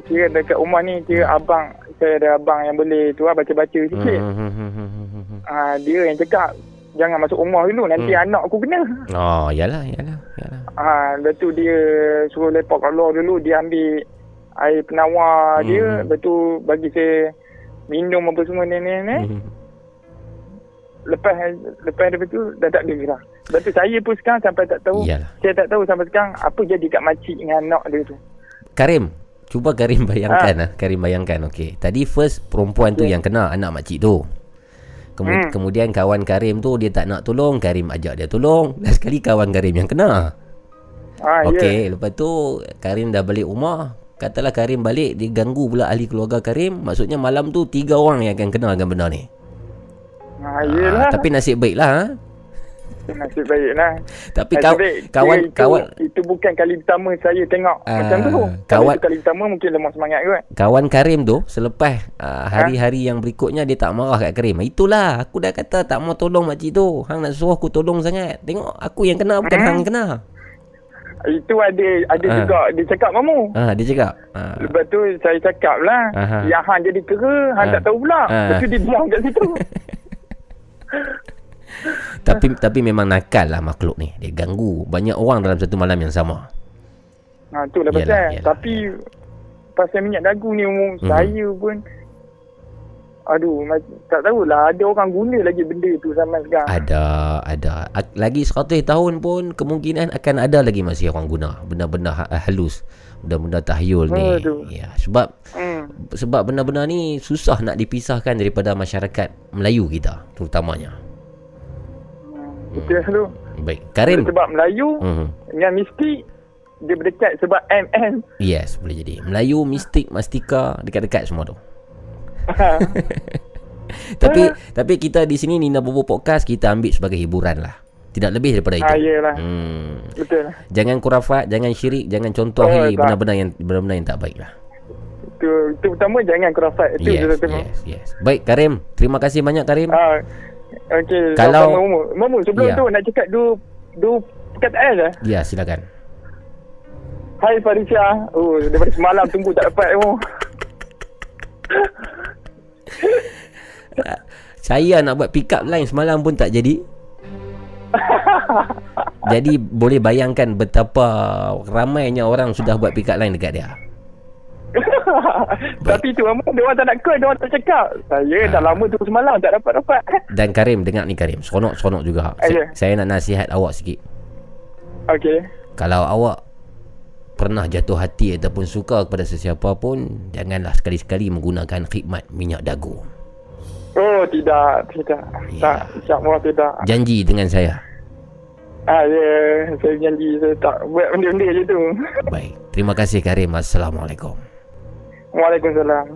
Kira dekat rumah ni Kira abang Saya ada abang yang boleh tu lah Baca-baca sikit Mhm. Ah dia yang cakap jangan masuk rumah dulu nanti Hmm. anak aku kena. Oh, yalah, yalah, yalah. Ah lepas tu dia suruh lepak kat luar dulu dia ambil air penawar Hmm. dia lepas tu bagi saya minum apa semua ni ni ni. Hmm. Lepas lepas daripada tu dah tak ada dah. Lepas tu saya pun sekarang sampai tak tahu. Yalah. Saya tak tahu sampai sekarang apa jadi kat makcik dengan anak dia tu. Karim, cuba Karim bayangkan ah. Karim bayangkan okey. Tadi first perempuan tu Ya. yang kena anak makcik tu. Kemu- Hmm. Kemudian kawan Karim tu dia tak nak tolong, Karim ajak dia tolong. Last sekali kawan Karim yang kena. Ah ya. Okey, lepas tu Karim dah balik rumah. Katalah Karim balik dia ganggu pula ahli keluarga Karim, maksudnya malam tu tiga orang yang akan kena dengan benda ni. Ah. Ah, tapi nasib baiklah ha. Nasib baiklah. Tapi Nasib kaw, baik. kawan itu, kawan itu bukan kali pertama saya tengok Ah, macam tu. Kawan- itu kali pertama mungkin lemah semangat kot. Kawan Karim tu selepas uh, hari-hari yang berikutnya dia tak marah kat Karim. Itulah aku dah kata tak mau tolong makcik tu. Hang nak suruh aku tolong sangat. Tengok aku yang kena bukan Hmm. hang yang kena. Itu ada ada Ah. juga dia cakap mamu. Ah dia cakap. Ah. Lepas tu saya cakap lah Aha. Yang hang jadi kera Hang Ah. tak tahu pula Ah. Lepas tu dia diam kat situ Tapi tapi memang nakal lah makhluk ni. Dia ganggu banyak orang dalam satu malam yang sama. ha, Tu lah pasal yalah, Tapi Pasal minyak dagu ni umum Mhm. Saya pun Aduh Tak tahulah Ada orang guna lagi benda tu zaman sekarang Ada ada lagi 100 tahun pun kemungkinan akan ada lagi masih orang guna benda-benda ha- halus. Benda-benda tahyul ni. Tu. Ya, sebab hmm. sebab benda-benda ni susah nak dipisahkan daripada masyarakat Melayu kita terutamanya. Betul tu Baik, Karim. Sebab Melayu Mhm. Dengan mistik Dia berdekat sebab MM Yes, boleh jadi. Melayu, mistik, mastika dekat-dekat semua tu. tapi tapi kita di sini Nina Bobo Podcast kita ambil sebagai hiburan lah. Tidak lebih daripada itu. Ah, yelah. Hmm. Betul Jangan kurafat, jangan syirik, jangan contohi Oh, benda-benda yang benda-benda yang tak baik lah. Itu, itu pertama jangan kerafat Itu Yes, yes, yes. Baik Karim, terima kasih banyak Karim. Ah, Okey, Kalau-. Momo sebelum Ya. tu nak cakap dua dua perkataan lah. Ya, silakan. Hai Farisha. Oh, daripada semalam tunggu tak dapat Momo. Saya nak buat pick up line semalam pun tak jadi. Jadi boleh bayangkan betapa ramainya orang sudah buat pick up line dekat dia. Tapi tu Momo dia orang tak nak call, dia orang tak cakap. Saya dah lama tu semalam tak dapat dapat. Dan Karim dengar ni Karim, seronok-seronok juga. Ya. Saya, saya nak nasihat awak sikit. Okey. Kalau awak pernah jatuh hati ataupun suka kepada sesiapa pun, janganlah sekali-sekali menggunakan khidmat minyak dagu. Oh, tidak, tidak. Ya. Tak, insya-Allah tidak. Janji dengan saya. Ah, ya, saya janji saya tak buat benda-benda je tu. Baik. Terima kasih Karim. Assalamualaikum. Waalaikumsalam.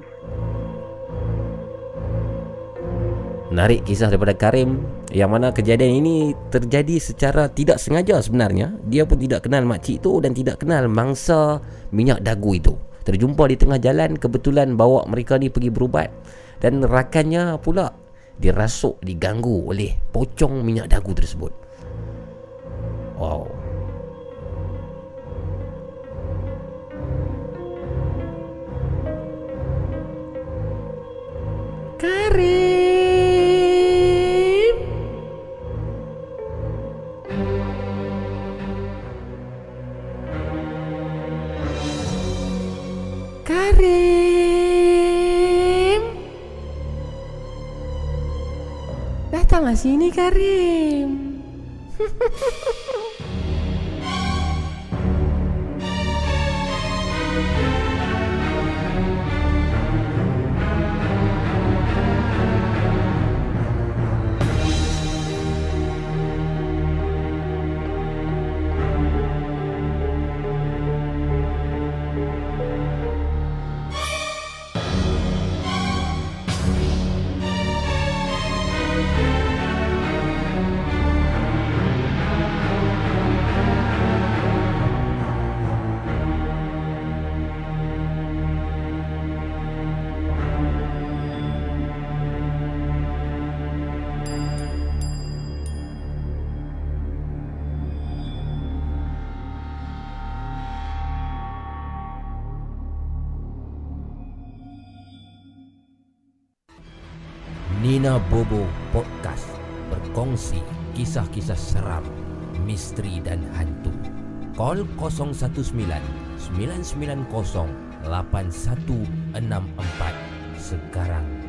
Menarik kisah daripada Karim yang mana kejadian ini terjadi secara tidak sengaja sebenarnya. Dia pun tidak kenal makcik tu dan tidak kenal mangsa minyak dagu itu. Terjumpa di tengah jalan kebetulan bawa mereka ni pergi berubat dan rakannya pula dirasuk diganggu oleh pocong minyak dagu tersebut. Wow. Karim. Karim. Datanglah sini Karim. kisah-kisah seram, misteri dan hantu. Call 019 990 8164 sekarang.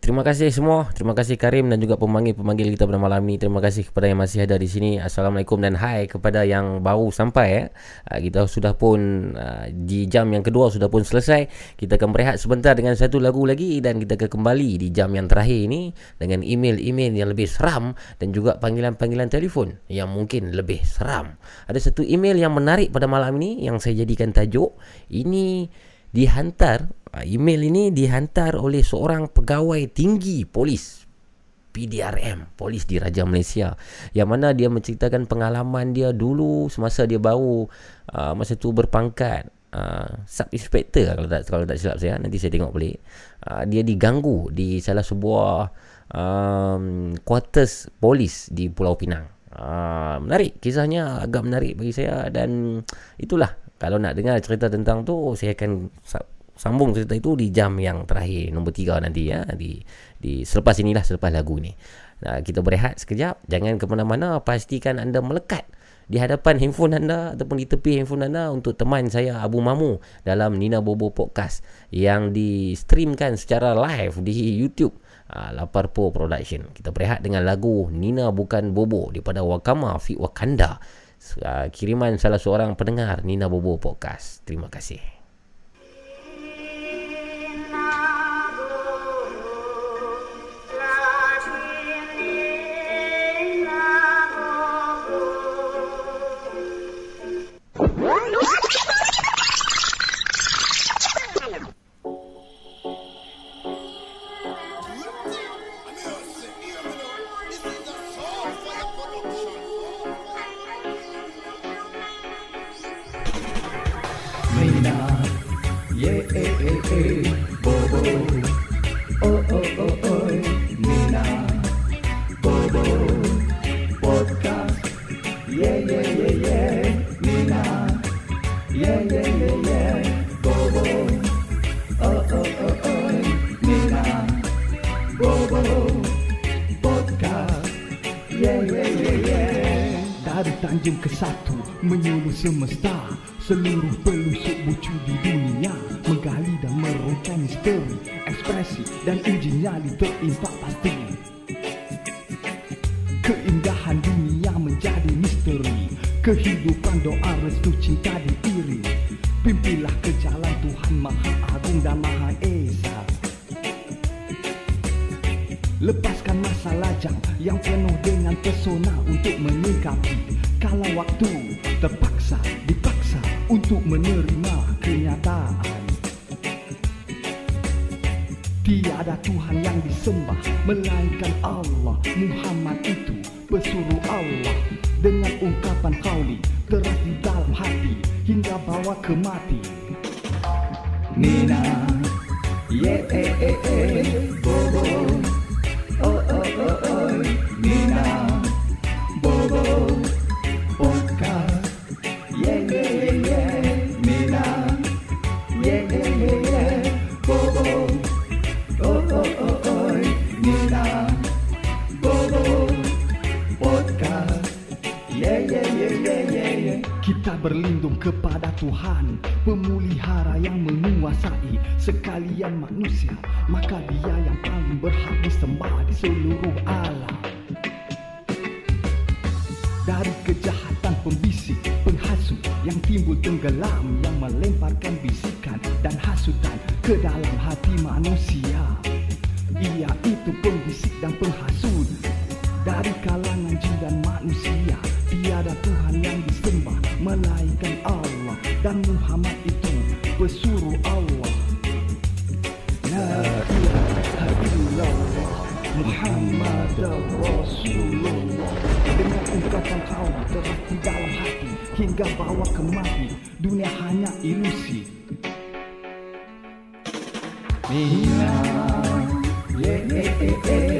Terima kasih semua. Terima kasih Karim dan juga pemanggil-pemanggil kita pada malam ini. Terima kasih kepada yang masih ada di sini. Assalamualaikum dan hai kepada yang baru sampai ya. Kita sudah pun ah, di jam yang kedua sudah pun selesai. Kita akan berehat sebentar dengan satu lagu lagi dan kita akan kembali di jam yang terakhir ini dengan email-email yang lebih seram dan juga panggilan-panggilan telefon yang mungkin lebih seram. Ada satu email yang menarik pada malam ini yang saya jadikan tajuk. Ini dihantar email ini dihantar oleh seorang pegawai tinggi polis PDRM polis di Raja Malaysia yang mana dia menceritakan pengalaman dia dulu semasa dia baru uh, masa tu berpangkat. Uh, sub inspector lah kalau tak kalau tak silap saya nanti saya tengok balik. Uh, dia diganggu di salah sebuah um, quarters polis di Pulau Pinang. Uh, menarik kisahnya agak menarik bagi saya dan itulah. Kalau nak dengar cerita tentang tu saya akan sa- sambung cerita itu di jam yang terakhir nombor tiga nanti ya di di selepas inilah selepas lagu ni. Nah, kita berehat sekejap jangan ke mana-mana pastikan anda melekat di hadapan handphone anda ataupun di tepi handphone anda untuk teman saya Abu Mamu dalam Nina Bobo Podcast yang di streamkan secara live di YouTube uh, Laparpo Production. Kita berehat dengan lagu Nina Bukan Bobo daripada Wakama Fit Wakanda. Uh, kiriman salah seorang pendengar Nina Bobo Podcast. Terima kasih. Tanjung ke Satu menyuluh semesta. Seluruh pelusuk bucu di dunia. Menggali dan merungkai misteri Ekspresi dan uji nyali terimpak pasti. Keindahan dunia menjadi misteri. Kehidupan doa restu cinta diiring Pimpilah ke jalan Tuhan Maha Agung dan Maha Esa. Lepaskan masa lajang yang penuh dengan pesona untuk menyingkapi Kalau waktu terpaksa dipaksa untuk menerima kenyataan. Tiada Tuhan yang disembah Melainkan Allah Muhammad itu pesuruh Allah Dengan ungkapan kauli Teras di dalam hati Hingga bawa ke mati. Nina Yeah, eh, eh, alam Dari kejahatan pembisik, penghasut Yang timbul tenggelam Yang melemparkan bisikan dan hasutan Ke dalam hati manusia. Ia itu pembisik dan penghasut. Dari kalangan jin dan manusia Tiada Tuhan yang disembah Melainkan Allah Dan Muhammad itu pesuruh Allah. La ilaha illallah Muhammad Rasulullah. Dengan ungkapan kau telah di dalam hati Hingga bawa ke mati Dunia hanya ilusi. Mina Yeah, yeah, yeah, yeah,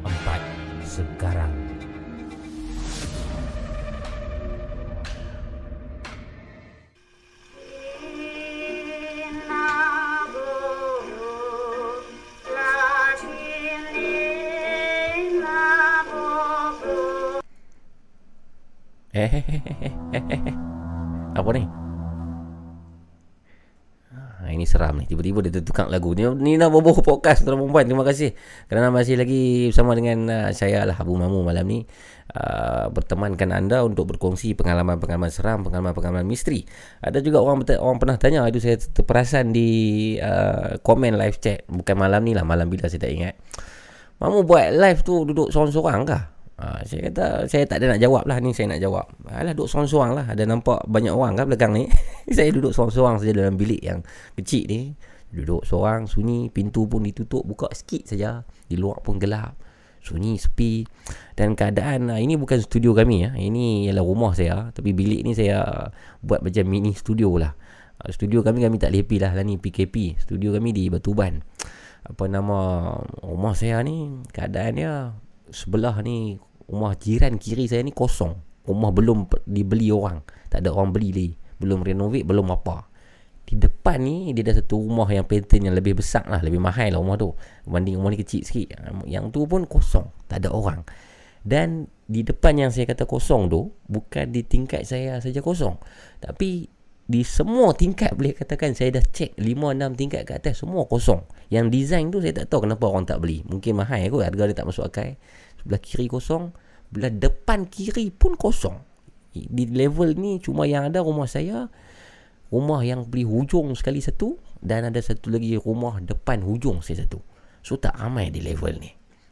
Apa ni? Ah, ini seram ni. Tiba-tiba dia tertukar lagu. Ni Nina Bobo Podcast tuan perempuan. Terima kasih kerana masih lagi bersama dengan uh, saya lah Abu Mamu malam ni. Uh, bertemankan anda untuk berkongsi pengalaman-pengalaman seram, pengalaman-pengalaman misteri. Ada juga orang orang pernah tanya, itu saya terperasan di uh, komen live chat. Bukan malam ni lah, malam bila saya tak ingat. Mamu buat live tu duduk seorang-seorang kah? Ha, saya kata saya tak ada nak jawab lah ni saya nak jawab. Alah duduk seorang-seorang lah. Ada nampak banyak orang kan belakang ni. saya duduk seorang-seorang saja dalam bilik yang kecil ni. Duduk seorang sunyi, pintu pun ditutup, buka sikit saja. Di luar pun gelap. Sunyi, sepi. Dan keadaan ah, ini bukan studio kami ya. Ini ialah rumah saya, tapi bilik ni saya buat macam mini studio lah. Ah, Studio kami kami tak lepi lah, lah ni PKP. Studio kami di Batuban. apa nama rumah saya ni keadaan dia sebelah ni rumah jiran kiri saya ni kosong. Rumah belum dibeli orang. Tak ada orang beli lagi. Belum renovate, belum apa. Di depan ni dia ada satu rumah yang pattern yang lebih besar lah, lebih mahal lah rumah tu. Berbanding rumah ni kecil sikit. Yang tu pun kosong, tak ada orang. Dan di depan yang saya kata kosong tu bukan di tingkat saya saja kosong. Tapi di semua tingkat boleh katakan saya dah cek 5 6 tingkat ke atas semua kosong. Yang design tu saya tak tahu kenapa orang tak beli. Mungkin mahal kot harga dia tak masuk akal. Sebelah kiri kosong, sebelah depan kiri pun kosong. Di level ni cuma yang ada rumah saya rumah yang beli hujung sekali satu dan ada satu lagi rumah depan hujung saya satu. So tak ramai di level ni.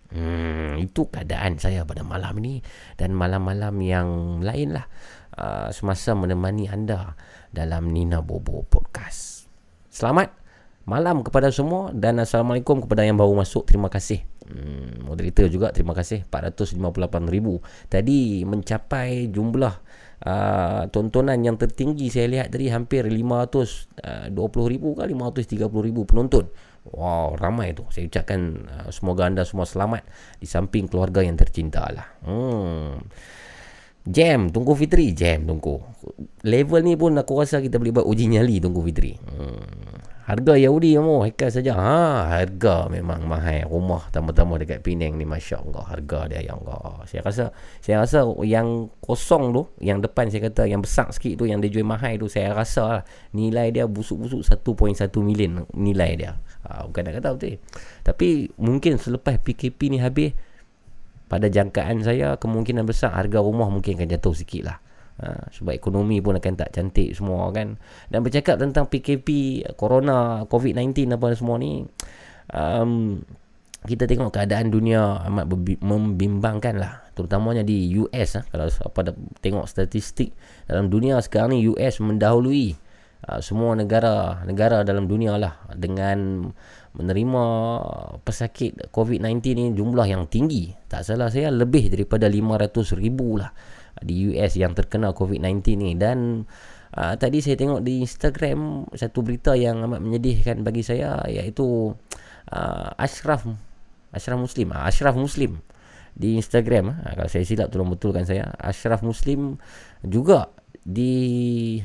Hmm, itu keadaan saya pada malam ni dan malam-malam yang lain lah uh, semasa menemani anda dalam Nina Bobo Podcast. Selamat malam kepada semua dan Assalamualaikum kepada yang baru masuk. Terima kasih. Hmm, moderator juga terima kasih 458,000 tadi mencapai jumlah uh, tontonan yang tertinggi saya lihat tadi hampir 520,000 ke 530,000 penonton wow ramai tu saya ucapkan uh, semoga anda semua selamat di samping keluarga yang tercinta lah hmm. Jam Tunggu Fitri Jam tunggu Level ni pun aku rasa kita boleh buat uji nyali Tunggu Fitri. Hmm. Harga Yahudi kamu Haikal saja. Ha, Harga memang mahal. Rumah tambah-tambah dekat Penang ni Masya Allah Harga dia ya Allah Saya rasa Saya rasa yang kosong tu Yang depan saya kata Yang besar sikit tu Yang dia jual mahal tu Saya rasa lah Nilai dia busuk-busuk 1.1 million Nilai dia. Ha, Bukan nak kata betul. Tapi mungkin selepas PKP ni habis Pada jangkaan saya Kemungkinan besar Harga rumah mungkin akan jatuh sikit lah Ha, sebab ekonomi pun akan tak cantik semua kan? Dan bercakap tentang PKP Corona COVID-19 apa semua ni um, kita tengok keadaan dunia amat membimbangkan lah terutamanya di US ha, kalau apa tengok statistik dalam dunia sekarang ni US mendahului uh, semua negara negara dalam dunia lah dengan menerima pesakit COVID-19 ni jumlah yang tinggi. Tak salah saya lebih daripada 500 ribu lah di US yang terkena COVID-19 ni. Dan uh, tadi saya tengok di Instagram satu berita yang amat menyedihkan bagi saya iaitu uh, Ashraf Ashraf Muslim. Uh, Ashraf Muslim di Instagram. Uh, kalau saya silap tolong betulkan saya. Ashraf Muslim juga di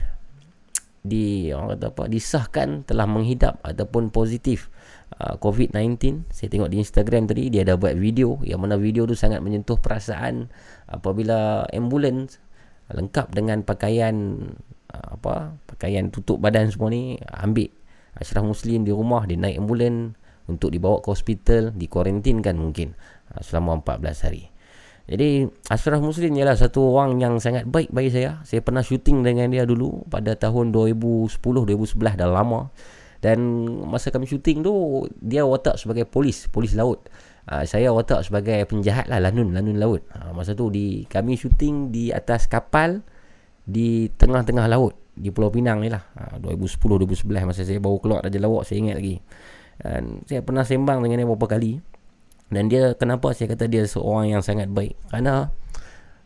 di orang kata apa disahkan telah menghidap ataupun positif uh, COVID-19 saya tengok di Instagram tadi dia ada buat video yang mana video tu sangat menyentuh perasaan apabila ambulans lengkap dengan pakaian uh, apa pakaian tutup badan semua ni ambil Ashraf Muslim di rumah dia naik ambulans untuk dibawa ke hospital dikuarantinkan mungkin uh, selama 14 hari jadi Ashraf Muslim ialah satu orang yang sangat baik bagi saya. Saya pernah syuting dengan dia dulu pada tahun 2010-2011 dah lama. Dan masa kami syuting tu dia watak sebagai polis, polis laut. Uh, saya watak sebagai penjahat lah lanun, lanun laut. Uh, masa tu di kami syuting di atas kapal di tengah-tengah laut di Pulau Pinang ni lah. Uh, 2010-2011 masa saya baru keluar Raja Lawak saya ingat lagi. Dan saya pernah sembang dengan dia beberapa kali. Dan dia kenapa saya kata dia seorang yang sangat baik? Karena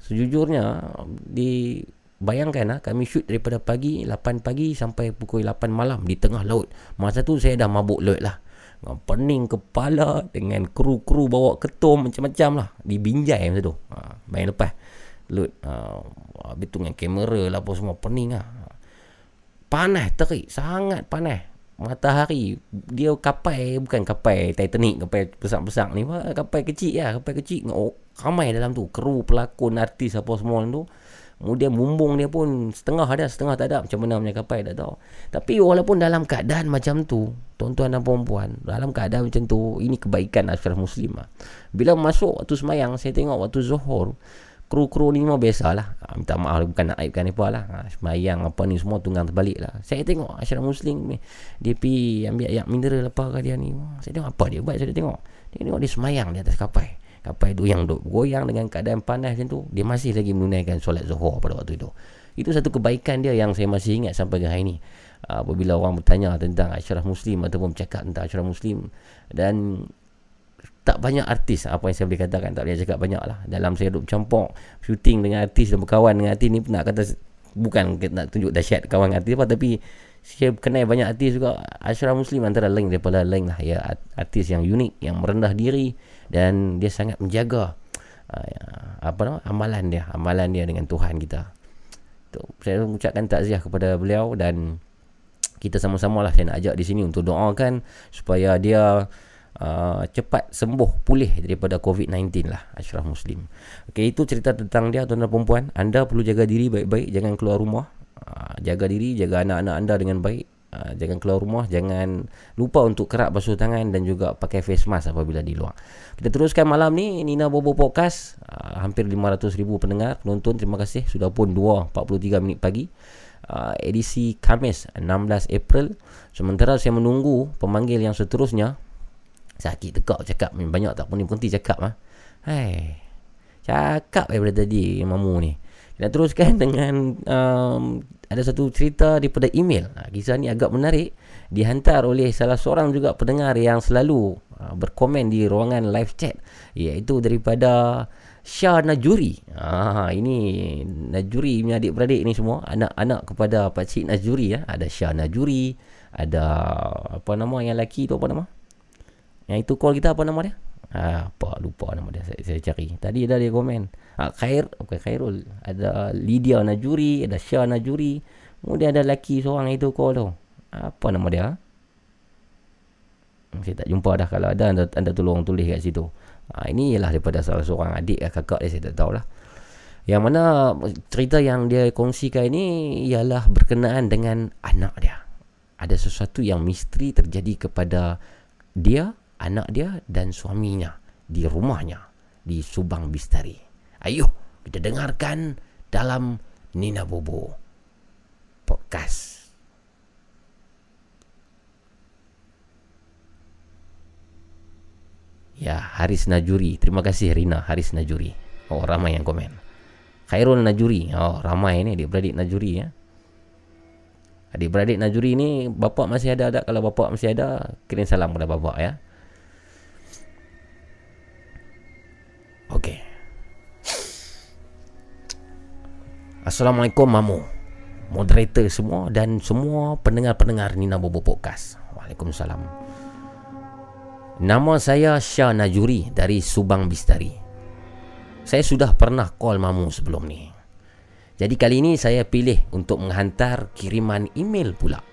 sejujurnya di bayangkan lah kami shoot daripada pagi 8 pagi sampai pukul 8 malam di tengah laut. Masa tu saya dah mabuk laut lah. Dengan pening kepala dengan kru-kru bawa ketum macam-macam lah di Binjai masa tu. Ha, bayang lepas laut. Ha, habis tu dengan kamera lah apa semua pening lah. Panas terik, sangat panas matahari dia kapal bukan kapal Titanic kapal besar-besar ni kapal kecil lah kapal kecil oh, ramai dalam tu kru pelakon artis apa semua tu kemudian bumbung dia pun setengah ada setengah tak ada macam mana punya kapal tak tahu. Tapi walaupun dalam keadaan macam tu tuan-tuan dan perempuan dalam keadaan macam tu ini kebaikan Ashraf Muslim lah. bila masuk waktu semayang saya tengok waktu Zuhur kru-kru ni memang biasalah. Ha, minta maaf bukan nak aibkan apa lah. Ha, semayang apa ni semua tunggang terbalik lah. Saya tengok Ashraf Muslim ni dia pergi ambil ayak mineral apa ke dia ni. Saya tengok apa dia buat saya tengok. Dia tengok dia semayang di atas kapal kapal tu yang duk goyang dengan keadaan panas macam tu dia masih lagi menunaikan solat zuhur pada waktu itu. Itu satu kebaikan dia yang saya masih ingat sampai ke hari ni. Apabila orang bertanya tentang Ashraf Muslim ataupun bercakap tentang Ashraf Muslim dan tak banyak artis apa yang saya boleh katakan tak boleh cakap banyak lah. Dalam saya duduk campur shooting dengan artis dan berkawan dengan artis ni nak kata bukan nak tunjuk dahsyat kawan artis apa tapi saya kenal banyak artis juga Ashraf Muslim antara lain daripada lain lah. Ya art- artis yang unik yang merendah diri dan dia sangat menjaga uh, apa nama amalan dia amalan dia dengan Tuhan kita tu saya mengucapkan takziah kepada beliau dan kita sama-sama lah saya nak ajak di sini untuk doakan supaya dia uh, cepat sembuh pulih daripada COVID-19 lah Ashraf Muslim. Okey itu cerita tentang dia tuan-tuan perempuan. Anda perlu jaga diri baik-baik jangan keluar rumah. Uh, jaga diri, jaga anak-anak anda dengan baik. Uh, jangan keluar rumah, jangan lupa untuk kerap basuh tangan dan juga pakai face mask apabila di luar. Kita teruskan malam ni Nina Bobo Podcast. Uh, hampir 500 ribu pendengar, penonton. Terima kasih sudah pun 2.43 minit pagi uh, edisi Khamis 16 April sementara saya menunggu pemanggil yang seterusnya sakit tekak cakap banyak tak pun ni berhenti cakap ah hai cakap daripada tadi mamu ni kita teruskan dengan um, ada satu cerita daripada email ha, kisah ni agak menarik dihantar oleh salah seorang juga pendengar yang selalu uh, berkomen di ruangan live chat iaitu daripada Syah Najuri. Ah ini Najuri punya adik-beradik ni semua anak-anak kepada Pak Cik Najuri ya. Ada Syah Najuri, ada apa nama yang lelaki tu apa nama? Yang itu call kita apa nama dia? Ah, apa lupa nama dia saya, saya cari. Tadi ada dia komen. Ah, Khair, bukan Khairul. Ada Lydia Najuri, ada Syah Najuri. Kemudian ada lelaki seorang itu call tu. Apa nama dia? Hmm, Saya tak jumpa dah kalau ada anda, anda tolong tulis kat situ. Ha, ini ialah daripada salah seorang adik kakak dia saya tak tahulah. Yang mana cerita yang dia kongsikan ini ialah berkenaan dengan anak dia. Ada sesuatu yang misteri terjadi kepada dia, anak dia dan suaminya di rumahnya di Subang Bistari. Ayuh kita dengarkan dalam Nina Bobo podcast. Ya, Haris Najuri. Terima kasih Rina Haris Najuri. Oh, ramai yang komen. Khairul Najuri. Oh, ramai ni adik-beradik Najuri ya. Adik-beradik Najuri ni bapak masih ada tak? Kalau bapak masih ada, kirim salam kepada bapak ya. Okey. Assalamualaikum Mamu. Moderator semua dan semua pendengar-pendengar Nina Bobo Podcast. Waalaikumsalam. Nama saya Syah Najuri dari Subang Bistari. Saya sudah pernah call Mamu sebelum ni. Jadi kali ini saya pilih untuk menghantar kiriman email pula.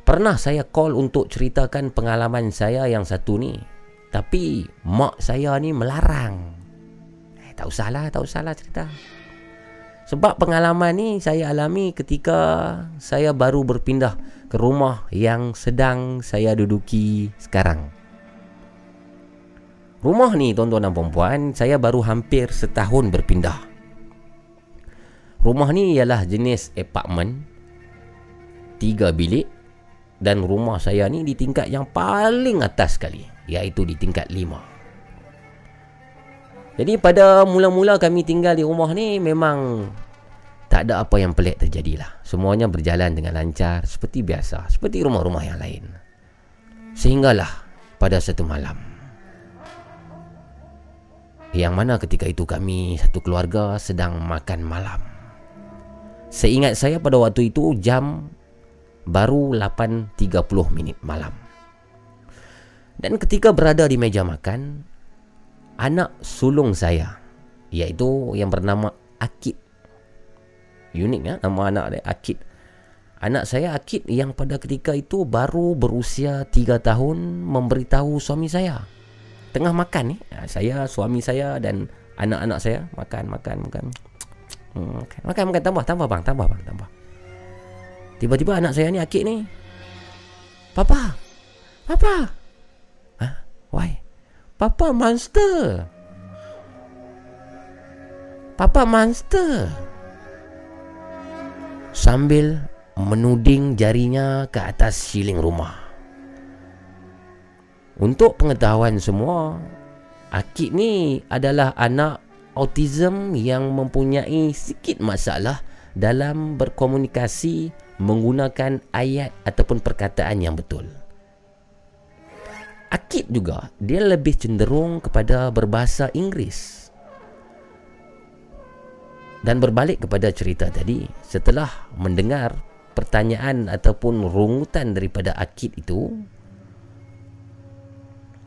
Pernah saya call untuk ceritakan pengalaman saya yang satu ni. Tapi mak saya ni melarang. Eh, tak usahlah, tak usahlah cerita. Sebab pengalaman ni saya alami ketika saya baru berpindah ke rumah yang sedang saya duduki sekarang. Rumah ni tuan-tuan dan puan saya baru hampir setahun berpindah. Rumah ni ialah jenis apartmen tiga bilik dan rumah saya ni di tingkat yang paling atas sekali iaitu di tingkat lima. Jadi pada mula-mula kami tinggal di rumah ni memang tak ada apa yang pelik terjadilah. Semuanya berjalan dengan lancar seperti biasa, seperti rumah-rumah yang lain. Sehinggalah pada satu malam yang mana ketika itu kami satu keluarga sedang makan malam. Seingat saya pada waktu itu jam baru 8.30 minit malam. Dan ketika berada di meja makan, anak sulung saya, iaitu yang bernama Akid. Unik ya nama anak dia, Akid. Anak saya Akid yang pada ketika itu baru berusia 3 tahun memberitahu suami saya. Tengah makan ni, saya, suami saya dan anak-anak saya makan, makan, makan. Hmm, makan, makan, tambah, tambah bang, tambah bang, tambah. Tiba-tiba anak saya ni Akid ni. Papa, Papa, Why? Papa monster. Papa monster. Sambil menuding jarinya ke atas siling rumah. Untuk pengetahuan semua, Akid ni adalah anak autism yang mempunyai sikit masalah dalam berkomunikasi menggunakan ayat ataupun perkataan yang betul. Akid juga dia lebih cenderung kepada berbahasa Inggeris. Dan berbalik kepada cerita tadi, setelah mendengar pertanyaan ataupun rungutan daripada Akid itu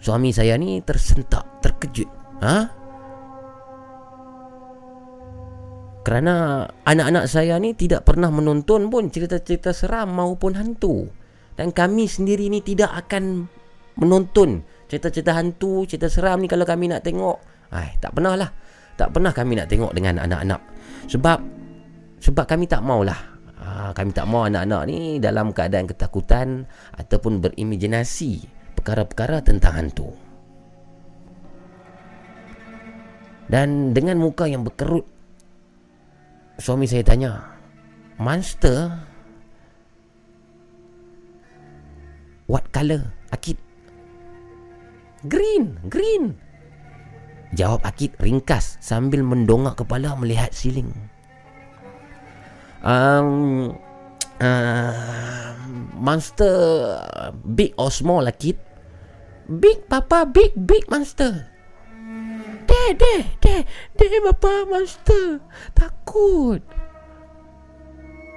suami saya ni tersentak, terkejut. Ha? Kerana anak-anak saya ni tidak pernah menonton pun cerita-cerita seram maupun hantu. Dan kami sendiri ni tidak akan menonton cerita-cerita hantu, cerita seram ni kalau kami nak tengok. Ai, tak pernah lah. Tak pernah kami nak tengok dengan anak-anak. Sebab sebab kami tak maulah. Ha, kami tak mau anak-anak ni dalam keadaan ketakutan ataupun berimajinasi perkara-perkara tentang hantu. Dan dengan muka yang berkerut Suami saya tanya Monster What color? Akid Green Green Jawab Akid ringkas Sambil mendongak kepala melihat siling um, uh, Monster Big or small Akid? Big papa Big big monster Deh, deh, deh, deh bapa monster. Takut.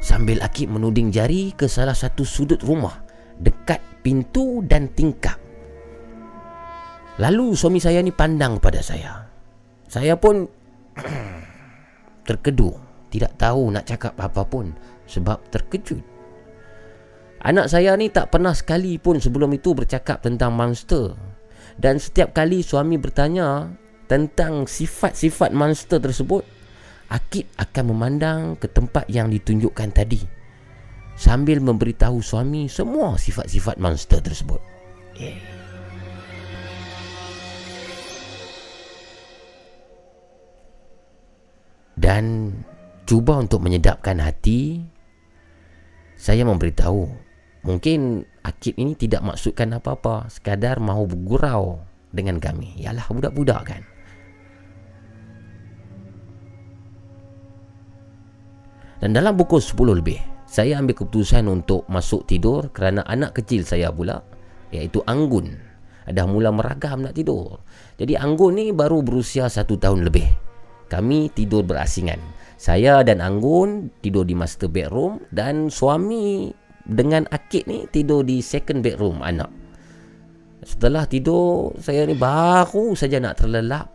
Sambil Akib menuding jari ke salah satu sudut rumah dekat pintu dan tingkap. Lalu suami saya ni pandang pada saya. Saya pun terkedu, tidak tahu nak cakap apa pun sebab terkejut. Anak saya ni tak pernah sekali pun sebelum itu bercakap tentang monster. Dan setiap kali suami bertanya, tentang sifat-sifat monster tersebut, Akid akan memandang ke tempat yang ditunjukkan tadi sambil memberitahu suami semua sifat-sifat monster tersebut. Yeah. Dan cuba untuk menyedapkan hati, saya memberitahu mungkin Akid ini tidak maksudkan apa-apa, sekadar mahu bergurau dengan kami. Yalah budak-budak kan. Dan dalam pukul 10 lebih Saya ambil keputusan untuk masuk tidur Kerana anak kecil saya pula Iaitu Anggun Dah mula meragam nak tidur Jadi Anggun ni baru berusia satu tahun lebih Kami tidur berasingan. Saya dan Anggun tidur di master bedroom Dan suami dengan Akid ni tidur di second bedroom anak. Setelah tidur Saya ni baru saja nak terlelap.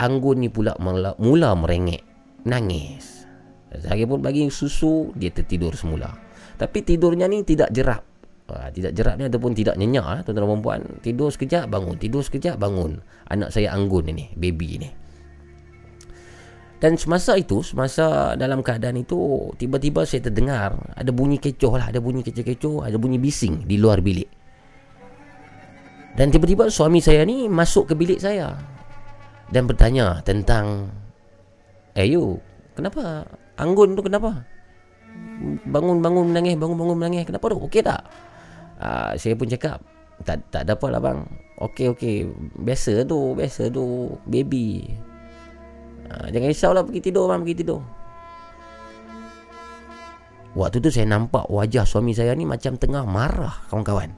Anggun ni pula mula, mula merengek. Nangis. Saya pun bagi susu Dia tertidur semula. Tapi tidurnya ni tidak jerak ha, Tidak jerak ni ataupun tidak nyenyak ha, Tuan-tuan dan perempuan Tidur sekejap bangun. Tidur sekejap bangun. Anak saya anggun ini Baby ini dan semasa itu, semasa dalam keadaan itu, tiba-tiba saya terdengar ada bunyi kecoh lah, ada bunyi kecoh-kecoh, ada bunyi bising di luar bilik. Dan tiba-tiba suami saya ni masuk ke bilik saya dan bertanya tentang, eh you, kenapa Anggun tu kenapa? Bangun-bangun menangis, bangun-bangun menangis. Kenapa tu? Okey tak? Uh, saya pun cakap, tak tak ada apa lah bang. Okey, okey. Biasa tu, biasa tu. Baby. Uh, jangan risaulah pergi tidur bang, pergi tidur. Waktu tu saya nampak wajah suami saya ni macam tengah marah kawan-kawan.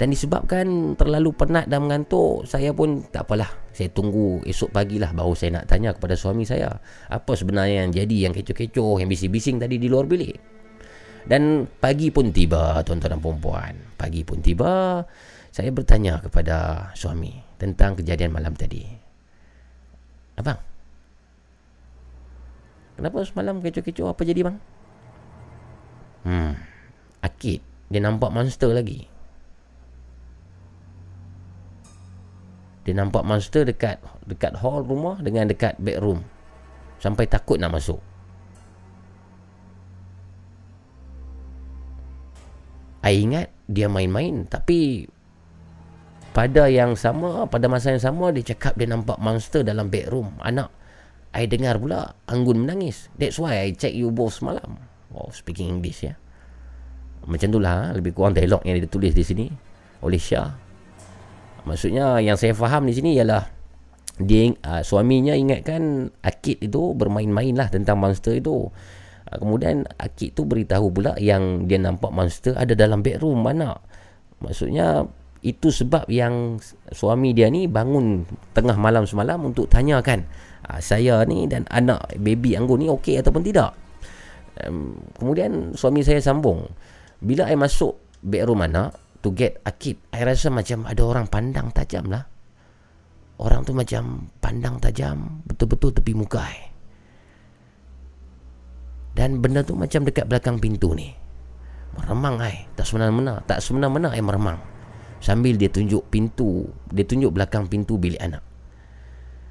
Dan disebabkan terlalu penat dan mengantuk Saya pun tak apalah Saya tunggu esok pagi lah Baru saya nak tanya kepada suami saya Apa sebenarnya yang jadi Yang kecoh-kecoh Yang bising-bising tadi di luar bilik Dan pagi pun tiba Tuan-tuan dan perempuan Pagi pun tiba Saya bertanya kepada suami Tentang kejadian malam tadi Abang Kenapa semalam kecoh-kecoh Apa jadi bang? Hmm Akid Dia nampak monster lagi Dia nampak monster dekat dekat hall rumah dengan dekat bedroom. Sampai takut nak masuk. I ingat dia main-main tapi pada yang sama, pada masa yang sama dia cakap dia nampak monster dalam bedroom anak. I dengar pula Anggun menangis. That's why I check you both semalam. Oh, speaking English ya. Macam itulah lebih kurang dialog yang dia tulis di sini oleh Syah Maksudnya yang saya faham di sini ialah dia uh, suaminya ingatkan Akid itu bermain-main lah tentang monster itu. Uh, kemudian Akid tu beritahu pula yang dia nampak monster ada dalam bedroom mana. Maksudnya itu sebab yang suami dia ni bangun tengah malam semalam untuk tanyakan uh, saya ni dan anak baby anggun ni okey ataupun tidak. um, kemudian suami saya sambung. Bila I masuk bedroom anak to get akid I rasa macam ada orang pandang tajam lah. Orang tu macam pandang tajam betul-betul tepi muka I. Dan benda tu macam dekat belakang pintu ni. Meremang I. Tak semena-mena tak semena-mena I meremang. Sambil dia tunjuk pintu dia tunjuk belakang pintu bilik anak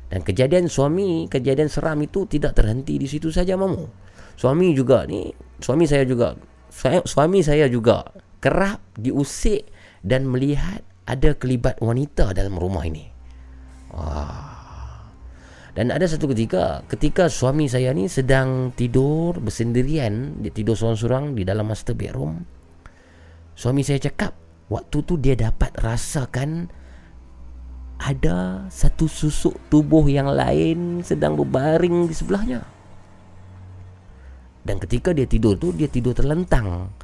dan kejadian suami kejadian seram itu tidak terhenti di situ saja mamu suami juga ni suami saya juga suami saya juga kerap diusik dan melihat ada kelibat wanita dalam rumah ini Wah. Dan ada satu ketika Ketika suami saya ni sedang tidur Bersendirian Dia tidur seorang-seorang Di dalam master bedroom Suami saya cakap Waktu tu dia dapat rasakan Ada satu susuk tubuh yang lain Sedang berbaring di sebelahnya Dan ketika dia tidur tu Dia tidur terlentang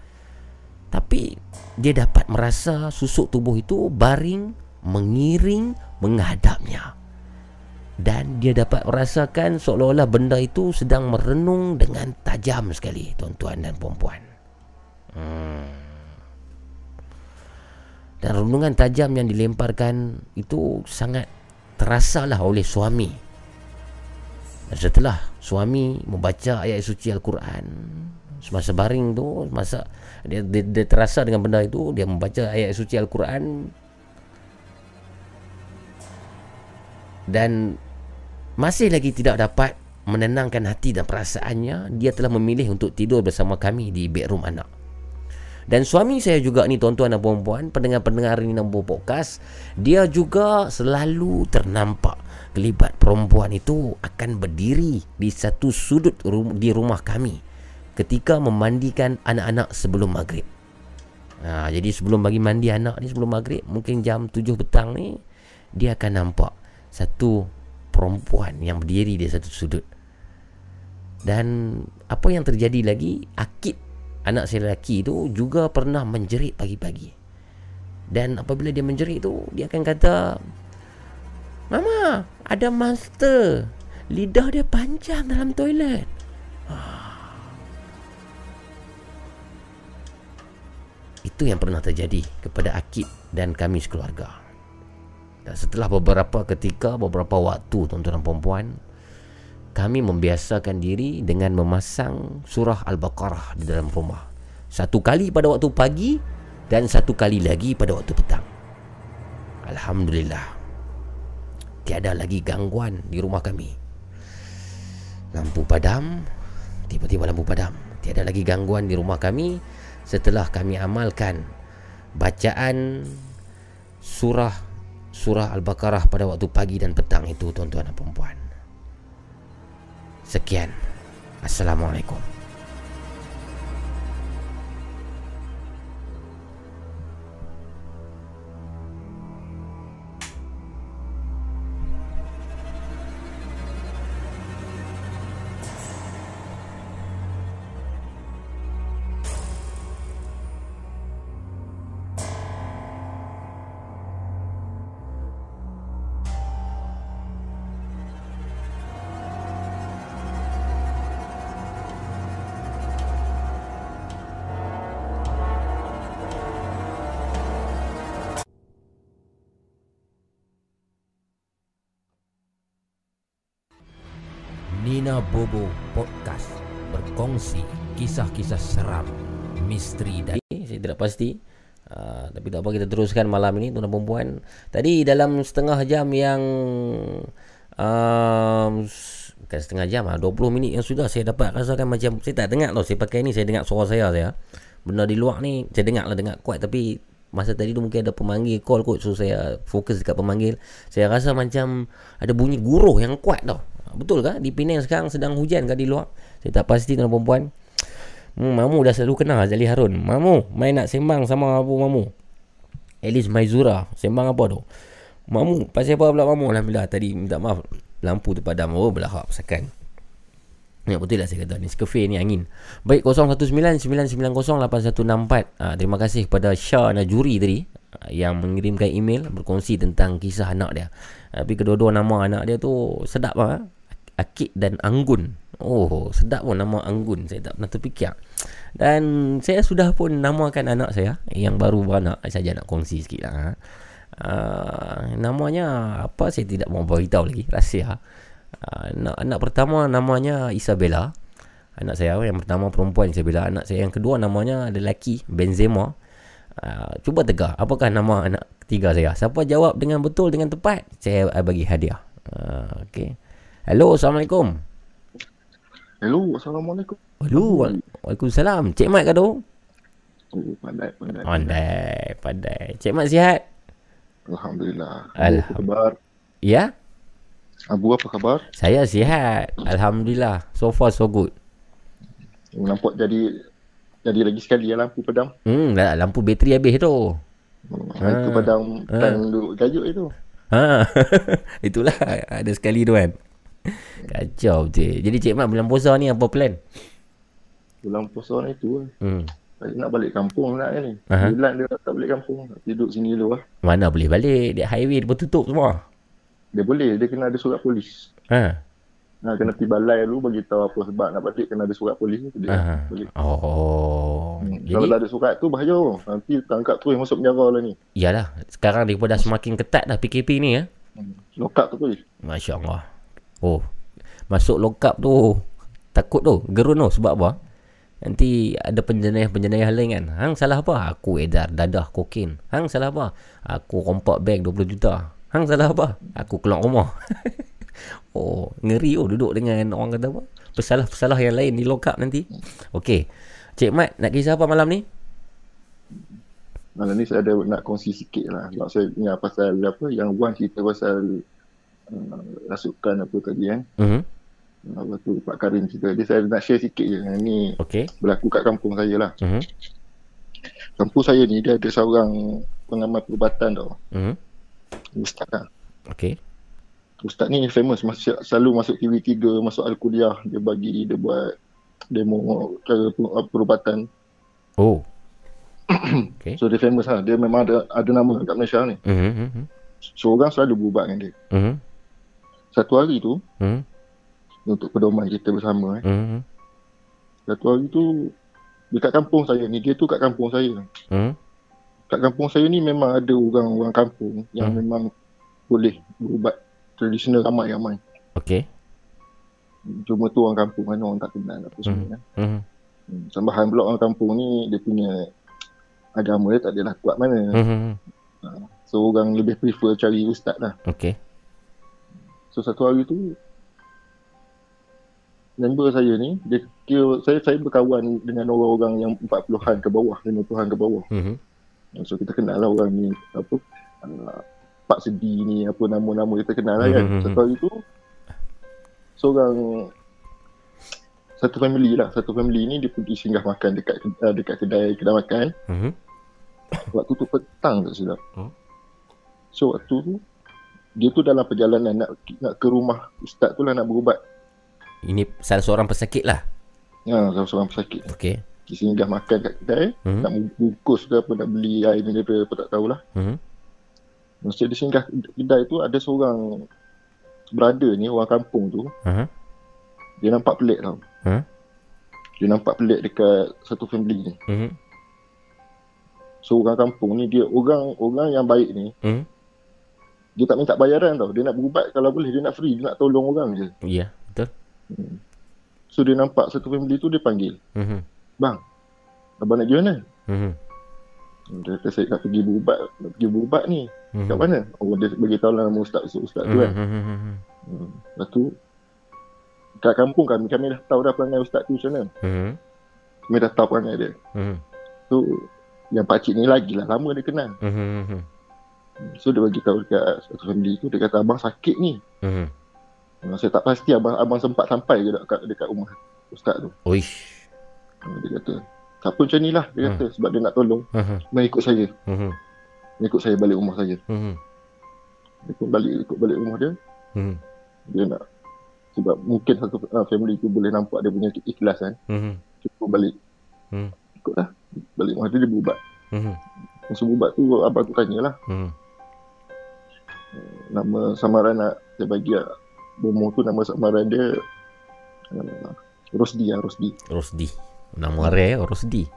Tapi Dia dapat merasa susuk tubuh itu Baring Mengiring Menghadapnya dan dia dapat merasakan seolah-olah benda itu sedang merenung dengan tajam sekali tuan-tuan dan puan-puan. Hmm. Dan renungan tajam yang dilemparkan itu sangat terasalah oleh suami. Dan setelah suami membaca ayat suci Al-Quran. Semasa baring tu masa dia, dia, dia terasa dengan benda itu dia membaca ayat suci Al-Quran. Dan masih lagi tidak dapat menenangkan hati dan perasaannya dia telah memilih untuk tidur bersama kami di bedroom anak dan suami saya juga ni tuan-tuan dan puan-puan pendengar-pendengar ini nombor podcast dia juga selalu ternampak kelibat perempuan itu akan berdiri di satu sudut rum- di rumah kami ketika memandikan anak-anak sebelum maghrib ha, jadi sebelum bagi mandi anak ni sebelum maghrib mungkin jam 7 petang ni dia akan nampak satu perempuan yang berdiri di satu sudut. Dan apa yang terjadi lagi, Akid anak saya lelaki itu juga pernah menjerit pagi-pagi. Dan apabila dia menjerit tu, dia akan kata, Mama, ada monster. Lidah dia panjang dalam toilet. Itu yang pernah terjadi kepada Akid dan kami sekeluarga. Dan setelah beberapa ketika, beberapa waktu tuan-tuan dan puan kami membiasakan diri dengan memasang surah Al-Baqarah di dalam rumah. Satu kali pada waktu pagi dan satu kali lagi pada waktu petang. Alhamdulillah. Tiada lagi gangguan di rumah kami. Lampu padam, tiba-tiba lampu padam. Tiada lagi gangguan di rumah kami setelah kami amalkan bacaan surah surah Al-Baqarah pada waktu pagi dan petang itu tuan-tuan dan puan Sekian. Assalamualaikum. Nina Bobo Podcast berkongsi kisah-kisah seram, misteri dan saya tidak pasti. Uh, tapi tak apa kita teruskan malam ini tuan-tuan dan puan. Tadi dalam setengah jam yang um, bukan setengah jam ah 20 minit yang sudah saya dapat rasakan macam saya tak dengar tau saya pakai ni saya dengar suara saya saya. Benda di luar ni saya dengar lah dengar kuat tapi masa tadi tu mungkin ada pemanggil call kot so saya fokus dekat pemanggil. Saya rasa macam ada bunyi guruh yang kuat tau. Betul ke? Di Penang sekarang sedang hujan ke di luar? Saya tak pasti tuan perempuan. Hmm, Mamu dah selalu kenal Azali Harun. Mamu, main nak sembang sama Abu Mamu. Elis Maizura. Sembang apa tu? Mamu, pasal apa pula Mamu? Alhamdulillah tadi minta maaf. Lampu tu padam. Oh, belahak pasakan. Ya betul lah saya kata ni Skefe ni angin Baik 0199908164 ha, Terima kasih kepada Shah Najuri tadi ha, Yang mengirimkan email Berkongsi tentang kisah anak dia Tapi kedua-dua nama anak dia tu Sedap lah Akid dan Anggun Oh, sedap pun nama Anggun. Saya tak pernah terfikir. Dan saya sudah pun namakan anak saya yang baru beranak. Saja nak kongsi sikit lah. Uh, namanya apa saya tidak mau beritahu lagi. Rahsia. Uh, anak, anak pertama namanya Isabella. Anak saya yang pertama perempuan Isabella. Anak saya yang kedua namanya lelaki Benzema. Uh, cuba tegak apakah nama anak ketiga saya. Siapa jawab dengan betul dengan tepat, saya bagi hadiah. Uh, okay. Hello, Assalamualaikum. Hello, Assalamualaikum. Wa- Waalaikumsalam. Cik Mat ke tu? Oh, pandai, pandai. Pandai, pandai. Cik Mat sihat? Alhamdulillah. Alhamdulillah. Apa khabar? Ya? Abu apa khabar? Saya sihat. Alhamdulillah. So far so good. Oh, nampak jadi jadi lagi sekali ya lampu padam. Hmm, lampu bateri habis tu. Oh, Itu padam Ah. time duduk gajuk itu. Ha. Itulah ada sekali tu kan. Kacau betul. Jadi Cik Mat bulan puasa ni apa plan? Bulan puasa ni tu lah. Hmm. Nak balik kampung nak ni. Aha. Bulan dia tak balik kampung. Nak Duduk sini dulu lah. Mana boleh balik? Dia highway dia tutup semua. Dia boleh. Dia kena ada surat polis. Ha. Nah, kena pergi balai dulu bagi tahu apa sebab nak balik kena ada surat polis. Dia Aha. balik. Oh. Hmm. Jadi Kalau tak ada surat tu bahaya. Nanti tangkap terus masuk penjara lah ni. Iyalah Sekarang dia pun dah semakin ketat dah PKP ni ya Lokap tu terus. Masya Allah Oh Masuk lokap tu Takut tu Gerun tu Sebab apa? Nanti ada penjenayah-penjenayah lain kan? Hang salah apa? Aku edar dadah kokain. Hang salah apa? Aku rompak beg 20 juta. Hang salah apa? Aku keluar rumah. Oh Ngeri oh duduk dengan orang kata apa? Pesalah-pesalah yang lain di lokap nanti. Okey. Cik Mat nak kisah apa malam ni? Malam ni saya ada nak kongsi sikit lah. Sebab saya ingat pasal apa yang Wan cerita pasal uh, rasukan apa tadi kan. Mhm. Apa tu Pak Karim cerita. Dia saya nak share sikit je. Yang ni Okey berlaku kat kampung saya lah. Mhm. Kampung saya ni dia ada seorang pengamal perubatan tau. Mhm. Ustaz lah. Okey Ustaz ni famous. Masuk, selalu masuk TV3, masuk Al-Kuliah. Dia bagi, dia buat demo cara per- perubatan. Oh Okey So dia famous lah. Dia memang ada ada nama kat Malaysia ni. Mhm. Mhm. So orang selalu berubat dengan dia. Mhm. Satu hari tu, Mhm. untuk pedoman kita bersama eh. Mhm. Satu hari tu dekat kampung saya ni, dia tu kat kampung saya. Mhm. Kat kampung saya ni memang ada orang-orang kampung yang Hmm. memang boleh berubat tradisional ramai-ramai. Okey Cuma tu orang kampung kan orang tak kenal apa semua kan. Mhm. Hmm. Tambahan pula orang kampung ni dia punya agama dia tak adalah kuat mana. Mhm. So orang lebih prefer cari ustaz lah. Okey So satu hari tu member saya ni dia kira saya saya berkawan dengan orang-orang yang 40-an ke bawah, 50-an ke bawah. Mhm. So kita kenal lah orang ni apa uh, Pak Sedi ni apa nama-nama kita kenal lah kan. Mhm. Satu hari tu seorang satu family lah, satu family ni dia pergi singgah makan dekat uh, dekat kedai kedai makan. Mhm. Waktu tu petang tak silap. Hmm. So waktu tu dia tu dalam perjalanan nak nak ke rumah ustaz tu lah nak berubat. Ini salah seorang pesakit lah Ya, salah seorang pesakit. Okey Dia singgah makan kat kedai, Mhm. nak bungkus ke apa, nak beli air mineral apa tak tahulah. Mhm. Masa dia singgah kedai tu ada seorang brother ni orang kampung tu Aha. dia nampak pelik tau. Ha? Dia nampak pelik dekat satu family ni. Mhm. So orang kampung ni dia orang orang yang baik ni Mhm. Dia tak minta bayaran tau. Dia nak berubat kalau boleh dia nak free, dia nak tolong orang je. Ya betul So dia nampak satu family tu dia panggil, Mhm. "Bang, abang nak pergi mana?" Mhm. Dia kata saya nak pergi berubat, nak pergi berubat ni. Mhm. Kat mana? Oh dia bagi tahu lah nama ustaz ustaz tu kan. Mhm. Mhm. Hmm. Lepas tu kat kampung kami kami dah tahu dah perangai ustaz tu macam mana. Mhm. Kami dah tahu perangai dia. Mhm. So yang pakcik ni lagi lah lama dia kenal. Mhm. So dia bagi tahu dekat satu family tu dia kata abang sakit ni. Mhm. Hmm, Saya tak pasti abang abang sempat sampai ke dekat dekat rumah ustaz tu. Uish. Hmm, Dia kata tak apa macam ni lah dia kata sebab dia nak tolong. Mhm. Mari ikut saya. Mhm. Mari ikut saya balik rumah saya. Mhm. Dia pun balik ikut balik rumah dia. Mhm. Dia nak sebab mungkin satu uh, family tu boleh nampak dia punya ikhlas kan. Mhm. Cukup balik. Hmm. Ikutlah. Balik rumah dia dia berubat. Mhm. Masa berubat tu abang tu tanyalah Mhm. Nama samaran nak saya bagi lah. Bomoh tu nama samaran dia Uh, Rosdi lah, Rosdi. Rosdi. Nama rare Rosdi.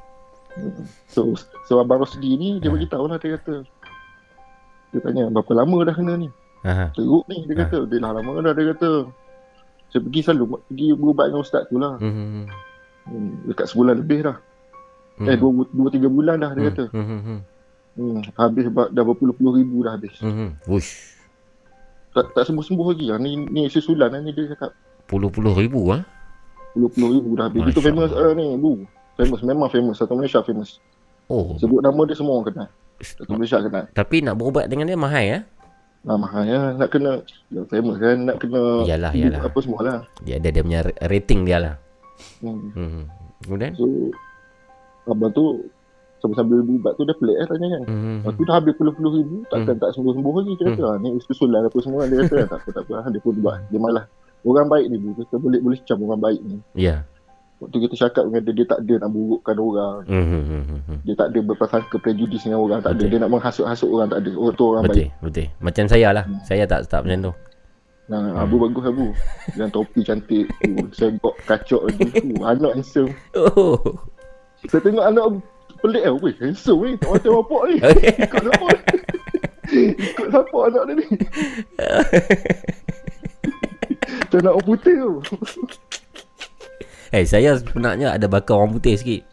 So, so Abang Rosdi ni dia bagi tahu lah dia kata. Dia tanya berapa lama dah kena ni? Aha. Teruk ni dia kata. Dia dah lama dah dia kata. Saya pergi selalu pergi berubat dengan ustaz tu lah. Hmm. Hmm, dekat sebulan lebih dah. Hmm. Eh dua, dua tiga bulan dah dia kata. Hmm. Hmm. Habis dah berpuluh-puluh ribu dah habis. Hmm. Wush. Tak, tak sembuh-sembuh lagi lah. Ni, ni susulan lah ni dia cakap. Puluh-puluh ribu ah. Puluh-puluh ribu dah habis. Itu Masya famous uh, ni bu. Famous. Memang famous. Satu Malaysia famous. Oh. Sebut nama dia semua orang kenal. Satu Malaysia kenal. Tapi nak berubat dengan dia mahal ya? Nah, mahal ya. Nak kena. Dia famous kan. Nak kena. Yalah, yalah. Apa semua lah. Dia ada dia punya rating dia lah. Hmm. Hmm. Kemudian? So. Abang tu. Sambil-sambil berubat tu dia pelik eh tanya kan. Hmm. Lepas tu dah habis puluh-puluh ribu. Takkan tak sembuh-sembuh lagi. Dia kata. Hmm. Ni susulan apa semua. Dia kata. tak apa, tak apa. Dia pun buat. Dia malah. Orang baik ni. Kita boleh boleh cam orang baik ni. Ya. Waktu kita cakap dengan dia, dia tak ada nak burukkan orang. Hmm. Hmm. Hmm. Hmm. hmm. Dia tak ada berprasangka prejudis dengan orang. Tak ada. Betul. Dia nak menghasut-hasut orang. Tak ada. Oh, tu orang Betul, baik. betul. Macam saya lah. Saya tak tak macam tu. Nah, Abu bagus Abu. Dengan topi cantik. Tu. Kacok lagi. Tu. Anak handsome. Oh. Saya tengok anak pelik lah. Weh, handsome ni. Tak macam bapak ni. Okay. Ikut siapa ni? Ikut siapa anak dia ni? Macam nak orang putih tu. Eh, saya sebenarnya ada bakal orang putih sikit.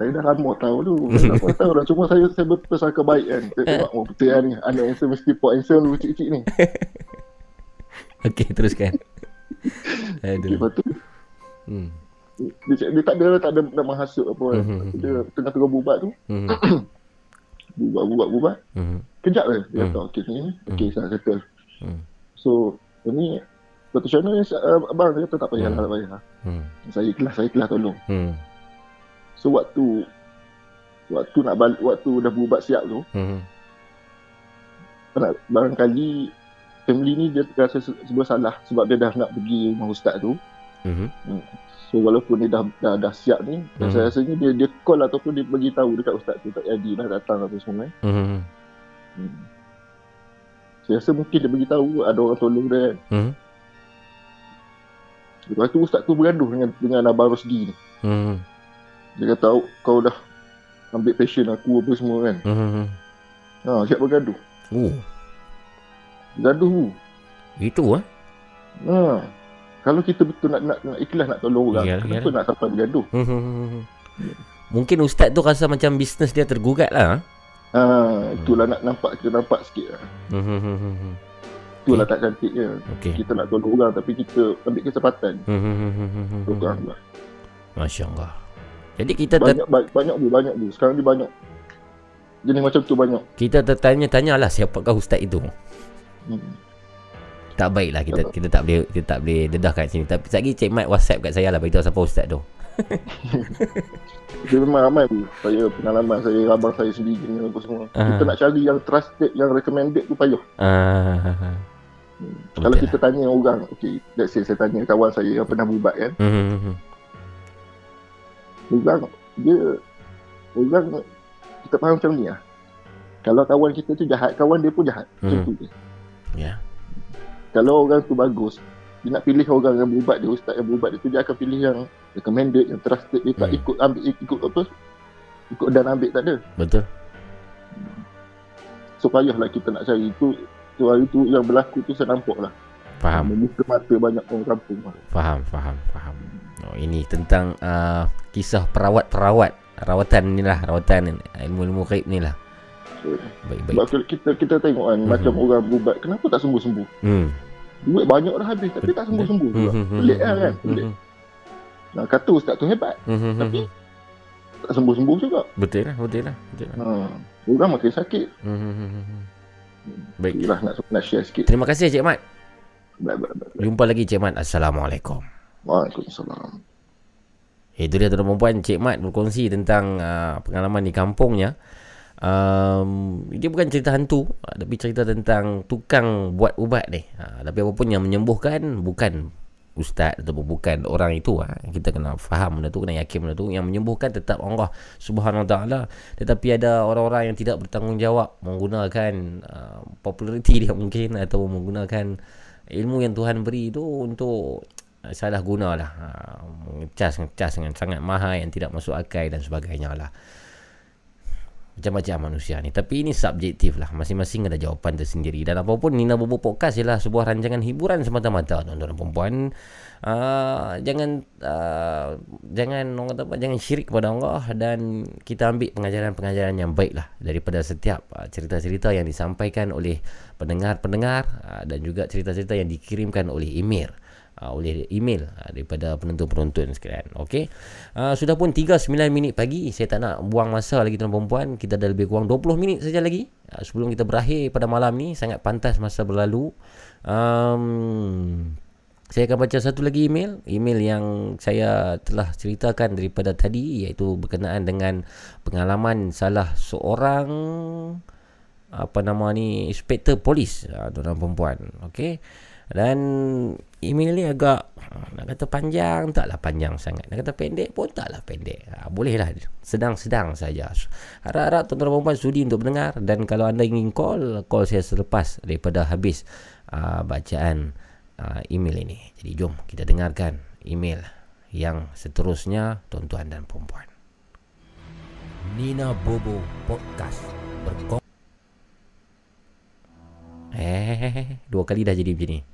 Saya dah lama tahu tu. Saya dah tahu dah. Cuma saya saya berprasangka baik kan. Saya tengok orang putih lah ni. Anak handsome mesti pok handsome dulu cik-cik ni. Okey, teruskan. Okay, lepas tu Hmm. Dia, dia tak ada tak ada nak menghasut apa kan. Mhm. Dia tengah-tengah bubat tu. Hmm. Bubat bubat bubat. Hmm. Kejap je. Dia Hmm. kata okey ni. Okey saya settle. So ini macam mana uh, abang dia kata tak payah lah, tak payah. Hmm. Saya ikhlas, saya ikhlas tolong. Hmm. So waktu waktu nak balik waktu dah berubat siap tu, nak, barangkali family ni dia rasa se- sebuah salah sebab dia dah nak pergi rumah ustaz tu. Hmm. So walaupun dia dah dah, dah siap ni, Hmm. saya rasanya dia dia call ataupun dia bagi tahu dekat ustaz tu tak jadi dah datang apa semua eh. Hmm. Hmm. Saya rasa mungkin dia bagi tahu ada orang tolong dia. kan. Hmm. Lepas tu ustaz tu bergaduh dengan dengan Abang Rosdi ni. Hmm. Dia kata "Oh, kau dah ambil passion aku apa semua kan. Hmm. Ha, siap bergaduh. Oh, Gaduh tu. itu ah. Ha. Kalau kita betul nak nak, nak ikhlas nak tolong orang, Iyalah, kenapa iyalah. nak sampai bergaduh? Hmm. Mungkin ustaz tu rasa macam bisnes dia tergugat lah. Ha, itulah nak nampak kita nampak sikit lah. Hmm. Itulah tak cantiknya. Okey. Kita nak tolong orang tapi kita ambil kesempatan. Hmm. Lah. Masya Allah. Jadi kita ter, Banyak, banyak, banyak bu, banyak bu. Sekarang ni banyak. Jenis macam tu banyak. kita tertanya-tanya lah siapakah ustaz itu. Hmm. Tak baiklah kita kita tak boleh kita tak boleh dedah kat sini. Tapi lagi Cik Mat WhatsApp kat saya lah beritahu siapa ustaz tu. Dia memang ramai bu. Saya pengalaman saya, abang saya sendiri ni apa semua. Ah. Kita nak cari yang trusted, yang recommended tu payah. Ah. Kalau kita tanya orang, okay, let's say saya tanya kawan saya yang pernah berubat kan. Hmm. Orang, dia, orang, kita faham macam ni lah. Kalau kawan kita tu jahat, kawan dia pun jahat. Macam Hmm. tu je. Ya. Kalau orang tu bagus, dia nak pilih orang yang berubat dia, ustaz yang berubat dia tu, dia akan pilih yang recommended, yang trusted. Dia tak Hmm. ikut ambil, ikut apa, ikut dan ambil tak ada. Betul. So payahlah kita nak cari tu, tu hari tu yang berlaku tu saya nampak lah. Faham. Membuka mata banyak orang kampung lah. Faham, faham, faham. Oh, ini tentang uh, kisah perawat-perawat. Rawatan ni lah, rawatan ilmu-ilmu gaib ni lah. Baik, sebab baik. kalau kita kita tengok kan, Mhm. macam orang berubat, kenapa tak sembuh-sembuh? Hmm. Duit banyak dah habis, tapi tak sembuh-sembuh juga. Hmm, hmm, Pelik hmm, lah kan, hmm, pelik. hmm, Nah, kata ustaz tu hebat, hmm, hmm, tapi hmm. tak sembuh-sembuh juga. Betul lah, betul lah. Betul lah. Ha. Orang makin sakit. Hmm, hmm, hmm, hmm. Baik. Itulah nak, nak share sikit. Terima kasih Cik Mat. Baik, baik, baik. Jumpa lagi Cik Mat. Assalamualaikum. Waalaikumsalam. Itu dia tuan-tuan perempuan Cik Mat berkongsi tentang uh, pengalaman di kampungnya. Um, dia bukan cerita hantu uh, tapi cerita tentang tukang buat ubat ni. Uh, tapi apapun yang menyembuhkan bukan ustaz ataupun bukan orang itu ha. kita kena faham benda tu kena yakin benda tu yang menyembuhkan tetap Allah Subhanahu taala tetapi ada orang-orang yang tidak bertanggungjawab menggunakan uh, populariti dia mungkin atau menggunakan ilmu yang Tuhan beri itu untuk salah guna lah ha, Ngecas Ngecas dengan sangat mahal Yang tidak masuk akal Dan sebagainya lah Macam-macam manusia ni. Tapi ini subjektif lah. Masing-masing ada jawapan tersendiri. Dan apapun Nina Bobo Podcast Ialah sebuah rancangan hiburan semata-mata Tuan-tuan dan perempuan uh, Jangan uh, Jangan orang kata apa Jangan syirik kepada Allah Dan kita ambil pengajaran-pengajaran yang baik lah Daripada setiap uh, cerita-cerita yang disampaikan oleh Pendengar-pendengar uh, Dan juga cerita-cerita yang dikirimkan oleh email uh, oleh email uh, daripada penonton-penonton sekalian. Okey. Uh, sudah pun 39 minit pagi. Saya tak nak buang masa lagi tuan perempuan. Kita dah lebih kurang 20 minit saja lagi. Uh, sebelum kita berakhir pada malam ni sangat pantas masa berlalu. Um, saya akan baca satu lagi email Email yang saya telah ceritakan daripada tadi Iaitu berkenaan dengan pengalaman salah seorang Apa nama ni Inspektor polis uh, Tuan-tuan perempuan Okay dan email ni agak nak kata panjang taklah panjang sangat. Nak kata pendek pun taklah pendek. Ha, bolehlah sedang-sedang saja. Harap-harap tuan-tuan perempuan sudi untuk mendengar dan kalau anda ingin call, call saya selepas daripada habis uh, bacaan uh, email ini. Jadi jom kita dengarkan email yang seterusnya tuan-tuan dan perempuan. Nina Bobo Podcast berkong Eh, dua kali dah jadi macam ni.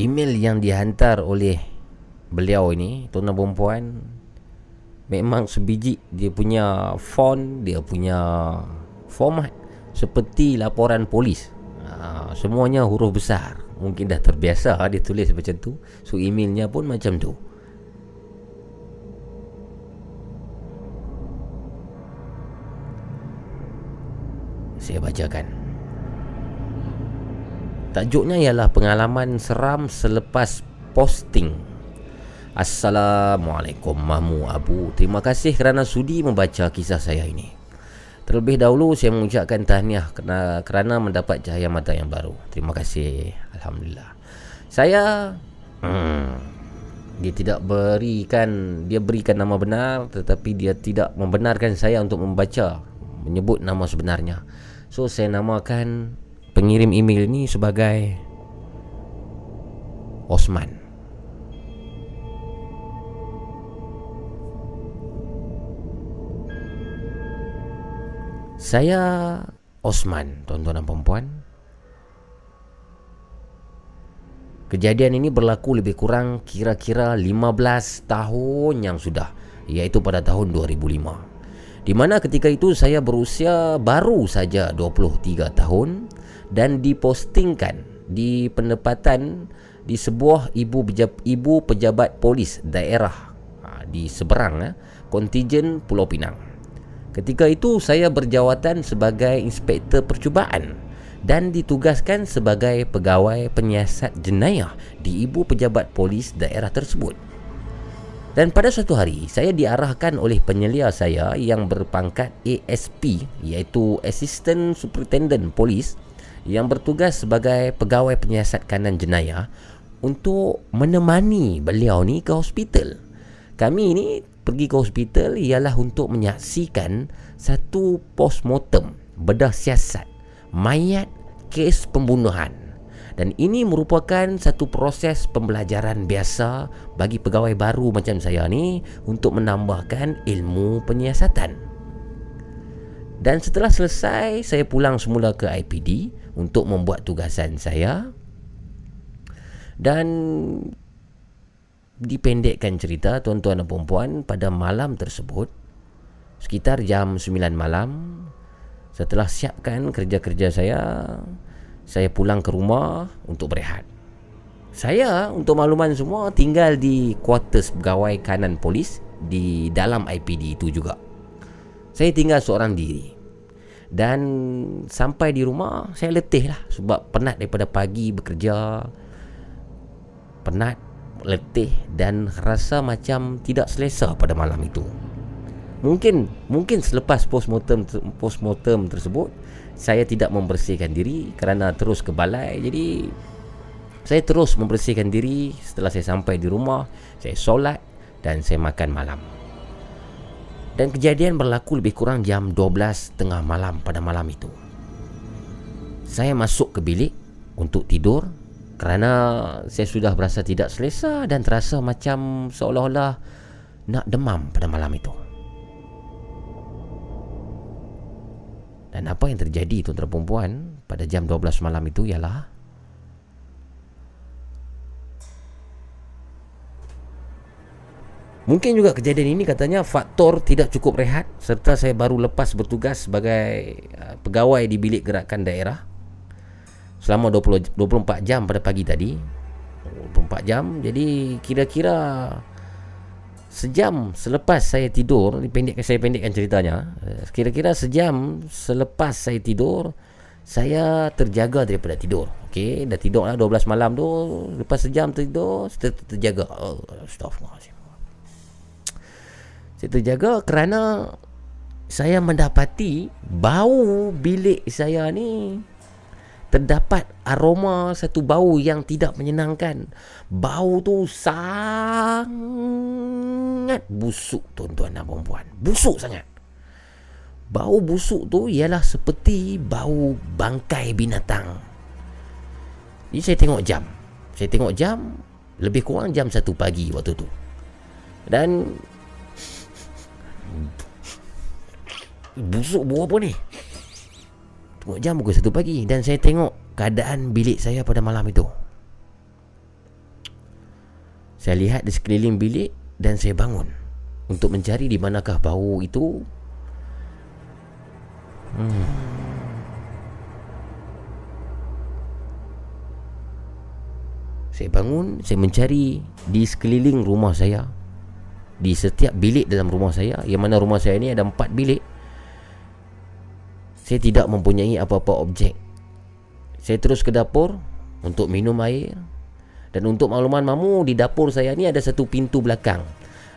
Email yang dihantar oleh beliau ini Tuan perempuan Memang sebiji. Dia punya font Dia punya format Seperti laporan polis. Ha, Semuanya huruf besar. Mungkin dah terbiasa dia tulis macam tu. So emailnya pun macam tu. Saya bacakan Tajuknya ialah pengalaman seram selepas posting. Assalamualaikum Mamu Abu. Terima kasih kerana sudi membaca kisah saya ini. Terlebih dahulu saya mengucapkan tahniah kerana, kerana mendapat cahaya mata yang baru. Terima kasih. Alhamdulillah. Saya hmm, dia tidak berikan dia berikan nama benar tetapi dia tidak membenarkan saya untuk membaca menyebut nama sebenarnya. So saya namakan pengirim email ni sebagai Osman. Saya Osman, tuan-tuan dan puan Kejadian ini berlaku lebih kurang kira-kira 15 tahun yang sudah Iaitu pada tahun 2005 Di mana ketika itu saya berusia baru saja 23 tahun dan dipostingkan di pendapatan di sebuah ibu pejabat, ibu pejabat polis daerah ha, di seberang ha, kontijen Pulau Pinang. Ketika itu saya berjawatan sebagai inspektor percubaan dan ditugaskan sebagai pegawai penyiasat jenayah di ibu pejabat polis daerah tersebut. Dan pada suatu hari saya diarahkan oleh penyelia saya yang berpangkat ASP iaitu Assistant Superintendent Police yang bertugas sebagai pegawai penyiasat kanan jenayah untuk menemani beliau ni ke hospital. Kami ni pergi ke hospital ialah untuk menyaksikan satu postmortem bedah siasat mayat kes pembunuhan. Dan ini merupakan satu proses pembelajaran biasa bagi pegawai baru macam saya ni untuk menambahkan ilmu penyiasatan. Dan setelah selesai, saya pulang semula ke IPD untuk membuat tugasan saya. Dan dipendekkan cerita tuan-tuan dan puan pada malam tersebut sekitar jam 9 malam setelah siapkan kerja-kerja saya saya pulang ke rumah untuk berehat. Saya untuk makluman semua tinggal di quarters pegawai kanan polis di dalam IPD itu juga. Saya tinggal seorang diri. Dan sampai di rumah saya letih lah sebab penat daripada pagi bekerja. Penat, letih dan rasa macam tidak selesa pada malam itu. Mungkin mungkin selepas postmortem postmortem tersebut saya tidak membersihkan diri kerana terus ke balai. Jadi saya terus membersihkan diri setelah saya sampai di rumah, saya solat dan saya makan malam. Dan kejadian berlaku lebih kurang jam 12 tengah malam pada malam itu. Saya masuk ke bilik untuk tidur kerana saya sudah berasa tidak selesa dan terasa macam seolah-olah nak demam pada malam itu. Dan apa yang terjadi tuan-tuan dan puan pada jam 12 malam itu ialah Mungkin juga kejadian ini katanya faktor tidak cukup rehat serta saya baru lepas bertugas sebagai uh, pegawai di bilik gerakan daerah selama 20 24 jam pada pagi tadi. 24 jam. Jadi kira-kira sejam selepas saya tidur, pendek saya pendekkan ceritanya. Uh, Kira-kira sejam selepas saya tidur, saya terjaga daripada tidur. Okey, dah tidur lah 12 malam tu, lepas sejam tidur, ter- ter- terjaga. Oh, Astaghfirullahaladzim. Saya terjaga kerana saya mendapati bau bilik saya ni terdapat aroma satu bau yang tidak menyenangkan. Bau tu sangat busuk tuan-tuan dan puan Busuk sangat. Bau busuk tu ialah seperti bau bangkai binatang. Jadi saya tengok jam. Saya tengok jam lebih kurang jam 1 pagi waktu tu. Dan busuk bau apa ni? Tengok jam pukul 1 pagi dan saya tengok keadaan bilik saya pada malam itu. Saya lihat di sekeliling bilik dan saya bangun untuk mencari di manakah bau itu. Hmm. Saya bangun, saya mencari di sekeliling rumah saya. Di setiap bilik dalam rumah saya, yang mana rumah saya ni ada empat bilik. Saya tidak mempunyai apa-apa objek. Saya terus ke dapur untuk minum air. Dan untuk makluman mamu, di dapur saya ni ada satu pintu belakang.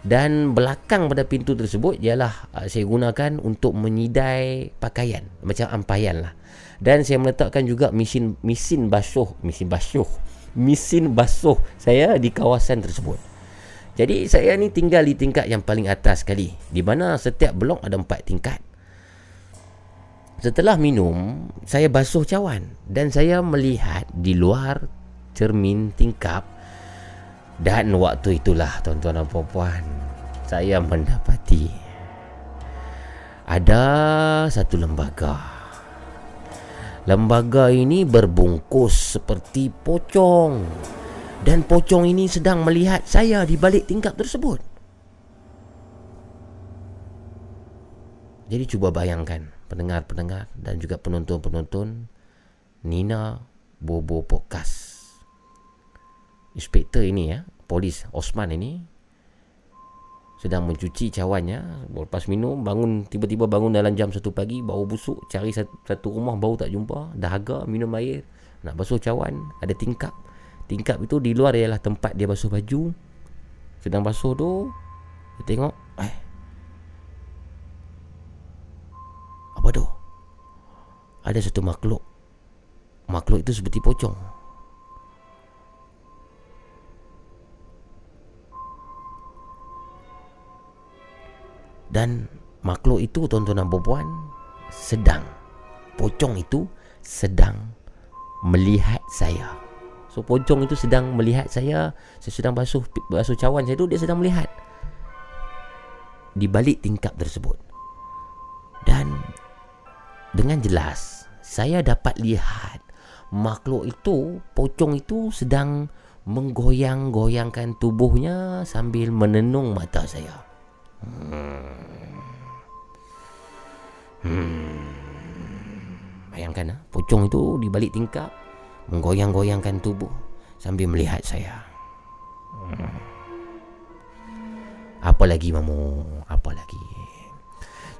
Dan belakang pada pintu tersebut ialah uh, saya gunakan untuk menyidai pakaian. Macam ampayan lah. Dan saya meletakkan juga mesin mesin basuh, mesin basuh, mesin basuh saya di kawasan tersebut. Jadi saya ni tinggal di tingkat yang paling atas sekali. Di mana setiap blok ada empat tingkat. Setelah minum, saya basuh cawan dan saya melihat di luar cermin tingkap dan waktu itulah tuan-tuan dan puan saya mendapati ada satu lembaga. Lembaga ini berbungkus seperti pocong dan pocong ini sedang melihat saya di balik tingkap tersebut. Jadi cuba bayangkan pendengar-pendengar dan juga penonton-penonton Nina Bobo Podcast. Inspektor ini ya, polis Osman ini sedang mencuci cawannya lepas minum bangun tiba-tiba bangun dalam jam 1 pagi bau busuk cari satu, satu rumah bau tak jumpa dahaga minum air nak basuh cawan ada tingkap tingkap itu di luar ialah tempat dia basuh baju. Sedang basuh tu dia tengok eh apa tu? Ada satu makhluk. Makhluk itu seperti pocong. Dan makhluk itu tuan-tuan dan puan sedang. Pocong itu sedang melihat saya so pocong itu sedang melihat saya saya sedang basuh basuh cawan saya tu dia sedang melihat di balik tingkap tersebut dan dengan jelas saya dapat lihat makhluk itu pocong itu sedang menggoyang-goyangkan tubuhnya sambil menenung mata saya Hmm. Hmm. Bayangkan ah, pocong itu di balik tingkap menggoyang-goyangkan tubuh sambil melihat saya. Hmm. Apa lagi mamu? Apa lagi?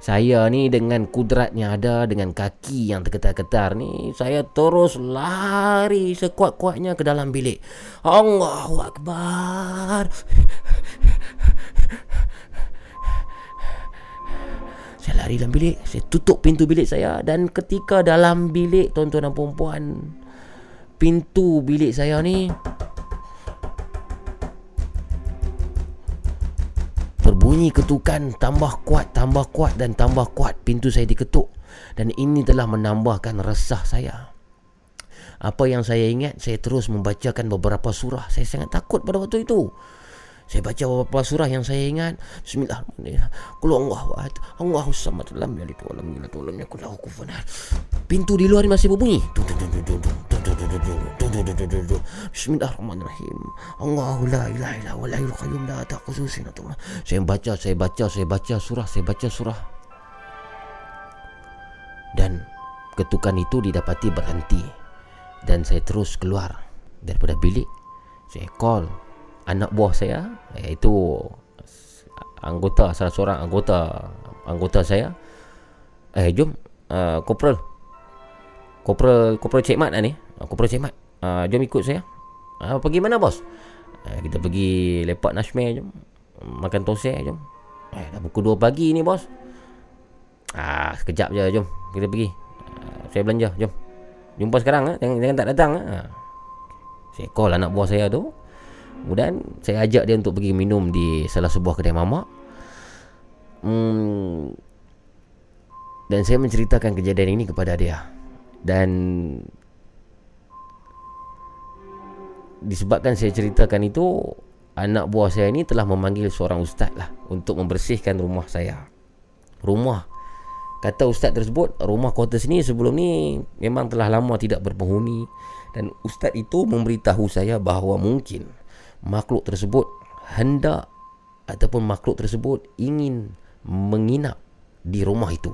Saya ni dengan kudratnya ada Dengan kaki yang terketar-ketar ni Saya terus lari sekuat-kuatnya ke dalam bilik Allahu Akbar Saya lari dalam bilik Saya tutup pintu bilik saya Dan ketika dalam bilik Tuan-tuan dan perempuan Pintu bilik saya ni Berbunyi ketukan Tambah kuat Tambah kuat Dan tambah kuat. Pintu saya diketuk Dan ini telah menambahkan resah saya. Apa yang saya ingat Saya terus membacakan beberapa surah. Saya sangat takut pada waktu itu saya baca beberapa surah yang saya ingat. Bismillahirrahmanirrahim. Qul Allahu ahad. Allahu samad. Lam yalid wa lam yulad. Pintu di luar masih berbunyi. Bismillahirrahmanirrahim. Allahu la ilaha illa huwa al qayyum la ta'khudhuhu sinatun. Saya baca, saya baca, saya baca surah, saya baca surah. Dan ketukan itu didapati berhenti. Dan saya terus keluar daripada bilik. Saya call anak buah saya iaitu anggota salah seorang anggota anggota saya. Eh jom uh, korporal korporal korporal Cik Mat lah ni. Korporal Cik Mat. Uh, jom ikut saya. Uh, pergi mana bos? Uh, kita pergi lepak nashme jom. Makan tosai jom. Eh dah pukul 2 pagi ni bos. Ah sekejap je jom. Kita pergi. Uh, saya belanja jom. Jumpa sekarang eh. Jangan, jangan tak datang eh. saya call anak buah saya tu Kemudian saya ajak dia untuk pergi minum di salah sebuah kedai mamak. Hmm, dan saya menceritakan kejadian ini kepada dia. Dan disebabkan saya ceritakan itu, anak buah saya ini telah memanggil seorang ustaz lah untuk membersihkan rumah saya. Rumah kata ustaz tersebut, rumah quarters ni sebelum ni memang telah lama tidak berpenghuni dan ustaz itu memberitahu saya bahawa mungkin makhluk tersebut hendak ataupun makhluk tersebut ingin menginap di rumah itu.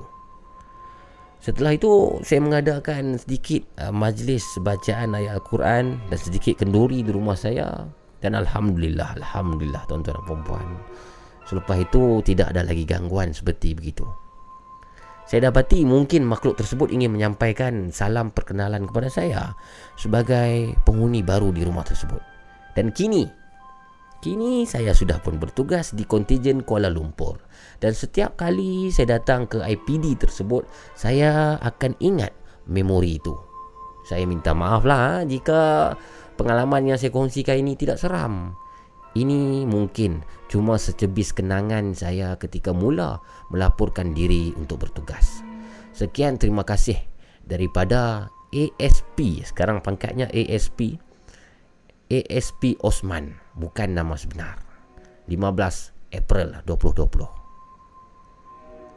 Setelah itu saya mengadakan sedikit uh, majlis bacaan ayat Al-Quran dan sedikit kenduri di rumah saya dan alhamdulillah alhamdulillah tuan-tuan dan puan-puan. Selepas itu tidak ada lagi gangguan seperti begitu. Saya dapati mungkin makhluk tersebut ingin menyampaikan salam perkenalan kepada saya sebagai penghuni baru di rumah tersebut. Dan kini Kini saya sudah pun bertugas di kontijen Kuala Lumpur dan setiap kali saya datang ke IPD tersebut saya akan ingat memori itu. Saya minta maaf lah jika pengalaman yang saya kongsikan ini tidak seram. Ini mungkin cuma secebis kenangan saya ketika mula melaporkan diri untuk bertugas. Sekian terima kasih daripada ASP sekarang pangkatnya ASP ASP Osman bukan nama sebenar. 15 April 2020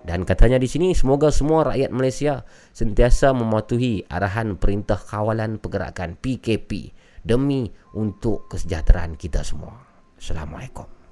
dan katanya di sini semoga semua rakyat Malaysia sentiasa mematuhi arahan perintah kawalan pergerakan PKP demi untuk kesejahteraan kita semua. Assalamualaikum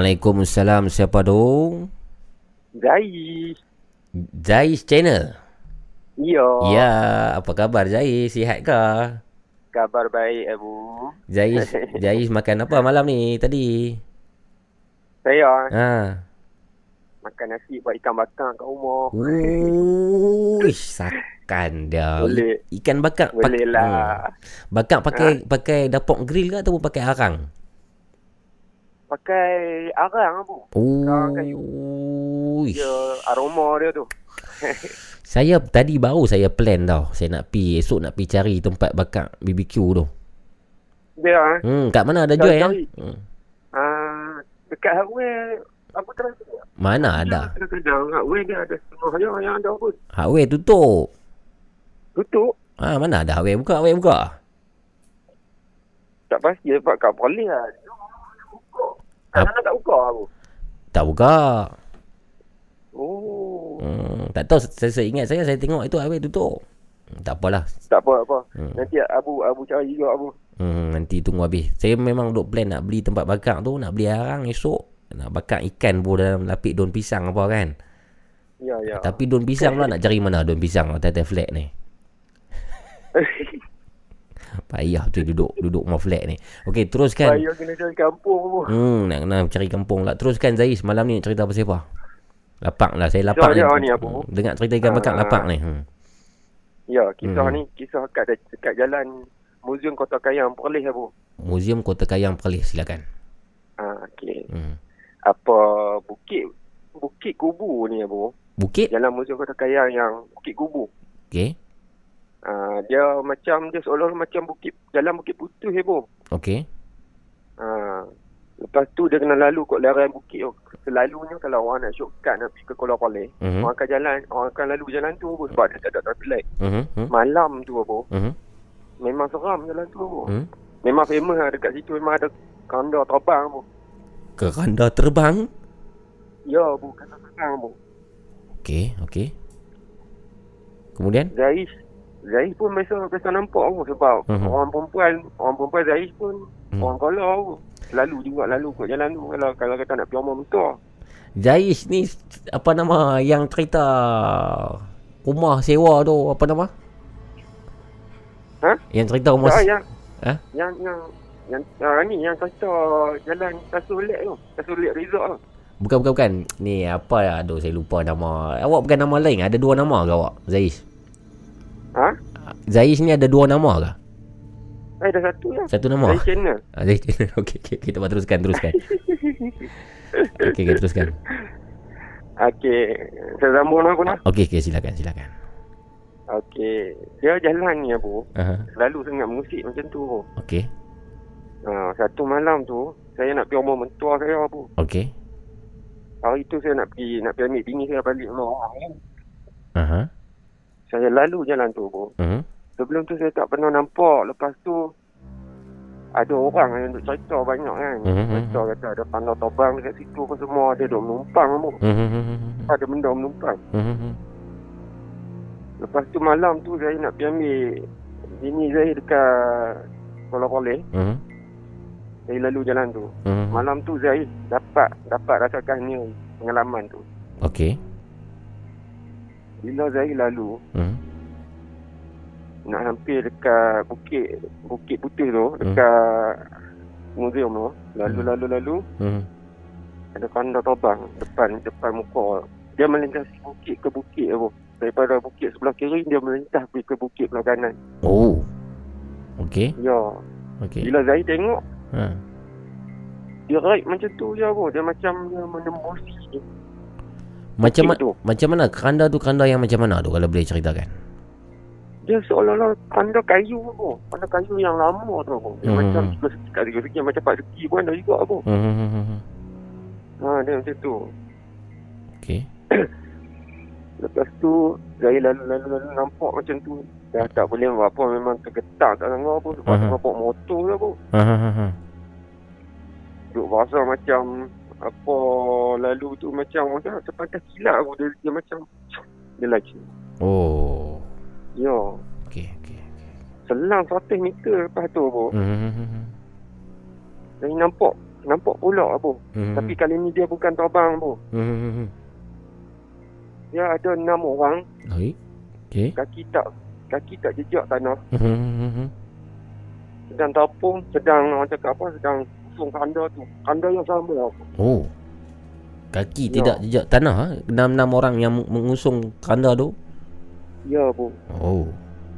Waalaikumsalam. Siapa tu? Zai. Zais Channel. Ya. Ya, apa khabar Zais? Sihat ke? Kabar baik Abu. Zais, Zais makan apa malam ni tadi? Saya Ha. makan nasi buat ikan bakar kat rumah. Uish, sakan dia. Boleh. Ikan bakar. pak- Boleh lah. Hmm. Bakar pakai pakai dapur grill ke ataupun pakai arang? Pakai arang Abu. Arang kayu. Dia aroma dia tu. Saya tadi baru saya plan tau. Saya nak pi esok nak pi cari tempat bakar BBQ tu. Dia ah. Hmm, kat mana ada jual ya? Hmm. Ah, dekat hardware apa terus Mana ada? kadang-kadang hardware dia ada setengah je yang ada pun. Hardware tutup. Tutup. Ha, mana ada hardware buka, hardware buka. Tak pasti dapat kat polis lah. Kadang-kadang tak buka aku. Tak buka. Oh. Hmm, tak tahu saya, saya ingat saya saya tengok itu hardware tutup. Hmm, Tak apalah. Tak apa apa. Hmm. Nanti Abu Abu cari juga Abu. Hmm, nanti tunggu habis. Saya memang duk plan nak beli tempat bakar tu, nak beli arang esok. Nak bakar ikan pun dalam lapik daun pisang apa kan. Ya ya. Tapi daun pisang pula nak cari mana daun pisang atas flat ni. Payah tu duduk duduk rumah flat ni. Okey, teruskan. Payah kena cari kampung Abu. Hmm, nak kena cari kampung lah. Teruskan Zais malam ni nak cerita apa siapa? Lapak lah, saya lapak Kisah dia ni, Abu. Hmm, Dengar cerita ikan bakar Ah. lapak ni. Hmm. Ya, kisah Hmm. ni kisah kat dekat jalan Muzium Kota Kayang Perlis Abu. Muzium Kota Kayang Perlis silakan. Ah, okey. Hmm. Apa bukit Bukit Kubu ni Abu. Bukit? Jalan Muzium Kota Kayang yang Bukit Kubu. Okey. Ah, dia macam dia seolah-olah macam bukit jalan Bukit Putus Abu. Okey. Ah, lepas tu dia kena lalu kot lereng bukit tu. Selalunya kalau orang nak shortcut nak pergi ke Kuala Kuala, Mhm. orang akan jalan, orang akan lalu jalan tu Abu sebab dia tak ada traffic light. Hmm. Malam tu Abu, Mhm. memang seram jalan tu. Hmm. Memang famous lah dekat situ memang ada kanda terbang Abu. Keranda terbang. Ya Abu, kanda terbang Abu. Okey, okey. Kemudian? Zais Zais pun biasa biasa nampak Abu sebab Mhm. orang perempuan, orang perempuan Zais pun Hmm. orang Kuala Abu. Lalu juga lalu kot jalan tu kalau kalau kata nak pergi rumah mentua. Jais ni apa nama yang cerita rumah sewa tu apa nama? Ha? Yang cerita rumah Ya, se- yang Ha? yang yang yang yang ni yang kata jalan Kasulik tu. Kasulik Resort tu. Bukan bukan bukan. Ni apa ya? Aduh saya lupa nama. Awak bukan nama lain. Ada dua nama ke awak? Zais. Ha? Zais ni ada dua nama ke? Eh dah satu lah. Satu nama. Zais channel. Ah, Zais channel. Okey okey kita okay, teruskan teruskan. Okey okay, teruskan. Okey, saya sambung aku nak. Okey okey silakan silakan. Okey, dia jalan ni Abu. Aha. Selalu sangat musik macam tu. Okey. Ha, satu malam tu saya nak pergi rumah mentua saya Abu. Okey. Hari tu saya nak pergi nak pergi ambil bini saya balik rumah orang kan. Saya lalu jalan tu Abu. Mhm. Sebelum tu saya tak pernah nampak. Lepas tu ada orang yang duk cerita banyak kan. Mhm. Cerita kata ada pandai terbang dekat situ apa semua. Ada duk menumpang Abu. Mhm. Ada benda menumpang. Mhm. Lepas tu malam tu saya nak pergi ambil bini saya dekat Kuala Kuala. Mhm. Saya lalu jalan tu. Mhm. Malam tu saya dapat dapat rasakan ni pengalaman tu. Okey. Bila saya lalu Mhm. nak hampir dekat bukit bukit putih tu dekat muzium tu lalu lalu lalu Mhm. ada kanda terbang depan depan muka dia melintasi bukit ke bukit tu daripada bukit sebelah kiri dia melintas pergi ke bukit sebelah kanan Oh. Okey. ya Okey. bila saya tengok Ha. dia right macam tu je tu dia macam dia menembusi Macam ma- macam mana keranda tu keranda yang macam mana tu kalau boleh ceritakan? dia seolah-olah kanda kayu tu kanda kayu yang lama tu tu dia Hmm. macam tiga segi kat tiga segi macam Pak Deki pun ada juga tu Hmm. ha dia macam tu Okey. Lepas tu saya lalu-lalu lalu nampak macam tu Dah tak boleh apa Memang tergetar kat sana pun Sebab uh-huh. nampak motor je pun Ha ha ha. ha. Duk rasa macam Apa lalu tu macam Macam sepatah kilat pun dia, dia macam Dia lagi Oh. Ya Okey okey. Selang 100 meter lepas tu pun Hmm. Saya nampak nampak pula apa. Mhm. Tapi kali ni dia bukan terbang apa. Mhm. Dia ada enam orang, Baik. Okey. kaki tak kaki tak jejak tanah. Mhm. Sedang tapung, sedang orang cakap apa, sedang usung kanda tu. Kanda yang sama. Oh. Kaki Ya. tidak jejak tanah ha? Enam-enam orang yang meng- mengusung kanda tu. Ya bu, Oh.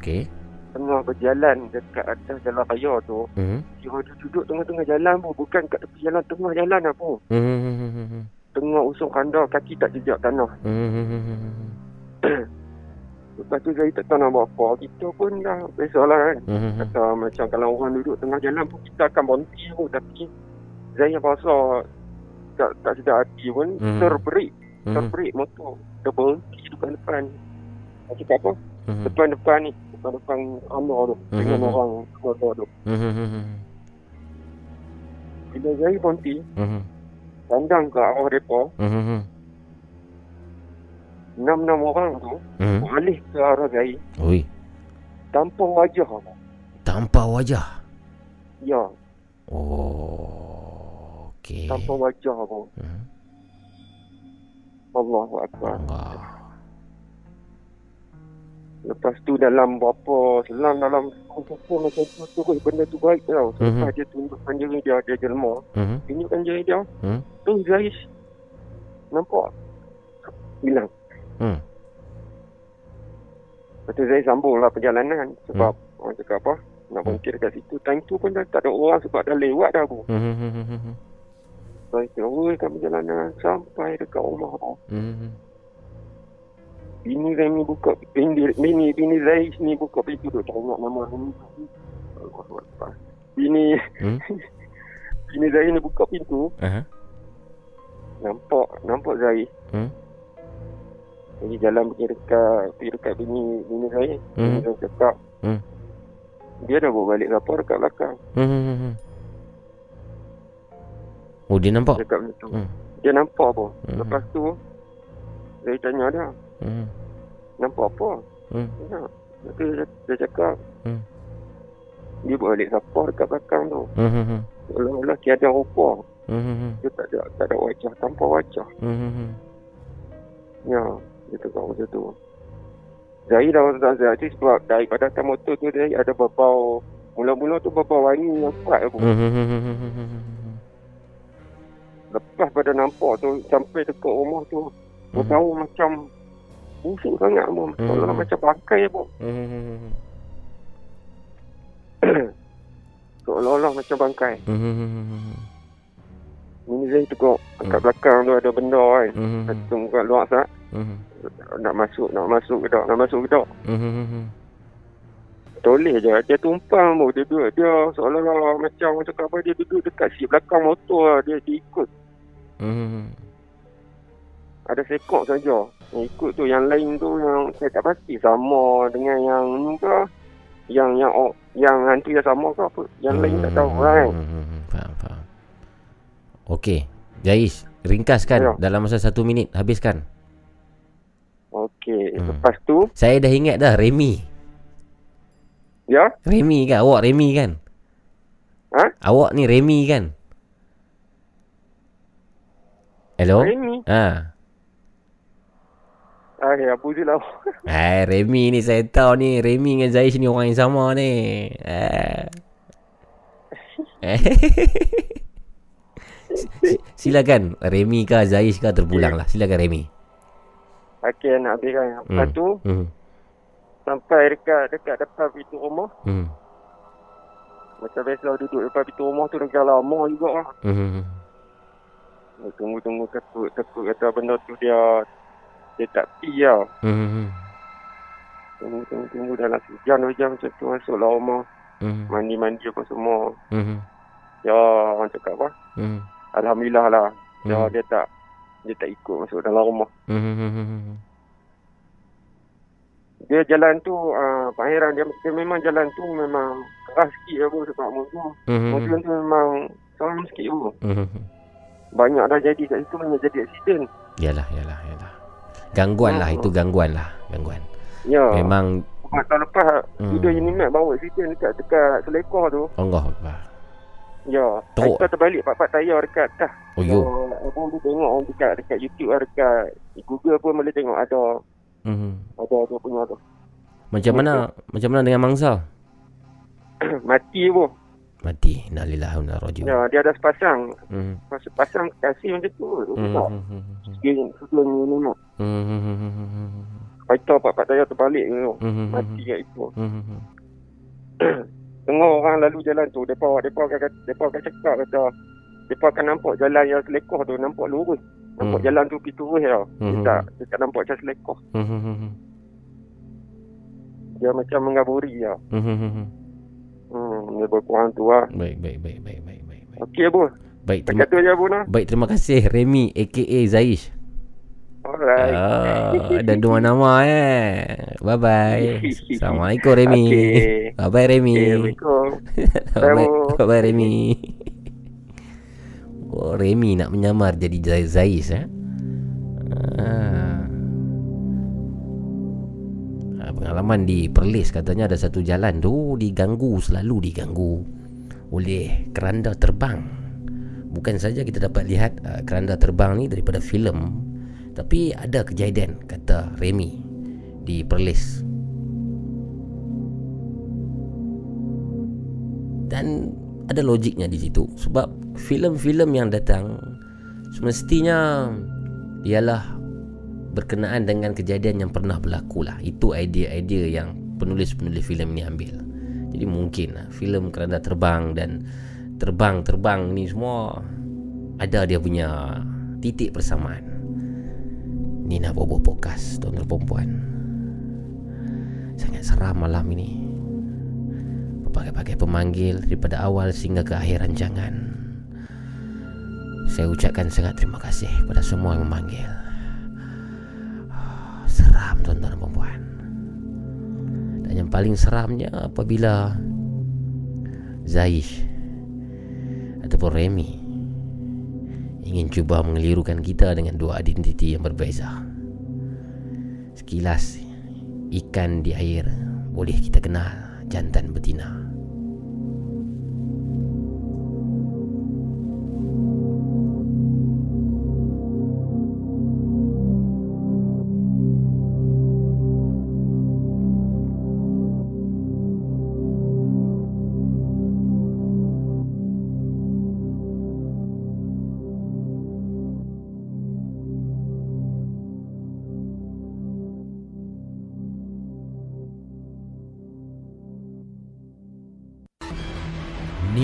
Okey. tengah berjalan dekat atas jalan raya tu. Mhm. Dia ada duduk tengah-tengah jalan bu, bukan kat tepi jalan, tengah jalan apa. Mhm. Tengah usung kanda, kaki tak jejak tanah. Mhm. Lepas tu saya tak tahu nak buat apa. Kita pun dah biasalah kan. Mhm. Kata macam kalau orang duduk tengah jalan pun kita akan berhenti pun. Tapi saya rasa tak, tak sedar hati pun Mhm. terberik. Mhm. Terberik motor. Dia berhenti depan-depan. Cakap apa? Mhm. Depan-depan ni. Depan-depan Amar tu. Dengan Mhm. orang keluarga tu. Mhm. Bila saya berhenti, Mhm. pandang ke arah mereka, Mhm. Enam-enam orang tu Mhm. beralih ke arah saya Oi. tanpa wajah. Tanpa wajah. Ya, Oh. Okey. tanpa wajah pun. Mhm. Allahu Akbar. Allah. Lepas tu dalam berapa selang dalam kumpul macam tu terus benda tu baik tau. Selepas Mhm. dia tunjukkan diri dia, dia jelma. Mhm. Tunjukkan diri dia. Mhm. Tu Zais. Nampak? Bilang. Hmm. Lepas tu Zais sambung lah perjalanan. Sebab orang cakap apa? Nak berhenti dekat situ. Time tu pun dah tak ada orang sebab dah lewat dah aku. Mhm. Zais teruskan perjalanan sampai dekat rumah. Mhm. Bini Remy buka bini bini bini Zais ni buka pintu tu tak ingat nama Akbar. Bini Hmm? bini Zais ni buka pintu Aha. nampak nampak Zais. Hmm? Jadi jalan pergi dekat pergi dekat bini bini. Bini Hmm. Zais cakap Hmm. dia dah bawa balik lapar dekat belakang. Mhm. Oh, dia nampak. Cakap macam tu. Hmm. Dia nampak apa? Hmm. Lepas tu saya tanya dia, Mhm. nampak apa? Hmm. Ya. Lepas tu dia, dia cakap Hmm. dia bawa balik lapar dekat belakang tu. Mhm. Seolah-olah tiada rupa. Mhm. Dia tak ada, tak ada wajah, tanpa wajah. Mhm. Ya, dia cakap macam tu. Zahir dah tak Zahir sebab daripada atas motor tu dia ada berbau Mula-mula tu berbau wangi yang kuat apa. Mhm. Lepas pada nampak tu sampai dekat rumah tu berbau macam busuk sangat. Seolah-olah Mhm. macam bangkai apa. Mhm. Seolah-olah macam bangkai. Ini Zahir tengok kat belakang tu ada benda kan. Kita tunggu kat luar sat. Nak masuk, nak masuk ke tak, nak masuk ke tak. Mhm. Toleh je. Dia tumpang tu. Dia duduk. Dia seolah-olah macam orang cakap apa. Dia duduk dekat seat belakang motor lah. Dia, dia ikut. Mhm. Ada sekok saja. Yang ikut tu. Yang lain tu yang saya tak pasti. Sama dengan yang ni ke. Yang yang oh, yang hantu yang sama ke apa. Yang lain tak tahu kan. Mhm. Faham, faham. Okey. Jais, ringkaskan Ya. dalam masa satu minit. Habiskan. Okey. Hmm. Lepas tu. Saya dah ingat dah Remy. Ya. Remy kan? Awak Remy kan? Ha? Awak ni Remy kan? Hello? Remy? Ha. Ah, ya, je lah. Eh, Remy ni saya tahu ni. Remy dengan Zaish ni orang yang sama ni. Eh. Eh. Si- Silakan Remy ke Zaish ke terpulang lah. Silakan Remy. Okey, nak habiskan. Lepas Hmm. tu. Hmm. Sampai dekat dekat depan pintu rumah. Hmm. Macam biasa duduk depan pintu rumah tu dah lama juga lah. Hmm. Tunggu-tunggu takut takut kata benda tu dia dia tak pi lah. Hmm. Tunggu-tunggu dalam sejam dua jam macam tu masuklah rumah. Hmm. Mandi-mandi apa semua. Hmm. Ya orang cakap apa? Hmm. Alhamdulillah lah. Dia, Hmm. dia tak dia tak ikut masuk dalam rumah. Hmm. Dia jalan tu uh, Pak Heran dia, dia memang jalan tu memang keras sikit apa sebab motor. Mhm. Motor tu memang seram sikit apa. Hmm. Banyak dah jadi kat situ banyak jadi aksiden. Yalah, yalah, yalah. Gangguan lah. Oh. Itu gangguan lah. Gangguan. Ya. Memang Sebab tahun lepas Hmm. Sudah Unimed bawa aksiden dekat dekat Selekor tu. Allah Akbar. Ya, Teruk. Teruk. terbalik pak-pak tayar dekat atas. Oh, yo. Abang boleh tengok orang dekat dekat YouTube lah dekat Google pun boleh tengok ada Mhm. ada dia punya tu. Macam mana macam mana dengan mangsa? Mati pun. Mati. Innalillahi wa inna ilaihi raji'un. Ya, dia ada sepasang. Mhm. Pas pasang kasih macam tu. Mhm. Tak. Sekiranya sebelum ni tengok. Mhm. Fighter pak-pak tayar terbalik tu. Mhm. Mati kat itu. Mhm. Tengok orang lalu jalan tu, depa depa akan depa akan cakap kata depa akan nampak jalan yang selekoh tu nampak lurus. Nampak Hmm. jalan tu pergi turun ya. Dia Hmm. tak dia tak nampak macam selekoh. Mhm. Dia macam mengaburi ya. Mhm. Hmm, dia berkurang tu lah. Baik, baik, baik, baik, baik, baik. Okey, Bu. Baik, terima, Dekat tu je, Bu. Nah. baik, terima kasih Remy aka Zaish. Alright. Ah, ada dua nama eh. Bye bye. Assalamualaikum Remy. Okey. Bye bye Remy. Assalamualaikum. bye bye. Remy. Oh Remy nak menyamar jadi Zai- Zaish eh. Ah. Ah, Pengalaman di Perlis katanya ada satu jalan tu diganggu selalu diganggu oleh keranda terbang. Bukan saja kita dapat lihat uh, keranda terbang ni daripada filem tapi ada kejadian kata Remy di Perlis. Dan ada logiknya di situ sebab filem-filem yang datang semestinya ialah berkenaan dengan kejadian yang pernah berlaku lah. Itu idea-idea yang penulis-penulis filem ni ambil. Jadi mungkin lah filem keranda terbang dan terbang-terbang ni semua ada dia punya titik persamaan. Nina Bobo Podcast Tuan-tuan perempuan Sangat seram malam ini. Berbagai-bagai pemanggil Daripada awal sehingga ke akhir rancangan. Saya ucapkan sangat terima kasih Kepada semua yang memanggil. Seram tuan-tuan perempuan Dan yang paling seramnya Apabila Zaish Ataupun Remy ingin cuba mengelirukan kita dengan dua identiti yang berbeza. Sekilas ikan di air boleh kita kenal jantan betina.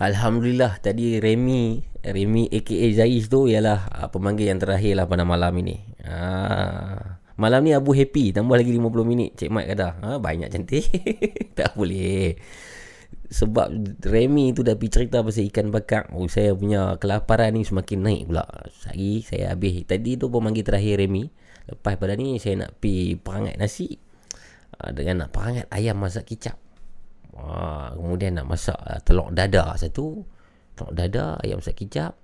Alhamdulillah tadi Remy Remy aka Zaiz tu ialah uh, pemanggil yang terakhir lah pada malam ini. Ah, malam ni Abu happy tambah lagi 50 minit Cik Mat kata. Ha, banyak cantik. tak boleh. Sebab Remy tu dah pergi cerita pasal ikan bakar. Oh saya punya kelaparan ni semakin naik pula. Sehari saya habis. Tadi tu pemanggil terakhir Remy. Lepas pada ni saya nak pergi perangat nasi. Uh, dengan nak perangat ayam masak kicap. Wah, kemudian nak masak uh, telur dadar satu. Telur dadar, ayam masak kicap.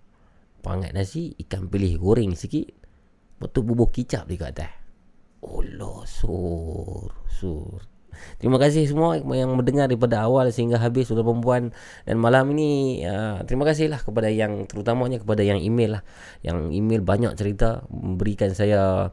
Perangat nasi, ikan pilih goreng sikit. Betul bubur kicap dekat atas. Allah, sur, sur. Terima kasih semua yang mendengar daripada awal sehingga habis sudah perempuan dan malam ini uh, terima kasihlah kepada yang terutamanya kepada yang email lah yang email banyak cerita memberikan saya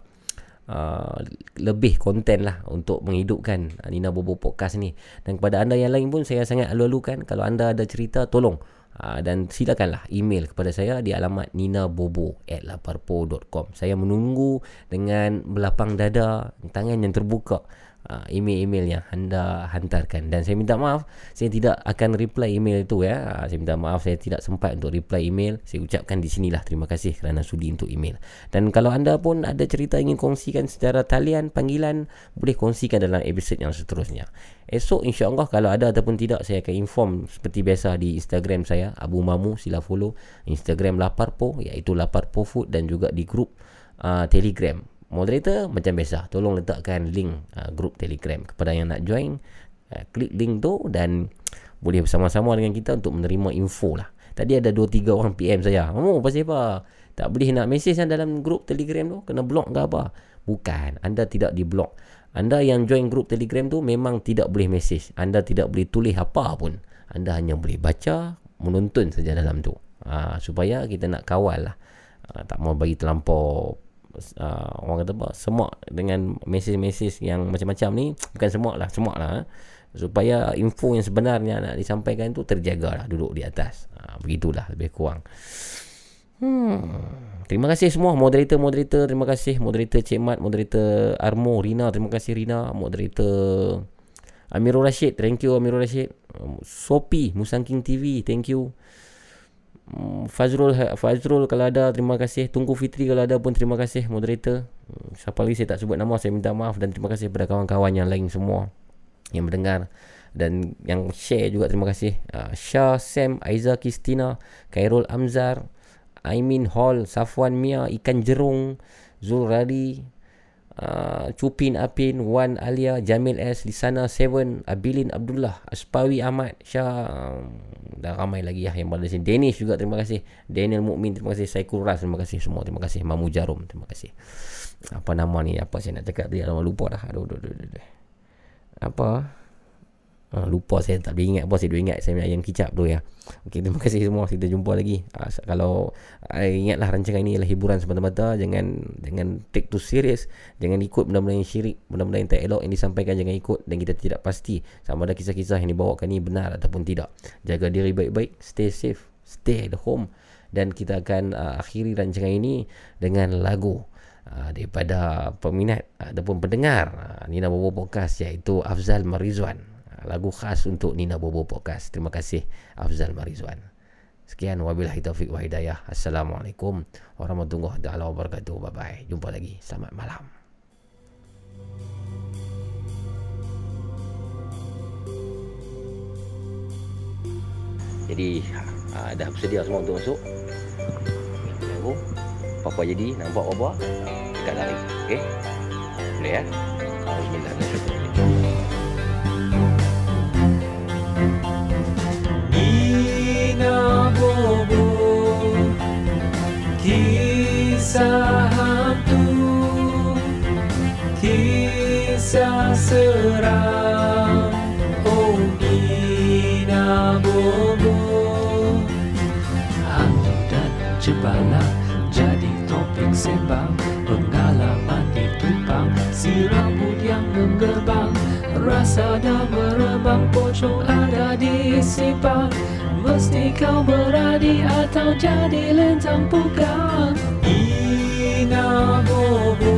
uh, lebih konten lah untuk menghidupkan uh, Nina Bobo Podcast ni. Dan kepada anda yang lain pun saya sangat alu-alukan kalau anda ada cerita tolong uh, dan silakanlah email kepada saya di alamat ninabobo at laparpo.com saya menunggu dengan belapang dada tangan yang terbuka uh, email-email yang anda hantarkan. Dan saya minta maaf saya tidak akan reply email itu ya. Uh, saya minta maaf saya tidak sempat untuk reply email. Saya ucapkan di sinilah terima kasih kerana sudi untuk email. Dan kalau anda pun ada cerita ingin kongsikan secara talian panggilan boleh kongsikan dalam episod yang seterusnya. Esok insyaAllah kalau ada ataupun tidak saya akan inform seperti biasa di Instagram saya Abu Mamu sila follow. Instagram Laparpo iaitu Laparpo Food dan juga di grup uh, Telegram moderator macam biasa tolong letakkan link uh, grup telegram. Kepada yang nak join uh, klik link tu dan boleh bersama-sama dengan kita untuk menerima info lah. Tadi ada 2-3 orang PM saya. Oh pasal apa tak boleh nak mesej kan dalam grup telegram tu? Kena block ke apa? Bukan. Anda tidak di block anda yang join grup telegram tu memang tidak boleh mesej. Anda tidak boleh tulis apa pun. Anda hanya boleh baca menonton saja dalam tu. Uh, supaya kita nak kawal lah. Uh, tak mau bagi terlampau uh, orang kata apa? Semak dengan mesej-mesej yang macam-macam ni bukan semak lah semak lah eh. supaya info yang sebenarnya nak disampaikan tu terjaga lah duduk di atas. Uh, begitulah lebih kurang. Hmm. terima kasih semua. Moderator-moderator terima kasih. Moderator Cik Mat moderator Armo Rina terima kasih Rina. Moderator Amirul Rashid thank you Amirul Rashid. Sopi Musangking TV thank you Hmm, Fazrul Fazrul kalau ada terima kasih. Tunggu Fitri kalau ada pun terima kasih moderator. Hmm, siapa lagi saya tak sebut nama saya minta maaf dan terima kasih kepada kawan-kawan yang lain semua yang mendengar. Dan yang share juga terima kasih. Uh, Shah Sam Aiza Kristina Khairul Amzar Aimin Hall Safwan Mia Ikan Jerung Zul Radi uh, Cupin Apin Wan Alia Jamil S Lisana Seven Abilin Abdullah Aspawi Ahmad Syah um, dan ramai lagi ya yang berada di sini. Danish juga terima kasih. Daniel Mukmin terima kasih. Saikul Ras terima kasih. Semua terima kasih. Mamu Jarum terima kasih. Apa nama ni? Apa saya nak cakap nama lupa dah. Aduh aduh aduh, aduh. apa Ha, lupa saya tak boleh ingat. Apa saya dah ingat saya punya ayam kicap tu ya. Okey terima kasih semua. Kita jumpa lagi. Ha, kalau uh, ingatlah rancangan ini adalah hiburan semata-mata. Jangan jangan take too serious, jangan ikut benda-benda yang syirik, benda-benda yang tak elok yang disampaikan. Jangan ikut dan kita tidak pasti. Sama ada kisah-kisah yang dibawakan ini benar ataupun tidak. Jaga diri baik-baik, stay safe, stay at home. Dan kita akan uh, akhiri rancangan ini dengan lagu uh, daripada peminat ataupun pendengar. Uh, Nina Bobo Podcast iaitu Afzal Marizwan lagu khas untuk Nina Bobo Podcast. Terima kasih Afzal Marizwan. Sekian wabillahi taufik wa hidayah. Assalamualaikum warahmatullahi wabarakatuh. Bye bye. Jumpa lagi. Selamat malam. Jadi uh, dah bersedia semua untuk masuk. Tunggu. Apa-apa jadi nampak apa? Dekat lari. Okey. Boleh ya? Bismillahirrahmanirrahim. Nina Bobo Kisah hantu Kisah seram. Oh Nina Bobo Hantu dan jebala Jadi topik sembang. Pengalaman ditupang Si rambut yang menggerbang. Rasa dah merebang. Pocong ada di simpang Mesti kau berani Atau jadi lentang pugang Ina Bobo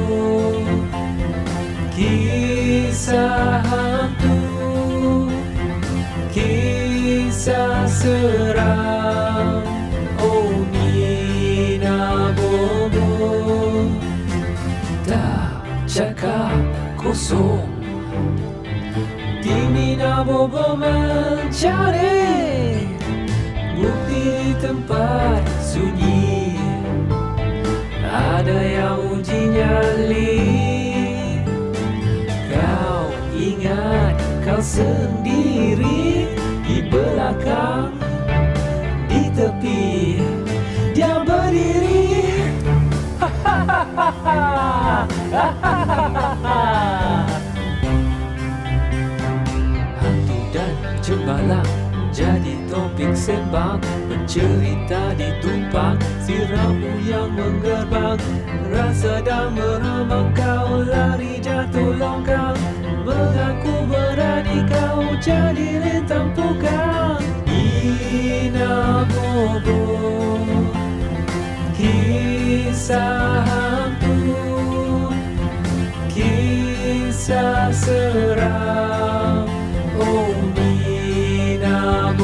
Kisah hantu Kisah seram. Oh Nina Bobo Tak cakap kosong. Timina Bobo mencari Bukti di tempat sunyi. Ada yang uji nyali Kau ingat kau sendiri Di belakang Di tepi Dia berdiri. Hantu dan cembalang jadi topik sembang Pencerita ditumpang Si ramu yang menggerbang Rasa dah merambang Kau lari jatuh longkang Mengaku berani Kau jadi lintang pugang Ina Bobo Kisah hantu. Kisah seram. Oh Nina